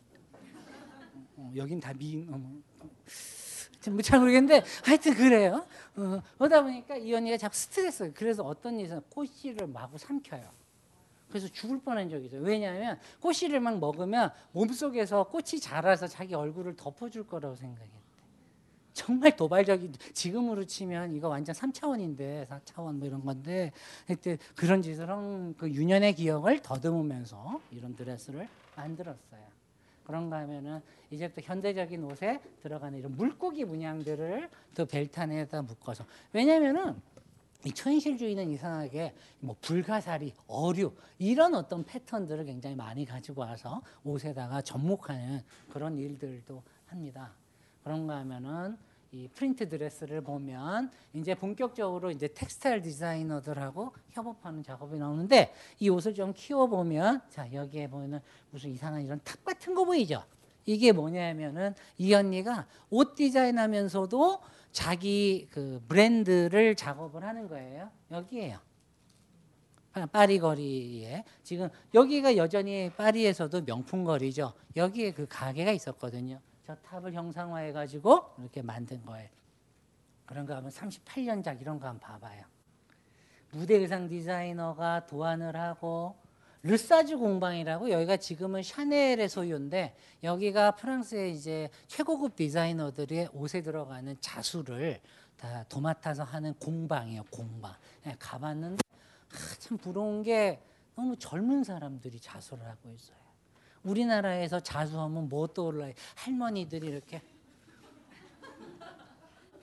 어, 여긴 다 미인. 뭐잘 모르겠는데 하여튼 그래요. 어, 그러다 보니까 이 언니가 자꾸 스트레스 그래서 어떤 일에서 꼬씨를 마구 삼켜요. 그래서 죽을 뻔한 적이 있어요. 왜냐하면 꼬씨를 막 먹으면 몸속에서 꽃이 자라서 자기 얼굴을 덮어줄 거라고 생각했대. 정말 도발적인 지금으로 치면 이거 완전 3차원인데 4차원 뭐 이런 건데 그때 그런 짓을 한 그 유년의 기억을 더듬으면서 이런 드레스를 만들었어요. 그런가 하면은 이제부터 현대적인 옷에 들어가는 이런 물고기 문양들을 또 벨트 안에다 묶어서 왜냐면은 이 초현실주의는 이상하게 뭐 불가사리, 어류 이런 어떤 패턴들을 굉장히 많이 가지고 와서 옷에다가 접목하는 그런 일들도 합니다. 그런가 하면은 이 프린트 드레스를 보면 이제 본격적으로 이제 텍스타일 디자이너들하고 협업하는 작업이 나오는데 이 옷을 좀 키워 보면 자 여기에 보면은 무슨 이상한 이런 탑 같은 거 보이죠? 이게 뭐냐면은 이 언니가 옷 디자인하면서도 자기 그 브랜드를 작업을 하는 거예요. 여기에요. 파- 파리 거리에 지금 여기가 여전히 파리에서도 명품 거리죠. 여기에 그 가게가 있었거든요. 저 탑을 형상화해 가지고 이렇게 만든 거예요. 그런 거 하면 38년작 이런 거 한번 봐봐요. 무대 의상 디자이너가 도안을 하고 르사주 공방이라고 여기가 지금은 샤넬의 소유인데 여기가 프랑스의 이제 최고급 디자이너들의 옷에 들어가는 자수를 다 도맡아서 하는 공방이에요. 공방. 예, 가봤는데 아, 참 부러운 게 너무 젊은 사람들이 자수를 하고 있어요. 우리나라에서 자수하면 뭐 떠올라요? 할머니들이 이렇게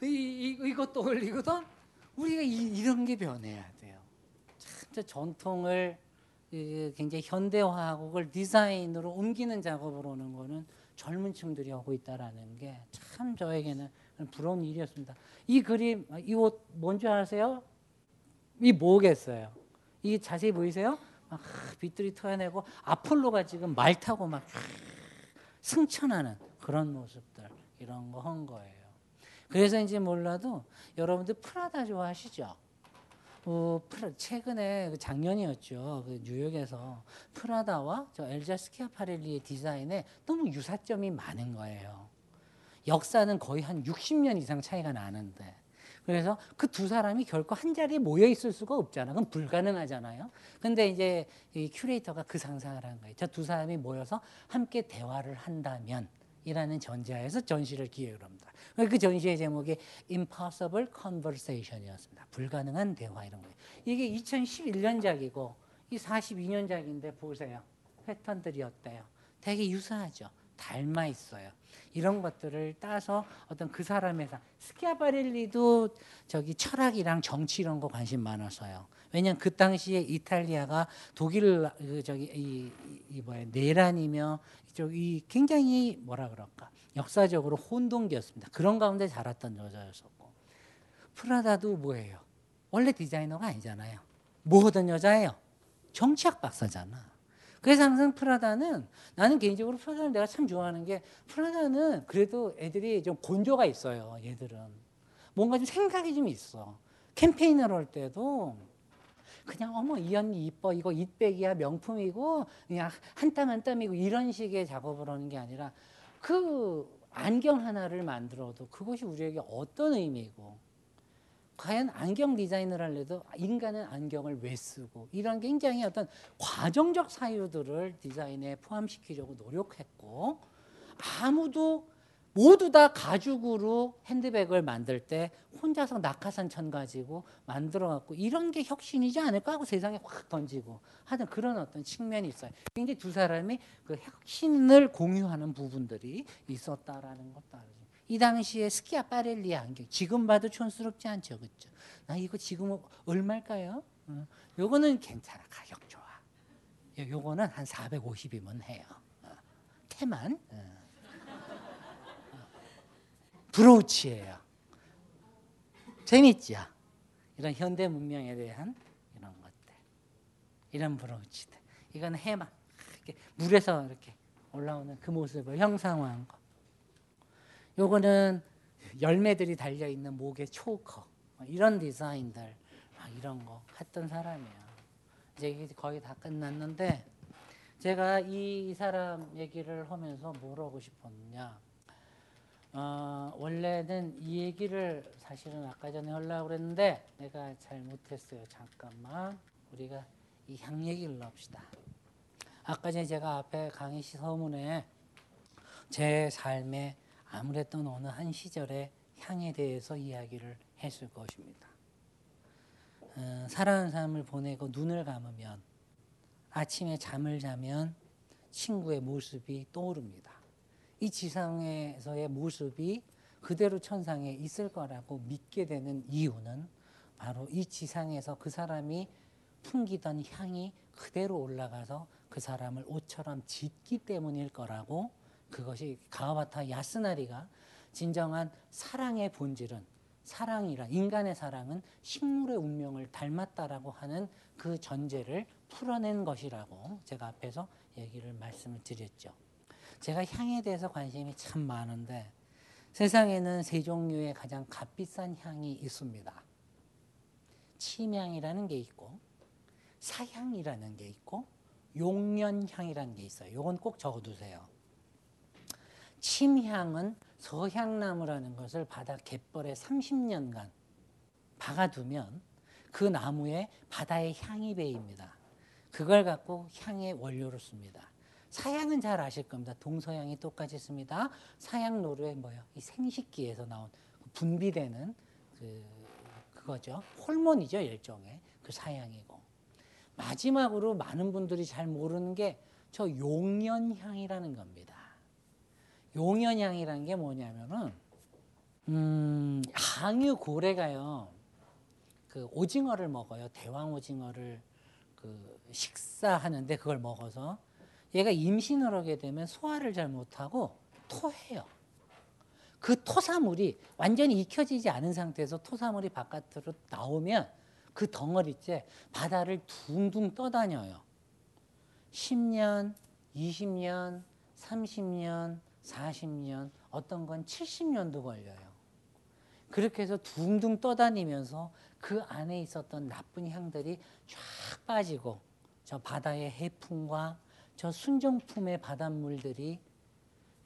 이, 이, 이거 떠올리거든? 우리가 이, 이런 게 변해야 돼요. 참 전통을 이, 굉장히 현대화하고 그걸 디자인으로 옮기는 작업을 오는 거는 젊은 층들이 하고 있다라는 게 참 저에게는 부러운 일이었습니다. 이 그림, 이 옷 뭔지 아세요? 이 뭐겠어요? 이 자세히 보이세요? 막 빛들이 토해내고 아폴로가 지금 말 타고 막 승천하는 그런 모습들 이런 거 한 거예요. 그래서인지 몰라도 여러분들 프라다 좋아하시죠? 어, 프라, 최근에 그 작년이었죠. 그 뉴욕에서 프라다와 저 엘자 스키아파렐리의 디자인에 너무 유사점이 많은 거예요. 역사는 거의 한 60년 이상 차이가 나는데 그래서 그 두 사람이 결코 한 자리에 모여 있을 수가 없잖아. 그건 불가능하잖아요. 근데 이제 이 큐레이터가 그 상상을 한 거예요. 저 두 사람이 모여서 함께 대화를 한다면 이라는 전제하에서 전시를 기획을 합니다. 그 전시의 제목이 Impossible Conversation이었습니다. 불가능한 대화 이런 거예요. 이게 2011년작이고 이 42년작인데 보세요. 패턴들이 어때요? 되게 유사하죠. 닮아 있어요. 이런 것들을 따서 어떤 그 사람의 삶. 스키아바렐리도 저기 철학이랑 정치 이런 거 관심 많았어요. 왜냐면 그 당시에 이탈리아가 독일 그 저기 이, 이, 이 뭐야 내란이며 저이 굉장히 뭐라 그럴까 역사적으로 혼동기였습니다. 그런 가운데 자랐던 여자였었고 프라다도 뭐예요? 원래 디자이너가 아니잖아요. 뭐 하던 여자예요? 정치학 박사잖아. 그래서 항상 프라다는 나는 개인적으로 프라다를 내가 참 좋아하는 게 프라다는 그래도 애들이 좀 곤조가 있어요. 얘들은 뭔가 좀 생각이 좀 있어. 캠페인을 할 때도 그냥 어머 이 언니 이뻐 이거 잇백이야 명품이고 그냥 한 땀 한 땀이고 이런 식의 작업을 하는 게 아니라 그 안경 하나를 만들어도 그것이 우리에게 어떤 의미고 과연 안경 디자인을 할래도 인간은 안경을 왜 쓰고 이런 굉장히 어떤 과정적 사유들을 디자인에 포함시키려고 노력했고 아무도 모두 다 가죽으로 핸드백을 만들 때 혼자서 낙하산천 가지고 만들어 갖고 이런 게 혁신이지 않을까 하고 세상에 확 던지고 하는 그런 어떤 측면이 있어요. 굉장히 두 사람이 그 혁신을 공유하는 부분들이 있었다라는 것도 알죠. 이 당시에 스키아 파렐리 안경 지금 봐도 촌스럽지 않죠, 그렇죠? 나 이거 지금 얼마일까요? 어, 요거는 괜찮아, 가격 좋아. 요- 요거는 한 450이면 해요. 어, 테만. 어. 브로치예요. 재밌죠? 이런 현대 문명에 대한 이런 것들, 이런 브로치들. 이건 해만 이렇게 물에서 이렇게 올라오는 그 모습을 형상화한 거. 요거는 열매들이 달려 있는 목의 초커 뭐 이런 디자인들 막 이런 거 했던 사람이에요. 이제 거의 다 끝났는데 제가 이 사람 얘기를 하면서 뭘 하고 싶었냐? 어, 원래는 이 얘기를 사실은 아까 전에 하려고 그랬는데 내가 잘 못했어요. 잠깐만 우리가 이 향 얘기를 넣읍시다. 아까 전에 제가 앞에 강의 시 서문에 제 삶에 아무랬던 어느 한 시절의 향에 대해서 이야기를 했을 것입니다. 어, 사랑하는 사람을 보내고 눈을 감으면 아침에 잠을 자면 친구의 모습이 떠오릅니다. 이 지상에서의 모습이 그대로 천상에 있을 거라고 믿게 되는 이유는 바로 이 지상에서 그 사람이 풍기던 향이 그대로 올라가서 그 사람을 옷처럼 짙기 때문일 거라고 그것이 가와바타 야스나리가 진정한 사랑의 본질은 사랑이라 인간의 사랑은 식물의 운명을 닮았다라고 하는 그 전제를 풀어낸 것이라고 제가 앞에서 얘기를 말씀을 드렸죠. 제가 향에 대해서 관심이 참 많은데 세상에는 세 종류의 가장 값비싼 향이 있습니다. 침향이라는 게 있고 사향이라는 게 있고 용련향이라는 게 있어요. 요건 꼭 적어두세요. 침향은 서향나무라는 것을 바다 갯벌에 30년간 박아두면 그 나무에 바다의 향이 배입니다. 그걸 갖고 향의 원료로 씁니다. 사양은 잘 아실 겁니다. 동서양이 똑같이 씁니다. 사양 노루에 뭐요? 이 생식기에서 나온 분비되는 그 그거죠. 호르몬이죠 일종의 그 사양이고 마지막으로 많은 분들이 잘 모르는 게 저 용연향이라는 겁니다. 용연향이라는 게 뭐냐면은 음, 항유 고래가요. 그 오징어를 먹어요. 대왕 오징어를 그 식사하는데 그걸 먹어서 얘가 임신을 하게 되면 소화를 잘 못하고 토해요. 그 토사물이 완전히 익혀지지 않은 상태에서 토사물이 바깥으로 나오면 그 덩어리째 바다를 둥둥 떠다녀요. 10년, 20년, 30년, 40년, 어떤 건 70년도 걸려요. 그렇게 해서 둥둥 떠다니면서 그 안에 있었던 나쁜 향들이 쫙 빠지고 저 바다의 해풍과 저 순정품의 바닷물들이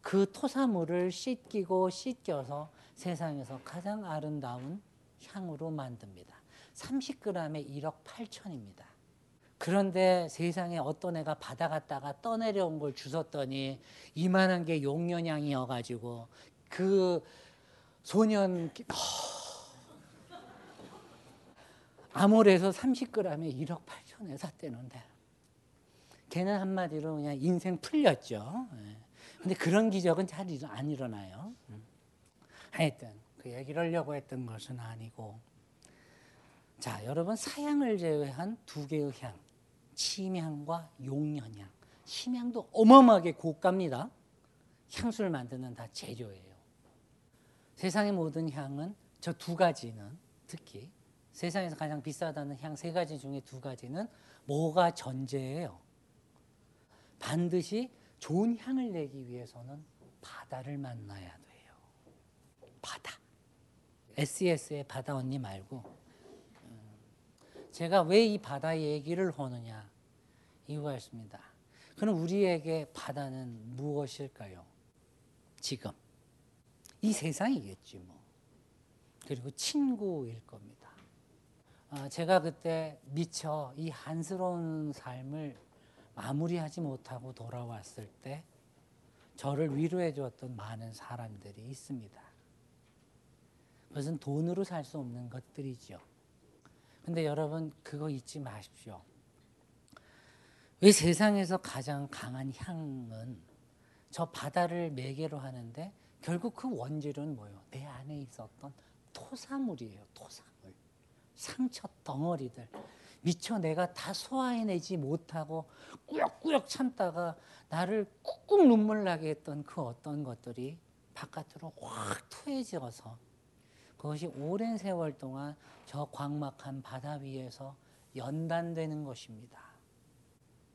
그 토사물을 씻기고 씻겨서 세상에서 가장 아름다운 향으로 만듭니다. 30g에 1억 8천입니다. 그런데 세상에 어떤 애가 바다 갔다가 떠내려온 걸 주웠더니 이만한 게 용년향이어가지고 그 소년 아몰에서 30g에 1억 8천에 샀대는데 걔는 한마디로 그냥 인생 풀렸죠. 예. 근데 그런 기적은 잘 안 일어나요. 음. 하여튼 그 얘기를 하려고 했던 것은 아니고 자 여러분 사양을 제외한 두 개의 향 침향과 용연향 심향도 어마어마하게 고가입니다. 향수를 만드는 다 재료예요. 세상의 모든 향은 저 두 가지는 특히 세상에서 가장 비싸다는 향 세 가지 중에 두 가지는 뭐가 전제예요. 반드시 좋은 향을 내기 위해서는 바다를 만나야 돼요. 바다. SES의 바다 언니 말고 음, 제가 왜 이 바다 얘기를 하느냐 이유가 있습니다. 그럼 우리에게 바다는 무엇일까요? 지금 이 세상이겠지 뭐. 그리고 친구일 겁니다. 어, 제가 그때 미처 이 한스러운 삶을 마무리하지 못하고 돌아왔을 때 저를 위로해 주었던 많은 사람들이 있습니다. 그것은 돈으로 살 수 없는 것들이죠. 근데 여러분 그거 잊지 마십시오. 왜 세상에서 가장 강한 향은 저 바다를 매개로 하는데 결국 그 원질은 뭐예요? 내 안에 있었던 토사물이에요. 토사물. 상처 덩어리들. 미처 내가 다 소화해내지 못하고 꾸역꾸역 참다가 나를 꾹꾹 눈물 나게 했던 그 어떤 것들이 바깥으로 확 토해져서 그것이 오랜 세월 동안 저 광막한 바다 위에서 연단되는 것입니다.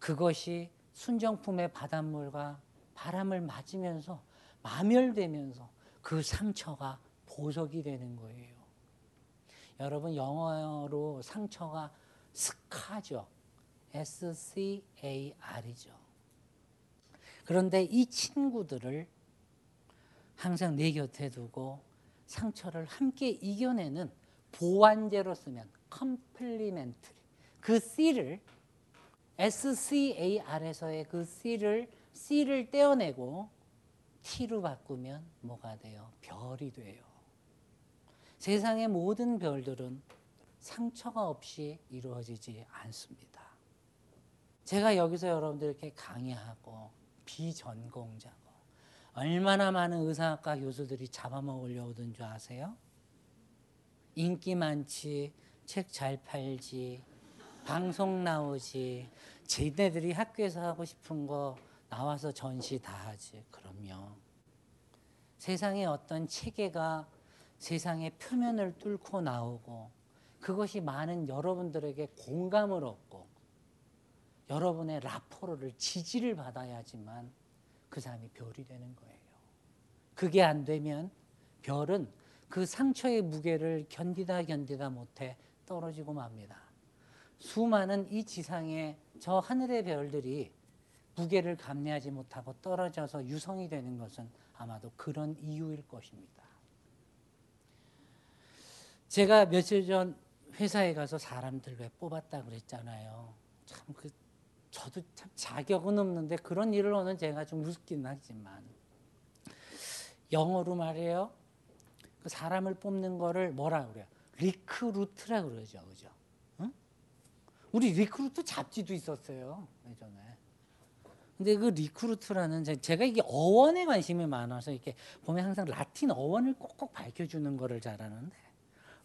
그것이 순정품의 바닷물과 바람을 맞으면서 마멸되면서 그 상처가 보석이 되는 거예요. 여러분 영어로 상처가 scar죠. S-C-A-R이죠. 그런데 이 친구들을 항상 내 곁에 두고 상처를 함께 이겨내는 보완제로 쓰면 complementary 그 C를 SCAR에서의 그 C를 C를 떼어내고 T로 바꾸면 뭐가 돼요? 별이 돼요. 세상의 모든 별들은 상처가 없이 이루어지지 않습니다. 제가 여기서 여러분들께 강의하고 비전공자고 얼마나 많은 의사학과 교수들이 잡아먹으려고 오던 줄 아세요? 인기 많지, 책 잘 팔지, 방송 나오지, 쟤네들이 학교에서 하고 싶은 거 나와서 전시 다 하지. 그럼요. 세상에 어떤 체계가 세상의 표면을 뚫고 나오고 그것이 많은 여러분들에게 공감을 얻고 여러분의 라포로를 지지를 받아야지만 그 사람이 별이 되는 거예요. 그게 안 되면 별은 그 상처의 무게를 견디다 견디다 못해 떨어지고 맙니다. 수많은 이 지상의 저 하늘의 별들이 무게를 감내하지 못하고 떨어져서 유성이 되는 것은 아마도 그런 이유일 것입니다. 제가 며칠 전 회사에 가서 사람들 왜 뽑았다 그랬잖아요. 참 그 저도 참 자격은 없는데 그런 일을 오는 제가 좀 웃긴 하지만 영어로 말해요. 그 사람을 뽑는 거를 뭐라 그래요? recruit라 그러죠, 그죠? 응? 우리 리크루트 잡지도 있었어요 예전에. 근데 그 recruit라는 제가 이게 어원에 관심이 많아서 이렇게 보면 항상 라틴 어원을 꼭꼭 밝혀주는 거를 잘하는데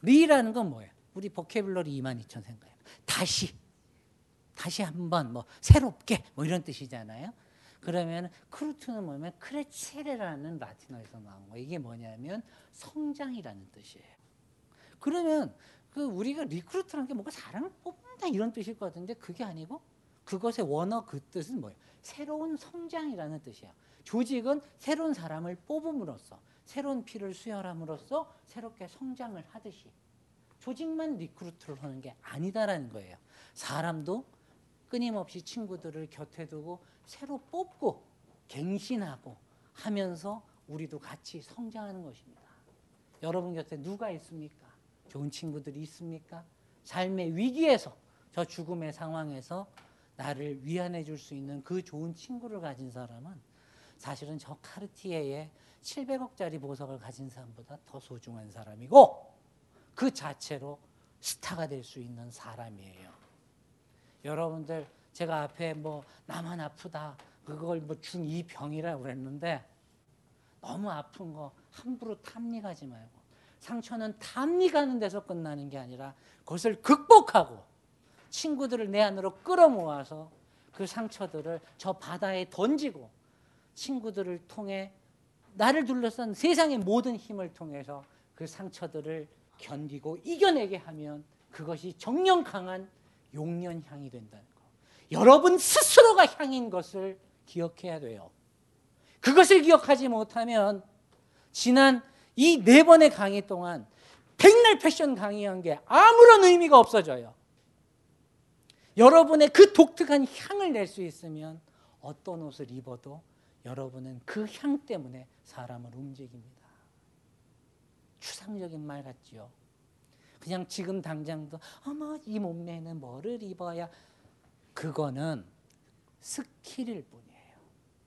re라는 건 뭐예요? 우리 vocabulary 2만 2천 생각해요. 다시 다시 한번 뭐 새롭게 뭐 이런 뜻이잖아요. 그러면 cruit는 뭐냐면 crescere라는 라틴어에서 나온 거. 이게 뭐냐면 성장이라는 뜻이에요. 그러면 그 우리가 recruit라는 게 뭔가 사람을 뽑는다 이런 뜻일 것 같은데 그게 아니고 그것의 원어 그 뜻은 뭐예요? 새로운 성장이라는 뜻이에요. 조직은 새로운 사람을 뽑음으로써 새로운 피를 수혈함으로써 새롭게 성장을 하듯이 조직만 recruit를 하는 게 아니다라는 거예요. 사람도 끊임없이 친구들을 곁에 두고 새로 뽑고 갱신하고 하면서 우리도 같이 성장하는 것입니다. 여러분 곁에 누가 있습니까? 좋은 친구들이 있습니까? 삶의 위기에서 저 죽음의 상황에서 나를 위안해 줄 수 있는 그 좋은 친구를 가진 사람은 사실은 저 카르티에의 700억짜리 보석을 가진 사람보다 더 소중한 사람이고 그 자체로 스타가 될 수 있는 사람이에요. 여러분들 제가 앞에 뭐 나만 아프다 그걸 뭐 중2 병이라고 그랬는데 너무 아픈 거 함부로 탐닉하지 말고 상처는 탐닉하는 데서 끝나는 게 아니라 그것을 극복하고 친구들을 내 안으로 끌어모아서 그 상처들을 저 바다에 던지고 친구들을 통해 나를 둘러싼 세상의 모든 힘을 통해서 그 상처들을 견디고 이겨내게 하면 그것이 정령 강한 용년향이 된다는 거. 여러분 스스로가 향인 것을 기억해야 돼요. 그것을 기억하지 못하면 지난 이 네 번의 강의 동안 백날 패션 강의한 게 아무런 의미가 없어져요. 여러분의 그 독특한 향을 낼 수 있으면 어떤 옷을 입어도 여러분은 그 향 때문에 사람을 움직입니다. 추상적인 말 같지요. 그냥 지금 당장도 어머 이 몸매는 뭐를 입어야 그거는 스킬일 뿐이에요.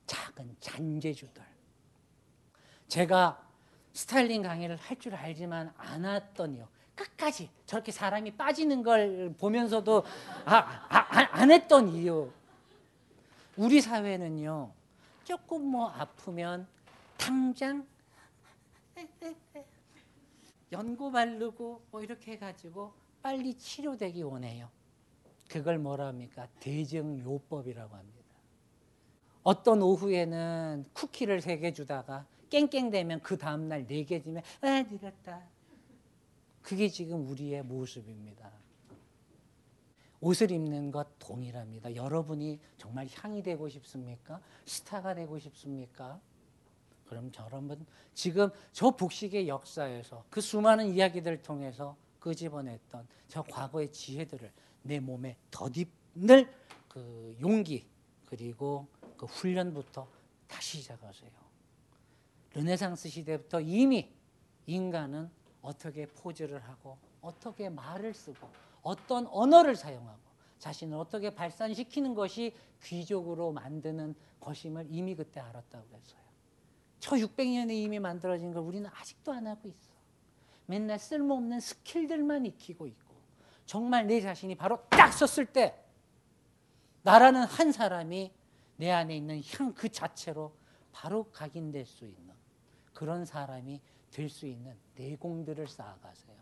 작은 잔재주들. 제가 스타일링 강의를 할 줄 알지만 안 했더니요. 끝까지 저렇게 사람이 빠지는 걸 보면서도 아, 아, 안 했던 이유. 우리 사회는요. 조금 뭐 아프면 당장 연고 바르고 뭐 이렇게 해가지고 빨리 치료되기 원해요. 그걸 뭐라 합니까? 대증요법이라고 합니다. 어떤 오후에는 쿠키를 세 개 주다가 깽깽대면 그 다음날 네 개 주면 아 늘었다. 그게 지금 우리의 모습입니다. 옷을 입는 것 동일합니다. 여러분이 정말 향이 되고 싶습니까? 스타가 되고 싶습니까? 그럼 여러분 지금 저 복식의 역사에서 그 수많은 이야기들을 통해서 끄집어냈던 저 과거의 지혜들을 내 몸에 덧입는 그 용기 그리고 그 훈련부터 다시 시작하세요. 르네상스 시대부터 이미 인간은 어떻게 포즈를 하고 어떻게 말을 쓰고 어떤 언어를 사용하고 자신을 어떻게 발산시키는 것이 귀족으로 만드는 것임을 이미 그때 알았다고 했어요. 저 600년에 이미 만들어진 걸 우리는 아직도 안 하고 있어. 맨날 쓸모없는 스킬들만 익히고 있고 정말 내 자신이 바로 딱 섰을 때 나라는 한 사람이 내 안에 있는 향 그 자체로 바로 각인될 수 있는 그런 사람이 될 수 있는 내공들을 쌓아가세요.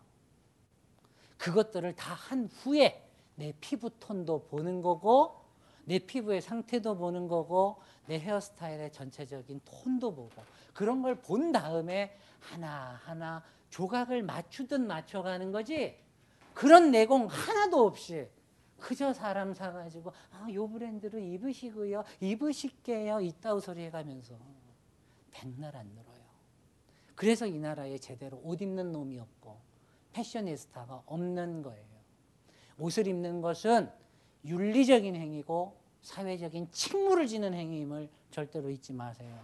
그것들을 다 한 후에 내 피부 톤도 보는 거고 내 피부의 상태도 보는 거고 내 헤어스타일의 전체적인 톤도 보고 그런 걸 본 다음에 하나하나 조각을 맞추듯 맞춰가는 거지 그런 내공 하나도 없이 그저 사람 사가지고 아, 요 브랜드로 입으시고요 입으실게요 이따우 소리 해가면서 백날 안 늘어요 그래서 이 나라에 제대로 옷 입는 놈이 없고 패셔니스타가 없는 거예요 옷을 입는 것은 윤리적인 행위고 사회적인 책무를 지는 행위임을 절대로 잊지 마세요.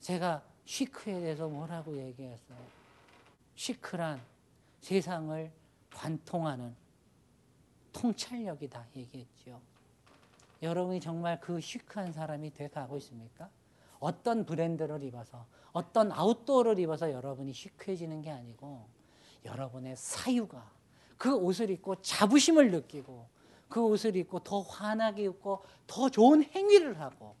제가 시크에 대해서 뭐라고 얘기했어요? 시크란 세상을 관통하는 통찰력이다 얘기했죠. 여러분이 정말 그 시크한 사람이 돼 가고 있습니까? 어떤 브랜드를 입어서 어떤 아웃도어를 입어서 여러분이 시크해지는 게 아니고 여러분의 사유가 그 옷을 입고 자부심을 느끼고 그 옷을 입고 더 환하게 입고 더 좋은 행위를 하고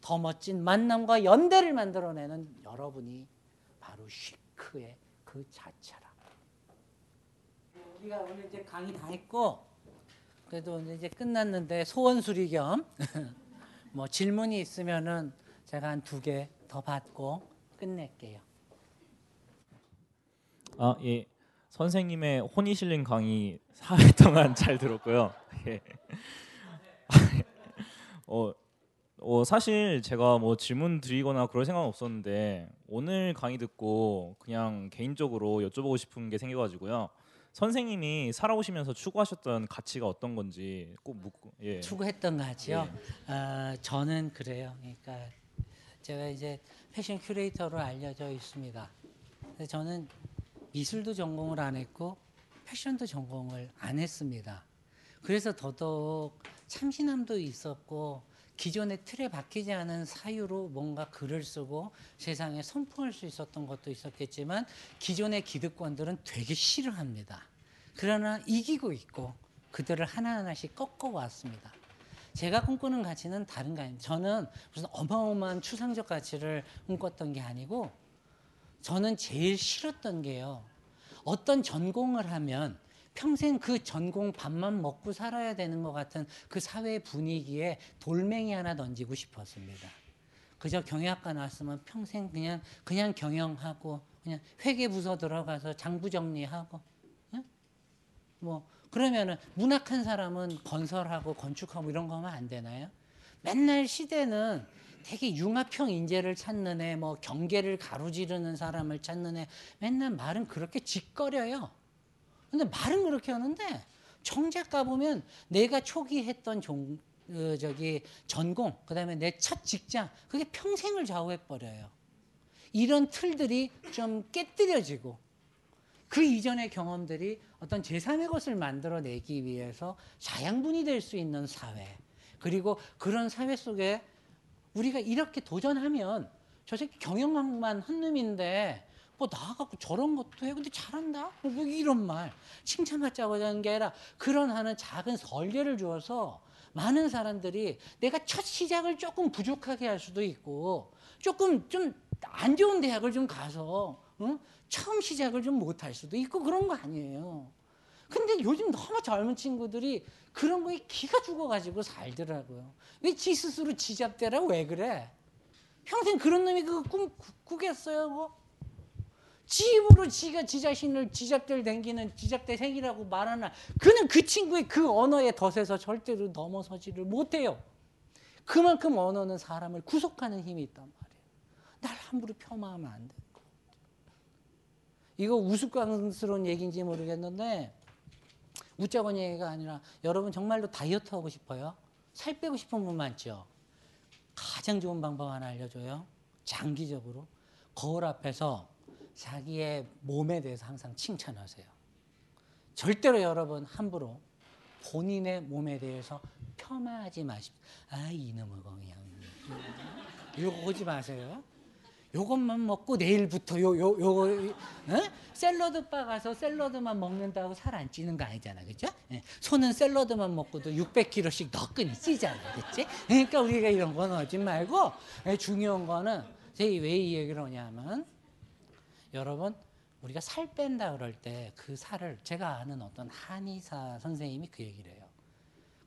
더 멋진 만남과 연대를 만들어내는 여러분이 바로 시크의 그 자체라. 우리가 오늘 이제 강의 다 했고 그래도 이제 끝났는데 소원 수리 겸 <laughs> 뭐 질문이 있으면은 제가 한 두 개 더 받고 끝낼게요.
아 예. 선생님의 혼이 실린 강의 4회 <laughs> 동안 잘 들었고요. <laughs> 예. 어, 어, 사실 제가 뭐 질문 드리거나 그럴 생각은 없었는데 오늘 강의 듣고 그냥 개인적으로 여쭤보고 싶은 게 생겨가지고요. 선생님이 살아오시면서 추구하셨던 가치가 어떤 건지 꼭 묻고 예.
추구했던 가치요. 어, 저는 그래요. 그러니까 제가 이제 패션 큐레이터로 알려져 있습니다. 근데 저는 미술도 전공을 안 했고 패션도 전공을 안 했습니다. 그래서 더더욱 참신함도 있었고 기존의 틀에 박히지 않은 사유로 뭔가 글을 쓰고 세상에 선포할 수 있었던 것도 있었겠지만 기존의 기득권들은 되게 싫어합니다. 그러나 이기고 있고 그들을 하나하나씩 꺾어왔습니다. 제가 꿈꾸는 가치는 다른 거 아닙니다. 저는 무슨 어마어마한 추상적 가치를 꿈꿨던 게 아니고 저는 제일 싫었던 게요. 어떤 전공을 하면 평생 그 전공 밥만 먹고 살아야 되는 것 같은 그 사회 분위기에 돌멩이 하나 던지고 싶었습니다. 그저 경영학과 나왔으면 평생 그냥 그냥 경영하고 그냥 회계 부서 들어가서 장부 정리하고 응? 뭐 그러면은 문학한 사람은 건설하고 건축하고 이런 거 하면 안 되나요? 맨날 시대는 되게 융합형 인재를 찾는 애, 뭐 경계를 가로지르는 사람을 찾는 애, 맨날 말은 그렇게 짓거려요. 근데 말은 그렇게 하는데 정작 가보면 내가 초기 했던 종, 어, 저기 전공, 그 다음에 내 첫 직장, 그게 평생을 좌우해버려요. 이런 틀들이 좀 깨뜨려지고 그 이전의 경험들이 어떤 제3의 것을 만들어내기 위해서 자양분이 될 수 있는 사회 그리고 그런 사회 속에 우리가 이렇게 도전하면 저 새끼 경영학만 한 놈인데 뭐 나가고 저런 것도 해 근데 잘한다 뭐 이런 말 칭찬받자고 하는 게 아니라 그런 하는 작은 설계를 주어서 많은 사람들이 내가 첫 시작을 조금 부족하게 할 수도 있고 조금 좀 안 좋은 대학을 좀 가서 응? 처음 시작을 좀 못 할 수도 있고 그런 거 아니에요. 근데 요즘 너무 젊은 친구들이 그런 거에 기가 죽어가지고 살더라고요. 왜 지 스스로 지잡대라 왜 그래? 평생 그런 놈이 그거 꿈 꾸겠어요, 뭐? 지 입으로 지가 지 자신을 지잡대를 댕기는 지잡대 생이라고 말하나 그는 그 친구의 그 언어의 덫에서 절대로 넘어서지를 못해요. 그만큼 언어는 사람을 구속하는 힘이 있단 말이에요. 날 함부로 폄하하면 안 돼. 이거 우스꽝스러운 얘기인지 모르겠는데 웃자고 얘기가 아니라 여러분 정말로 다이어트 하고 싶어요? 살 빼고 싶은 분 많죠? 가장 좋은 방법 하나 알려줘요. 장기적으로 거울 앞에서 자기의 몸에 대해서 항상 칭찬하세요. 절대로 여러분 함부로 본인의 몸에 대해서 폄하하지 마십시오. 아 이놈의 공양 이러고 오지 마세요. 요것만 먹고 내일부터 요 요 요거 어? 샐러드 바 가서 샐러드만 먹는다고 살 안 찌는 거 아니잖아, 그죠? 예. 손은 샐러드만 먹고도 600kg씩 너끈히 찌잖아, 그렇지? 그러니까 우리가 이런 건 하지 말고 예, 중요한 거는 제가 왜 이 얘기를 하냐면 여러분 우리가 살 뺀다 그럴 때 그 살을 제가 아는 어떤 한의사 선생님이 그 얘기를 해요.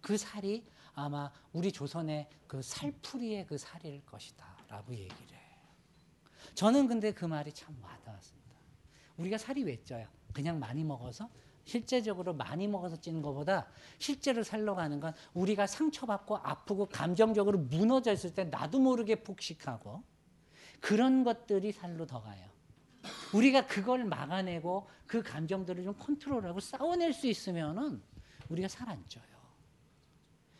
그 살이 아마 우리 조선의 그 살풀이의 그 살일 것이다라고 얘기를 해요. 저는 근데 그 말이 참 와닿았습니다. 우리가 살이 왜 쪄요? 그냥 많이 먹어서? 실제적으로 많이 먹어서 찌는 것보다 실제로 살러 가는 건 우리가 상처받고 아프고 감정적으로 무너져 있을 때 나도 모르게 폭식하고 그런 것들이 살로 더 가요. 우리가 그걸 막아내고 그 감정들을 좀 컨트롤하고 싸워낼 수 있으면은 우리가 살 안 쪄요.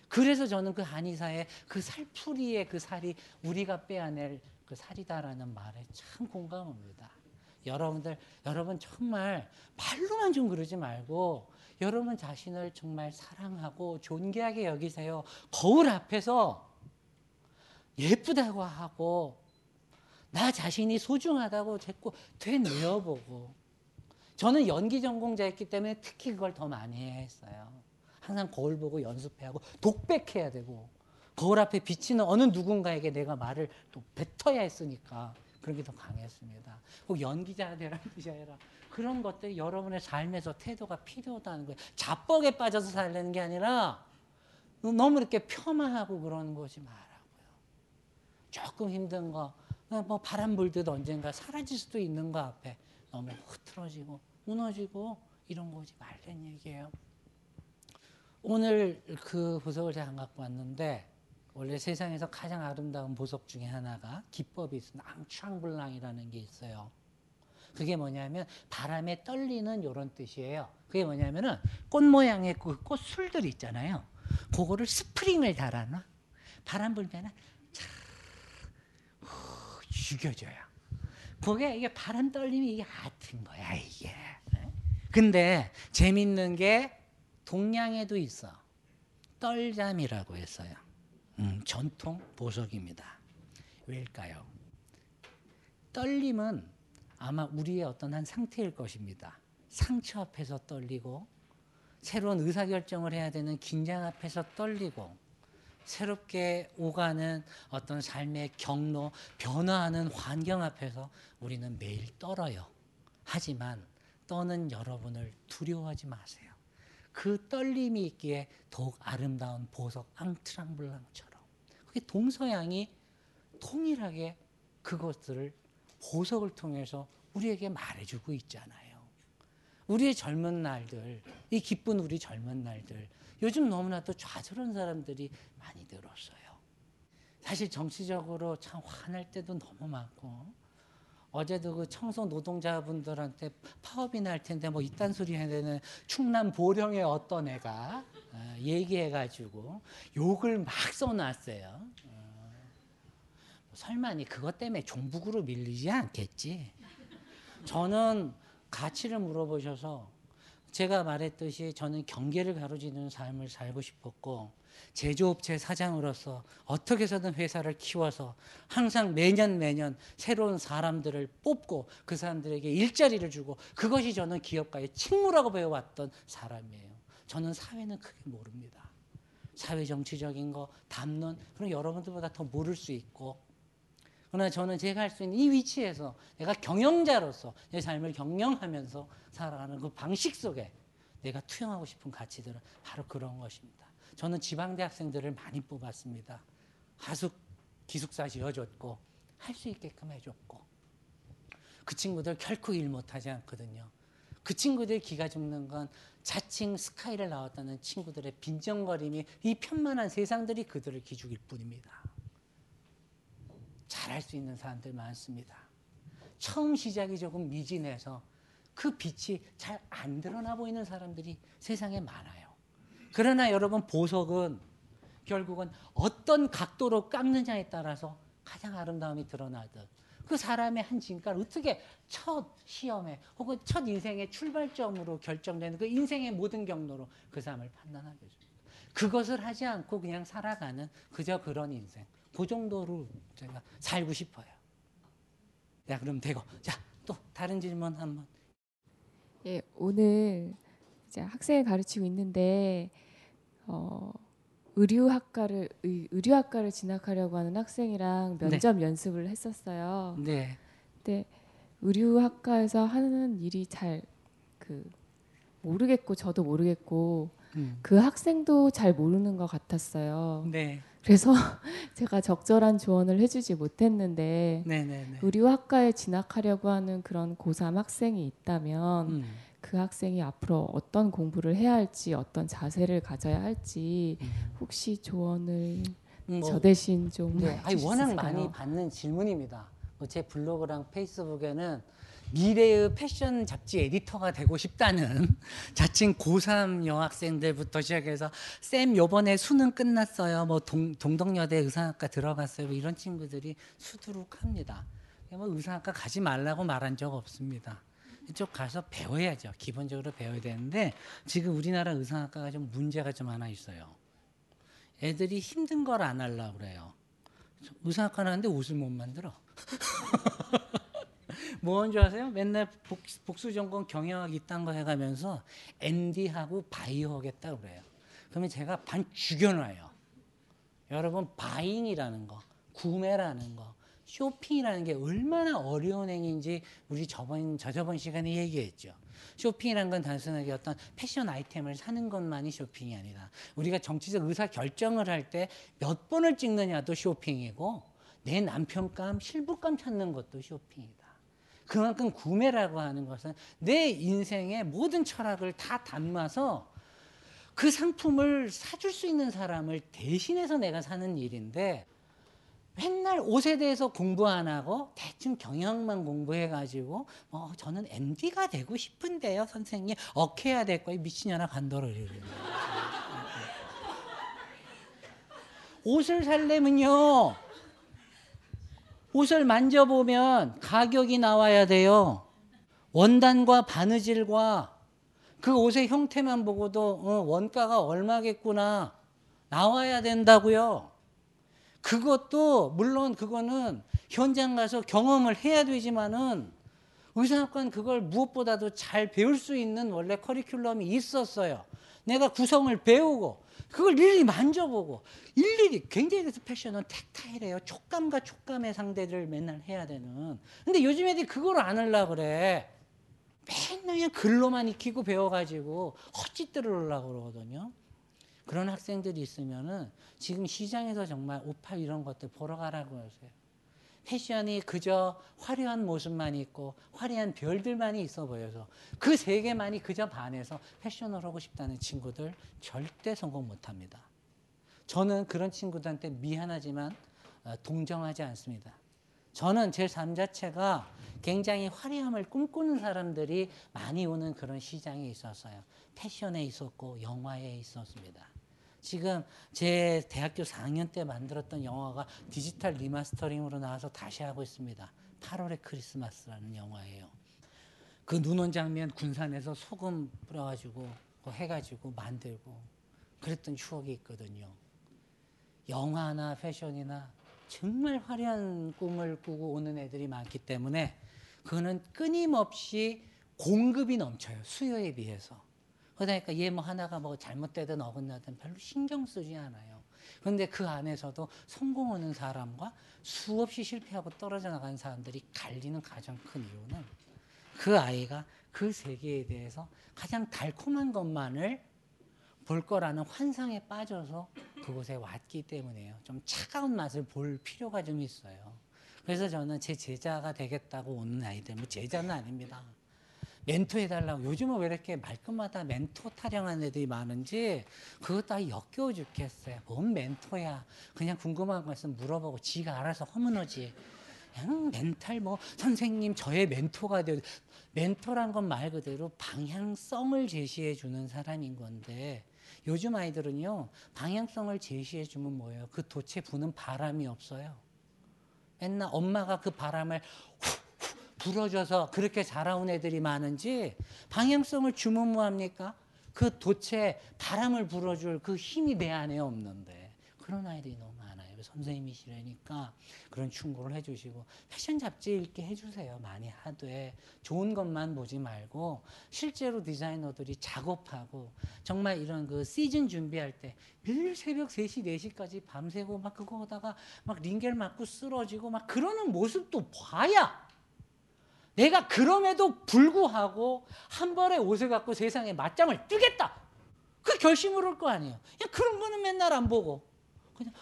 그래서 저는 그 한의사의 그 살풀이의 그 살이 우리가 빼앗낼 그 살이다라는 말에 참 공감합니다. 여러분들, 여러분 정말 말로만 좀 그러지 말고 여러분 자신을 정말 사랑하고 존귀하게 여기세요. 거울 앞에서 예쁘다고 하고 나 자신이 소중하다고 자꾸 되뇌어보고 저는 연기 전공자였기 때문에 특히 그걸 더 많이 했어요. 항상 거울 보고 연습해야 하고 독백해야 되고 거울 앞에 비치는 어느 누군가에게 내가 말을 또 뱉어야 했으니까 그런 게 더 강했습니다. 꼭 연기자 되라는 뜻이 아니라 그런 것들 여러분의 삶에서 태도가 필요하다는 거예요. 자뻑에 빠져서 살려는 게 아니라 너무 이렇게 폄하하고 그러는 것이 말하고요. 조금 힘든 거, 뭐 바람 불듯 언젠가 사라질 수도 있는 거 앞에 너무 흐트러지고 무너지고 이런 거지 말란 얘기예요. 오늘 그 보석을 제가 안 갖고 왔는데 원래 세상에서 가장 아름다운 보석 중에 하나가 기법이 있습니다. 앙창블랑이라는 게 있어요. 그게 뭐냐면 바람에 떨리는 이런 뜻이에요. 그게 뭐냐면은 꽃 모양의 그 꽃 술들 있잖아요. 그거를 스프링을 달아놔. 바람 불면은 차 죽여줘요. 그게 이게 바람 떨림이 이게 아픈 거야 이게. 근데 재밌는 게 동양에도 있어. 떨잠이라고 했어요. 음, 전통 보석입니다. 왜일까요? 떨림은 아마 우리의 어떤 한 상태일 것입니다. 상처 앞에서 떨리고 새로운 의사결정을 해야 되는 긴장 앞에서 떨리고 새롭게 오가는 어떤 삶의 경로, 변화하는 환경 앞에서 우리는 매일 떨어요. 하지만 떠는 여러분을 두려워하지 마세요. 그 떨림이 있기에 더욱 아름다운 보석 앙트랑블랑처럼 그게 동서양이 통일하게 그것들을 보석을 통해서 우리에게 말해주고 있잖아요. 우리의 젊은 날들, 이 기쁜 우리 젊은 날들, 요즘 너무나도 좌절한 사람들이 많이 늘었어요. 사실 정치적으로 참 화날 때도 너무 많고, 어제도 그 청소 노동자분들한테 파업이 날 텐데 뭐 이딴 소리 해야 되는 충남 보령의 어떤 애가 어, 얘기해가지고 욕을 막 써놨어요. 어, 설마니 그것 때문에 종북으로 밀리지 않겠지. 저는 가치를 물어보셔서 제가 말했듯이 저는 경계를 가로지르는 삶을 살고 싶었고 제조업체 사장으로서 어떻게 해서든 회사를 키워서 항상 매년 매년 새로운 사람들을 뽑고 그 사람들에게 일자리를 주고 그것이 저는 기업가의 직무라고 배워왔던 사람이에요. 저는 사회는 크게 모릅니다. 사회 정치적인 거, 담론, 그럼 여러분들보다 더 모를 수 있고 그러나 저는 제가 할 수 있는 이 위치에서 내가 경영자로서 내 삶을 경영하면서 살아가는 그 방식 속에 내가 투영하고 싶은 가치들은 바로 그런 것입니다. 저는 지방대 학생들을 많이 뽑았습니다. 하숙 기숙사 지어줬고 할 수 있게끔 해줬고 그 친구들 결코 일 못하지 않거든요. 그 친구들 기가 죽는 건 자칭 스카이를 나왔다는 친구들의 빈정거림이 이 편만한 세상들이 그들을 기죽일 뿐입니다. 잘할 수 있는 사람들 많습니다. 처음 시작이 조금 미진해서 그 빛이 잘 안 드러나 보이는 사람들이 세상에 많아요. 그러나 여러분 보석은 결국은 어떤 각도로 깎느냐에 따라서 가장 아름다움이 드러나듯 그 사람의 한 진가를 어떻게 첫 시험에 혹은 첫 인생의 출발점으로 결정되는 그 인생의 모든 경로로 그 사람을 판단하게 해줍니다. 그것을 하지 않고 그냥 살아가는 그저 그런 인생. 그 정도로 제가 살고 싶어요. 자, 그럼 되고. 자, 또 다른 질문 한번.
예, 오늘 이제 학생을 가르치고 있는데 어, 의류학과를 의, 의류학과를 진학하려고 하는 학생이랑 면접 연습을 했었어요.
네.
근데 의류학과에서 하는 일이 잘 그 모르겠고 저도 모르겠고
음.
그 학생도 잘 모르는 것 같았어요.
네.
그래서 <laughs> 제가 적절한 조언을 해주지 못했는데
네, 네, 네.
의류학과에 진학하려고 하는 그런 고3 학생이 있다면
음.
그 학생이 앞으로 어떤 공부를 해야 할지 어떤 자세를 가져야 할지 혹시 조언을
음, 뭐,
저 대신 좀
네, 아니 워낙? 많이 받는 질문입니다. 뭐제 블로그랑 페이스북에는 미래의 패션 잡지 에디터가 되고 싶다는 <laughs> 자칭 고3 여학생들부터 시작해서 쌤 요번에 수능 끝났어요. 뭐 동, 동덕여대 의상학과 들어갔어요. 뭐 이런 친구들이 수두룩합니다. 뭐 의상학과 가지 말라고 말한 적 없습니다. 이쪽 가서 배워야죠. 기본적으로 배워야 되는데 지금 우리나라 의상학과가 좀 문제가 좀 하나 있어요. 애들이 힘든 걸 안 하려고 그래요. 의상학과 하는데 옷을 못 만들어. <laughs> 뭐한 줄 아세요? 맨날 복, 복수 전공 경영학 이딴 거 해가면서 ND하고 바이오 하겠다 그래요. 그러면 제가 반 죽여놔요. 여러분 바잉이라는 거, 구매라는 거, 쇼핑이라는 게 얼마나 어려운 행위인지 우리 저번 저저번 시간에 얘기했죠. 쇼핑이란 건 단순하게 어떤 패션 아이템을 사는 것만이 쇼핑이 아니다. 우리가 정치적 의사 결정을 할 때 몇 번을 찍느냐도 쇼핑이고 내 남편감, 실부감 찾는 것도 쇼핑이다. 그만큼 구매라고 하는 것은 내 인생의 모든 철학을 다 담아서 그 상품을 사줄 수 있는 사람을 대신해서 내가 사는 일인데 맨날 옷에 대해서 공부 안 하고 대충 경영만 공부해가지고 어, 저는 MD가 되고 싶은데요 선생님. 어케야 될 거예요. 미친년아 간도를 <laughs> 옷을 살려면요 옷을 만져보면 가격이 나와야 돼요 원단과 바느질과 그 옷의 형태만 보고도 어, 원가가 얼마겠구나 나와야 된다고요. 그것도 물론 그거는 현장 가서 경험을 해야 되지만은 의상학과는 그걸 무엇보다도 잘 배울 수 있는 원래 커리큘럼이 있었어요. 내가 구성을 배우고 그걸 일일이 만져보고 일일이 굉장히 그래서 패션은 텍타일이에요. 촉감과 촉감의 상대를 맨날 해야 되는. 근데 요즘 애들이 그걸 안 하려고 그래. 맨날 그냥 글로만 익히고 배워가지고 헛짓들을 하려고 그러거든요. 그런 학생들이 있으면은 지금 시장에서 정말 오파 이런 것들 보러 가라고 하세요. 패션이 그저 화려한 모습만 있고 화려한 별들만이 있어 보여서 그 세계만이 그저 반해서 패션을 하고 싶다는 친구들 절대 성공 못합니다. 저는 그런 친구들한테 미안하지만 어, 동정하지 않습니다. 저는 제 삶 자체가 굉장히 화려함을 꿈꾸는 사람들이 많이 오는 그런 시장에 있었어요. 패션에 있었고 영화에 있었습니다. 지금 제 대학교 4학년 때 만들었던 영화가 디지털 remastering으로 나와서 다시 하고 있습니다. 8월의 크리스마스라는 영화예요. 그 눈 온 장면 군산에서 소금 뿌려가지고 해가지고 만들고 그랬던 추억이 있거든요. 영화나 패션이나 정말 화려한 꿈을 꾸고 오는 애들이 많기 때문에 그거는 끊임없이 공급이 넘쳐요. 수요에 비해서. 그러니까 얘 뭐 하나가 뭐 잘못되든 어긋나든 별로 신경 쓰지 않아요. 그런데 그 안에서도 성공하는 사람과 수없이 실패하고 떨어져 나간 사람들이 갈리는 가장 큰 이유는 그 아이가 그 세계에 대해서 가장 달콤한 것만을 볼 거라는 환상에 빠져서 그곳에 왔기 때문에요. 좀 차가운 맛을 볼 필요가 좀 있어요. 그래서 저는 제 제자가 되겠다고 오는 아이들, 뭐 제자는 아닙니다. 멘토 해달라고. 요즘은 왜 이렇게 말끝마다 멘토 타령하는 애들이 많은지 그거 다 역겨워 죽겠어요. 뭔 멘토야. 그냥 궁금한 거 있으면 물어보고 지가 알아서 허문하지. 그냥 멘탈 뭐 선생님 저의 멘토가 되어 멘토란 건 말 그대로 방향성을 제시해 주는 사람인 건데 요즘 아이들은요 방향성을 제시해 주면 뭐예요? 그 돛에 부는 바람이 없어요. 맨날 엄마가 그 바람을 후 불어줘서 그렇게 자라온 애들이 많은지 방향성을 주면 뭐합니까? 그 돛에 바람을 불어줄 그 힘이 내 안에 없는데 그런 아이들이 너무 많아요. 선생님이시라니까 그런 충고를 해주시고 패션 잡지 읽게 해주세요. 많이 하되 좋은 것만 보지 말고 실제로 디자이너들이 작업하고 정말 이런 그 시즌 준비할 때 매일 새벽 3시, 4시까지 밤새고 막 그거 하다가 막 링겔 맞고 쓰러지고 막 그러는 모습도 봐야 내가 그럼에도 불구하고 한 벌의 옷을 갖고 세상에 맞짱을 뜨겠다. 그 결심을 할 거 아니에요. 그냥 그런 거는 맨날 안 보고 그냥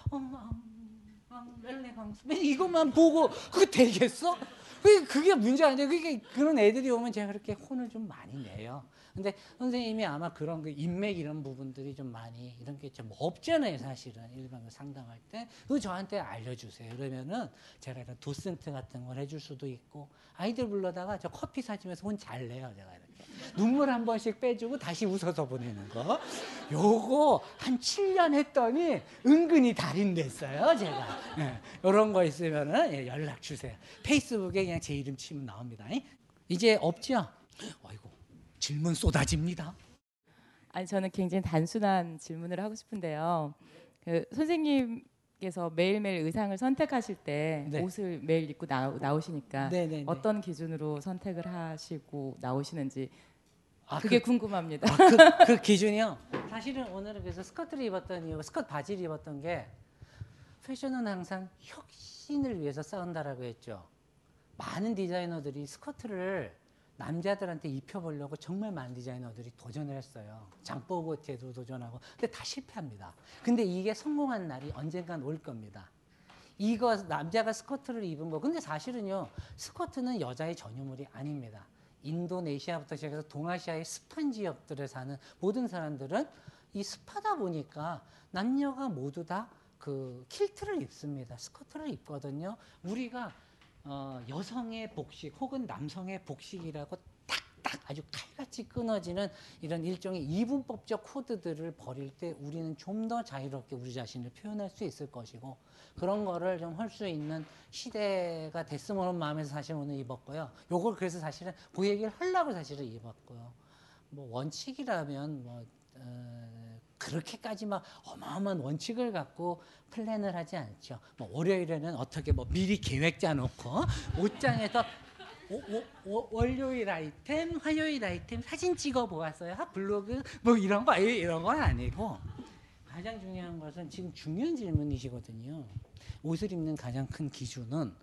멜레강스 맨 이것만 보고 그게 되겠어? 그게, 그게 문제 아니에요. 그게 그런 애들이 오면 제가 그렇게 혼을 좀 많이 내요. 근데 선생님이 아마 그런 그 인맥 이런 부분들이 좀 많이 이런 게 좀 없잖아요, 사실은 일반 상담할 때. 그거 저한테 알려주세요. 그러면은 제가 이런 도슨트 같은 걸 해줄 수도 있고 아이들 불러다가 저 커피 사주면서 혼 잘 내요, 제가 이렇게. 눈물 한 번씩 빼주고 다시 웃어서 보내는 거. 요거 한 7년 했더니 은근히 달인 됐어요, 제가. 예, 요런 거 있으면은 예, 연락 주세요. 페이스북에 그냥 제 이름 치면 나옵니다. 이제 없죠? 아이고, 질문 쏟아집니다.
아니 저는 굉장히 단순한 질문을 하고 싶은데요. 그 선생님께서 매일매일 의상을 선택하실 때
네.
옷을 매일 입고 나, 나오시니까
네네네.
어떤 기준으로 선택을 하시고 나오시는지
아,
그게
그-
궁금합니다.
아, 그, 그 기준이요. <laughs> 사실은 오늘은 그래서 스커트를 입었던 이유, 스커트 바지를 입었던 게 패션은 항상 혁신을 위해서 싸운다라고 했죠. 많은 디자이너들이 스커트를 남자들한테 입혀보려고 정말 많은 디자이너들이 도전을 했어요. 장보고티에도 도전하고. 근데 다 실패합니다. 근데 이게 성공한 날이 언젠간 올 겁니다. 이거 남자가 스커트를 입은 거. 근데 사실은요, 스커트는 여자의 전유물이 아닙니다. 인도네시아부터 시작해서 동아시아의 습한 지역들에 사는 모든 사람들은 이 습하다 보니까 남녀가 모두 다 그 킬트를 입습니다. 스커트를 입거든요. 우리가 어, 여성의 복식 혹은 남성의 복식이라고 딱딱 아주 칼같이 끊어지는 이런 일종의 이분법적 코드들을 버릴 때 우리는 좀 더 자유롭게 우리 자신을 표현할 수 있을 것이고 그런 거를 좀 할 수 있는 시대가 됐으면 하는 마음에서 사실 오늘 입었고요. 요걸 그래서 사실은 그 얘기를 하려고 사실은 입었고요. 뭐 원칙이라면 뭐 어, 그렇게까지 막 어마어마한 원칙을 갖고 플랜을 하지 않죠. 뭐 월요일에는 어떻게 뭐 미리 계획 짜놓고 옷장에서 오, 오, 오, 월요일 아이템, 화요일 아이템 사진 찍어 보았어요. 하, 블로그 뭐 이런 거 이런 건 아니고 가장 중요한 것은 지금 중요한 질문이시거든요. 옷을 입는 가장 큰 기준은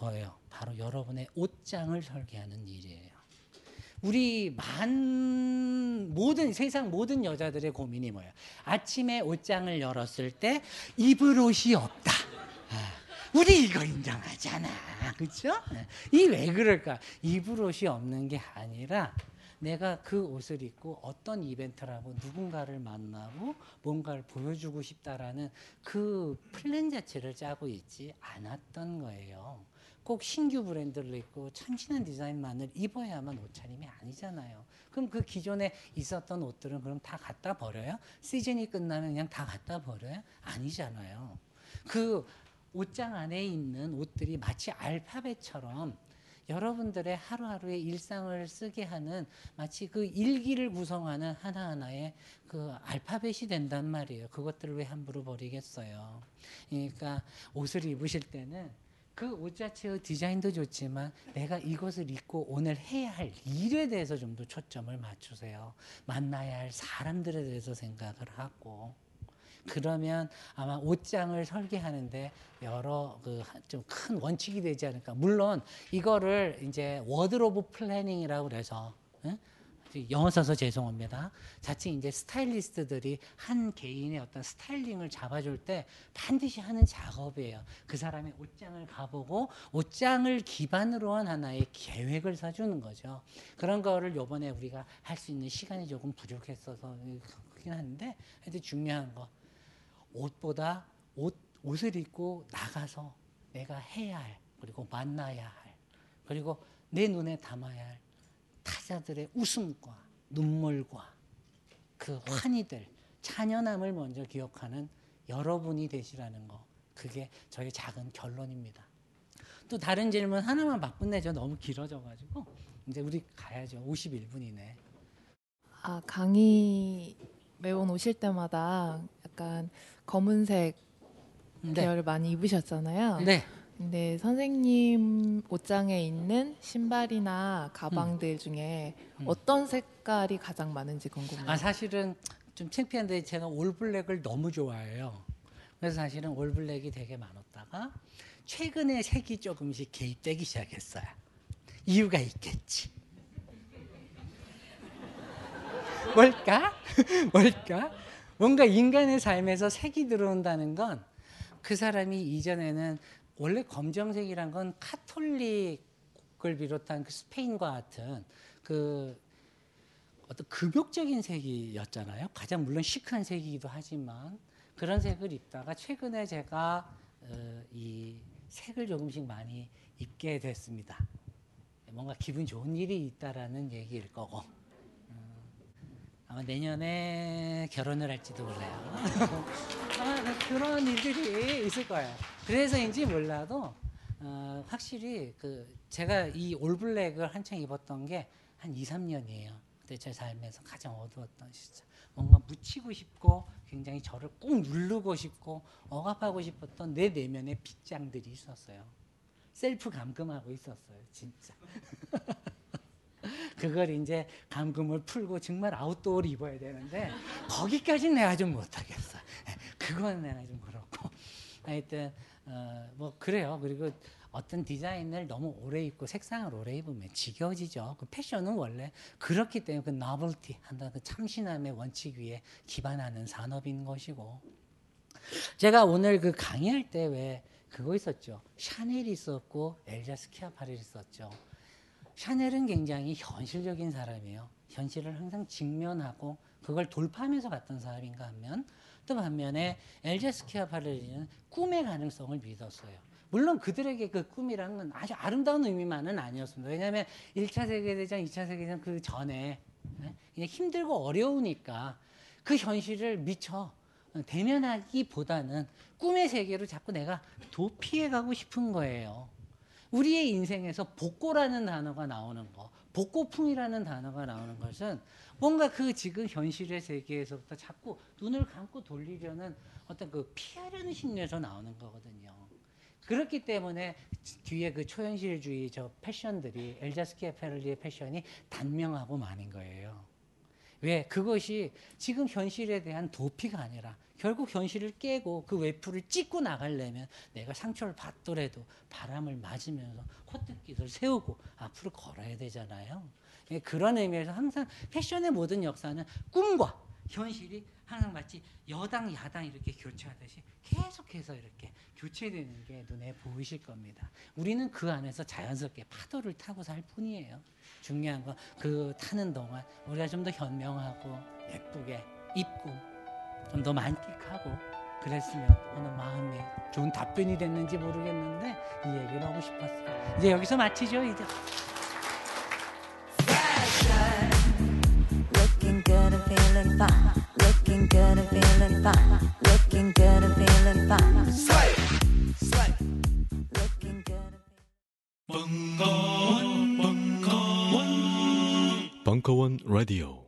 뭐예요? 바로 여러분의 옷장을 설계하는 일이에요. 우리 만 모든 세상 모든 여자들의 고민이 뭐예요? 아침에 옷장을 열었을 때 입을 옷이 없다. 아, 우리 이거 인정하잖아, 그렇죠? 이 왜 그럴까? 입을 옷이 없는 게 아니라 내가 그 옷을 입고 어떤 이벤트를 하고 누군가를 만나고 뭔가를 보여주고 싶다라는 그 플랜 자체를 짜고 있지 않았던 거예요. 꼭 신규 브랜드를 입고 참신한 디자인만을 입어야만 옷차림이 아니잖아요. 그럼 그 기존에 있었던 옷들은 그럼 다 갖다 버려요? 시즌이 끝나면 그냥 다 갖다 버려요? 아니잖아요. 그 옷장 안에 있는 옷들이 마치 알파벳처럼 여러분들의 하루하루의 일상을 쓰게 하는 마치 그 일기를 구성하는 하나하나의 그 알파벳이 된단 말이에요. 그것들을 왜 함부로 버리겠어요. 그러니까 옷을 입으실 때는 그 옷 자체의 디자인도 좋지만 내가 이것을 입고 오늘 해야 할 일에 대해서 좀 더 초점을 맞추세요. 만나야 할 사람들에 대해서 생각을 하고 그러면 아마 옷장을 설계하는데 여러 그 좀 큰 원칙이 되지 않을까. 물론 이거를 이제 wardrobe planning이라고 그래서 응? 영어 써서 죄송합니다. 자칫 이제 스타일리스트들이 한 개인의 어떤 스타일링을 잡아줄 때 반드시 하는 작업이에요. 그 사람의 옷장을 가보고 옷장을 기반으로 한 하나의 계획을 사주는 거죠. 그런 거를 요번에 우리가 할 수 있는 시간이 조금 부족했어서 그렇긴 한데 하여튼 중요한 거 옷보다 옷, 옷을 입고 나가서 내가 해야 할 그리고 만나야 할 그리고 내 눈에 담아야 할 타자들의 웃음과 눈물과 그 환희들 찬연함을 먼저 기억하는 여러분이 되시라는 거 그게 저의 작은 결론입니다. 또 다른 질문 하나만 바꾼내죠. 너무 길어져가지고 이제 우리 가야죠. 51분이네.
아, 강의 매번 오실 때마다 약간 검은색 계열을 많이 입으셨잖아요.
네.
근데 선생님 옷장에 있는 신발이나 가방들 중에
음.
어떤 색깔이 가장 많은지 궁금해요.
아 사실은 좀 창피한데 제가 올블랙을 너무 좋아해요. 그래서 사실은 올블랙이 되게 많았다가 최근에 색이 조금씩 개입되기 시작했어요. 이유가 있겠지. <laughs> 뭘까? <laughs> 뭘까? 뭔가 인간의 삶에서 색이 들어온다는 건 그 사람이 이전에는 원래 검정색이란 건 카톨릭을 비롯한 그 스페인과 같은 그 어떤 금욕적인 색이었잖아요. 가장 물론 시크한 색이기도 하지만 그런 색을 입다가 최근에 제가 어, 이 색을 조금씩 많이 입게 됐습니다. 뭔가 기분 좋은 일이 있다라는 얘기일 거고 음, 아마 내년에 결혼을 할지도 몰라요. <laughs> 아마 그런 일들이 있을 거예요. 그래서인지 몰라도 어, 확실히 그 제가 이 올블랙을 한창 입었던 게 한 2, 3년이에요. 그때 제 삶에서 가장 어두웠던 시절. 뭔가 묻히고 싶고 굉장히 저를 꾹 누르고 싶고 억압하고 싶었던 내 내면의 빗장들이 있었어요. 셀프 감금하고 있었어요, 진짜. <laughs> <laughs> 그걸 이제 감금을 풀고 정말 아웃도어를 입어야 되는데 거기까지는 내가 좀 못하겠어. 그건 내가 좀 그렇고. 하여튼 어, 뭐 그래요. 그리고 어떤 디자인을 너무 오래 입고 색상을 오래 입으면 지겨워지죠. 그 패션은 원래 그렇기 때문에 그 novelty 한다는 그 참신함의 원칙 위에 기반하는 산업인 것이고. 제가 오늘 그 강의할 때 왜 그거 있었죠. 샤넬이 있었고 엘자 스키아파렐이 있었죠. 샤넬은 굉장히 현실적인 사람이에요. 현실을 항상 직면하고 그걸 돌파하면서 갔던 사람인가 하면 또 반면에 엘자 스키아파렐리는 꿈의 가능성을 믿었어요. 물론 그들에게 그 꿈이라는 건 아주 아름다운 의미만은 아니었습니다. 왜냐하면 1차 세계대전, 2차 세계대전 그 전에 네? 힘들고 어려우니까 그 현실을 미처 대면하기보다는 꿈의 세계로 자꾸 내가 도피해 가고 싶은 거예요. 우리의 인생에서 복고라는 단어가 나오는 거, 복고풍이라는 단어가 나오는 것은 뭔가 그 지금 현실의 세계에서부터 자꾸 눈을 감고 돌리려는 어떤 그 피하려는 심리에서 나오는 거거든요. 그렇기 때문에 뒤에 그 초현실주의 저 패션들이 엘자스키아 페를리의 패션이 단명하고 많은 거예요. 왜? 그것이 지금 현실에 대한 도피가 아니라 결국 현실을 깨고 그 외풀을 찍고 나가려면 내가 상처를 받더라도 바람을 맞으면서 호떡기를 세우고 앞으로 걸어야 되잖아요. 예, 그런 의미에서 항상 패션의 모든 역사는 꿈과 현실이 항상 마치 여당 야당 이렇게 교체하듯이 계속해서 이렇게 교체되는 게 눈에 보이실 겁니다. 우리는 그 안에서 자연스럽게 파도를 타고 살 뿐이에요. 중요한 건 그 타는 동안 우리가 좀 더 현명하고 예쁘게 입고 좀 더 만끽하고 그랬으면 어느 마음에 좋은 답변이 됐는지 모르겠는데 이 얘기를 하고 싶었어요. 이제 여기서 마치죠 이제.
Looking good and feeling fine. Looking good and feeling fine. Looking good and feeling fine. Slay, slay. Looking good.
벙커원, 벙커원, 벙커원 라디오.